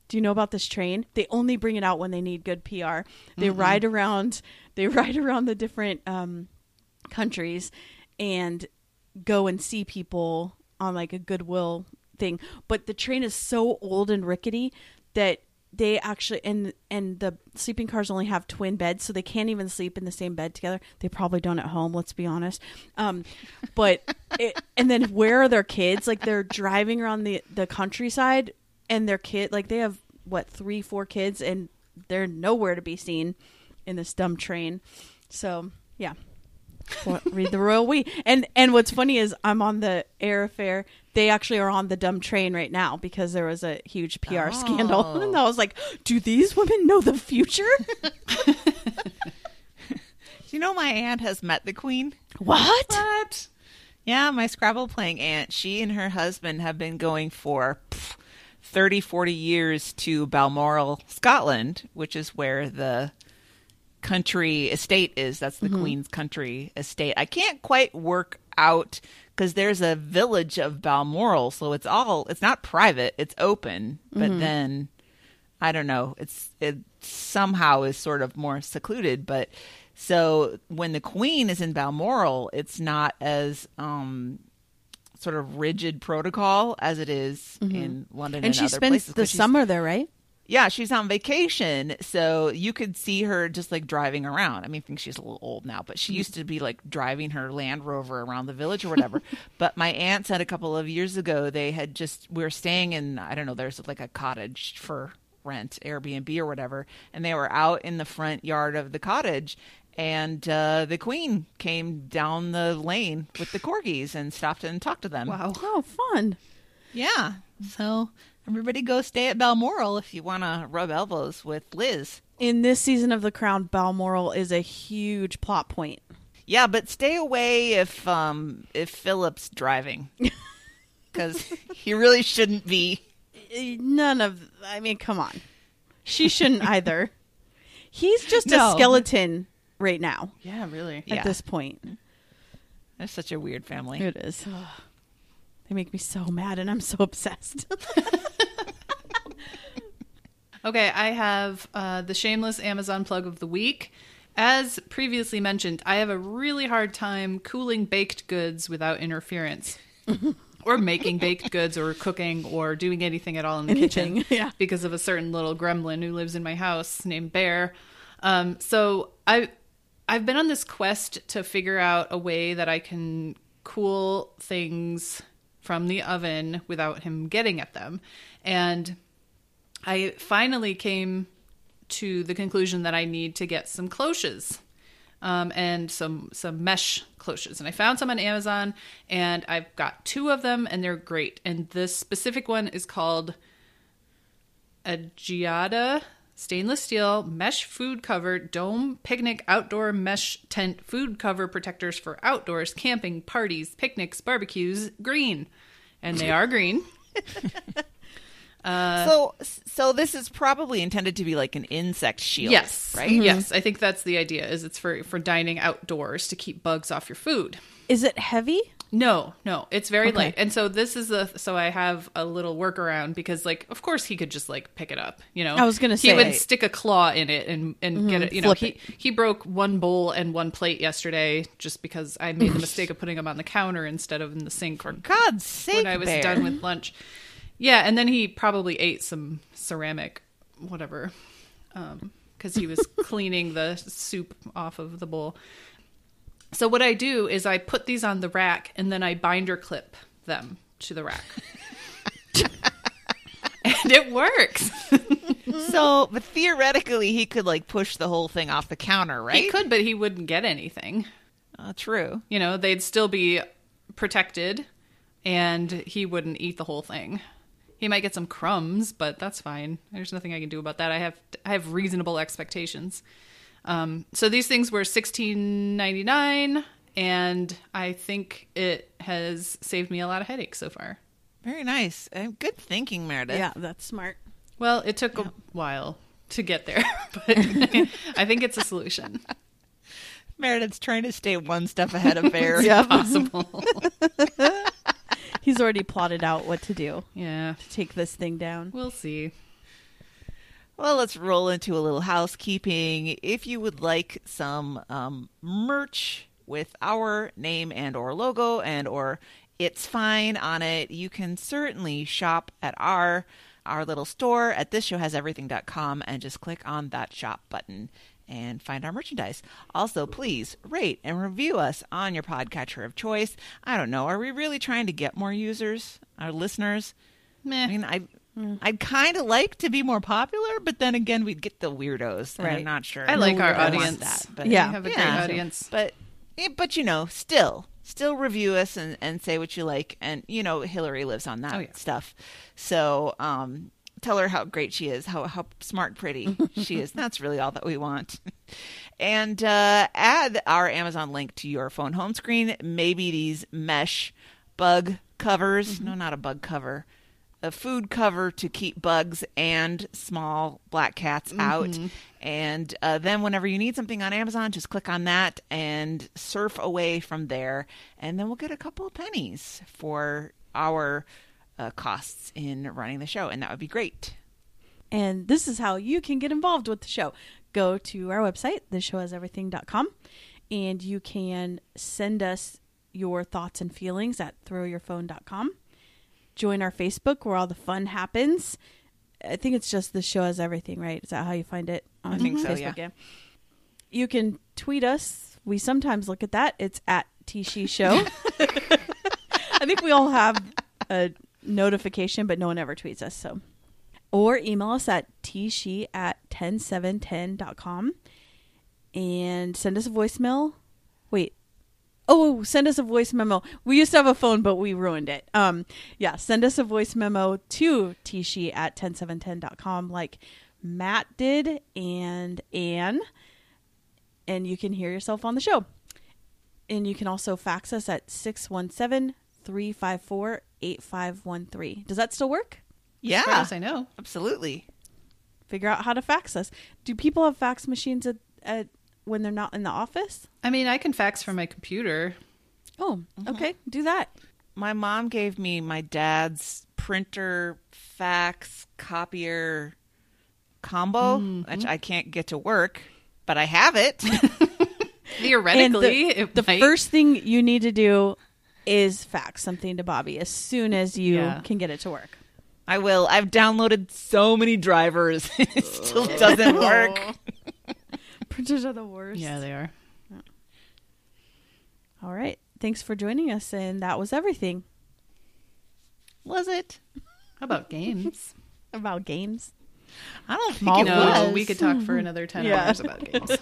Do you know about this train? They only bring it out when they need good pr they ride around they ride around the different um, countries and go and see people on like a goodwill thing. But the train is so old and rickety that they actually and and the sleeping cars only have twin beds so they can't even sleep in the same bed together. They probably don't at home let's be honest. Um but it, and then where are their kids? Like they're driving around the the countryside and their kid like they have what three four kids and they're nowhere to be seen in this dumb train. So yeah. Read the royal we. And and what's funny is i'm on the heir affair they actually are on the dumb train right now because there was a huge pr scandal Oh. and i was like do these women know the future Do you know my aunt has met the queen? what What? Yeah, my Scrabble playing aunt. She and her husband have been going for pff, 30, 40 years to Balmoral, Scotland, which is where the country estate is. That's the mm-hmm. Queen's country estate. I can't quite work out because there's a village of Balmoral, so it's all it's not private, it's open, but mm-hmm. then I don't know. It's it somehow is sort of more secluded, but so when the queen is in Balmoral, it's not as um sort of rigid protocol as it is mm-hmm. in London and, and she spends places. the summer there right yeah, she's on vacation, so you could see her just like driving around. I mean, I think she's a little old now, but she used to be like driving her Land Rover around the village or whatever. but my aunt said a couple of years ago they had just we were staying in I don't know, there's like a cottage for rent, Airbnb or whatever, and they were out in the front yard of the cottage. And uh, the queen came down the lane with the corgis and stopped and talked to them. Wow. oh fun Yeah. So everybody go stay at Balmoral if you want to rub elbows with Liz. in this season of the crown balmoral is a huge plot point Yeah, but stay away if um if Philip's driving. because he really shouldn't be. None of. I mean, come on. She shouldn't either. He's just No. a skeleton right now Yeah, really. at Yeah. this point. That's such a weird family. It is. They make me so mad, and I'm so obsessed. Okay, I have uh, the shameless Amazon plug of the week. As previously mentioned, I have a really hard time cooling baked goods without interference. or making baked goods or cooking or doing anything at all in the Anything, kitchen yeah. because of a certain little gremlin who lives in my house named Bear. Um, so I I've been on this quest to figure out a way that I can cool things from the oven without him getting at them. And I finally came to the conclusion that I need to get some cloches um, and some some mesh cloches. And I found some on Amazon, and I've got two of them, and they're great. And this specific one is called a Giada stainless steel mesh food cover dome picnic outdoor mesh tent food cover protectors for outdoors camping parties picnics barbecues green and they are green so, so this is probably intended to be like an insect shield. Yes. right. Mm-hmm. Yes, I think that's the idea. Is it's for for dining outdoors to keep bugs off your food. is it heavy? No, no, it's very Okay. light. And so this is the so I have a little workaround because like of course he could just like pick it up, you know. I was gonna say he would stick a claw in it and and get mm-hmm. it, you know. He he broke one bowl and one plate yesterday just because I made the mistake of putting them on the counter instead of in the sink For God's sake, when I was Bear. done with lunch. Yeah, and then he probably ate some ceramic, whatever, um, because he was cleaning the soup off of the bowl. So what I do is I put these on the rack and then I binder clip them to the rack. and it works. So, but theoretically, he could like push the whole thing off the counter, right? He could, but he wouldn't get anything. Uh, true. You know, they'd still be protected and he wouldn't eat the whole thing. He might get some crumbs, but that's fine. There's nothing I can do about that. I have I have reasonable expectations. Um, so these things were sixteen ninety nine, and I think it has saved me a lot of headaches so far. Very nice. Good thinking, Meredith. Yeah, that's smart. Well, it took a while to get there, but I think it's a solution. Meredith's trying to stay one step ahead of Bear. Yeah, Possible. he's already plotted out what to do yeah, to take this thing down. we'll see. Well, let's roll into a little housekeeping. If you would like some um, merch with our name and or logo and or it's fine on it, you can certainly shop at our our little store at thisshowhaseverything.com and just click on that shop button and find our merchandise. Also, please rate and review us on your podcatcher of choice. I don't know, are we really trying to get more users, our listeners? Meh. I mean, I I'd kind of like to be more popular, but then again, we'd get the weirdos. and I'm not sure. I like No our audience. that, but Yeah. we have a Yeah. great audience. But but you know, still, still review us and, and say what you like. And you know, Hillary lives on that Oh, yeah. stuff. So um, tell her how great she is, how how smart, pretty she is. That's really all that we want. And uh, add our Amazon link to your phone home screen. Maybe these mesh bug covers. No, not a bug cover. A food cover to keep bugs and small black cats out. And uh, then, whenever you need something on Amazon, just click on that and surf away from there. And then we'll get a couple of pennies for our uh, costs in running the show. And that would be great. And this is how you can get involved with the show. Go to our website, thisshowhaseverything.com, and you can send us your thoughts and feelings at throwyourphone.com. Join our Facebook where all the fun happens. I think it's just the show has everything, right? Is that how you find it on I think so, Facebook? yeah. You can tweet us. We sometimes look at that. It's at Tishi Show. I think we all have a notification, but no one ever tweets us. So, or email us at tshi at 10710.com and send us a voicemail. Wait. Oh, send us a voice memo. We used to have a phone, but we ruined it. Um, yeah, send us a voice memo to tshi at 10710.com like Matt did and Anne, and you can hear yourself on the show. And you can also fax us at 617 354 8513. Does that still work? Yeah, As as I know. absolutely. Figure out how to fax us. Do people have fax machines at, at when they're not in the office? I mean, I can fax from my computer. Oh, mm-hmm. okay. Do that. My mom gave me my dad's printer, fax, copier combo, mm-hmm. which I can't get to work, but I have it. Theoretically, and the, it the might- first thing you need to do is fax something to Bobby as soon as you Yeah. can get it to work. I will. I've downloaded so many drivers. it still doesn't work. Oh. Printers are the worst. Yeah, they are. All right. Thanks for joining us, and that was everything Was it? How about games? about games. I don't think it was. we could talk for another 10 Yeah. hours about games.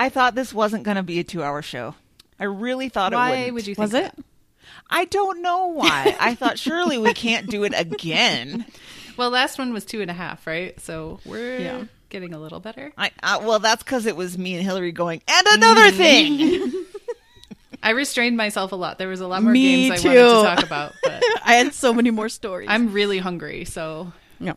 I thought this wasn't going to be a two-hour show. I really thought it wouldn't. would you think Was it? that? I don't know why. I thought surely we can't do it again. Well, last one was two and a half, right? So we're Yeah. getting a little better. I, I well, that's because it was me and Hillary going and another mm. thing. I restrained myself a lot. There was a lot more Me games I wanted to talk about, but I had so many more stories. I'm really hungry, so Yeah.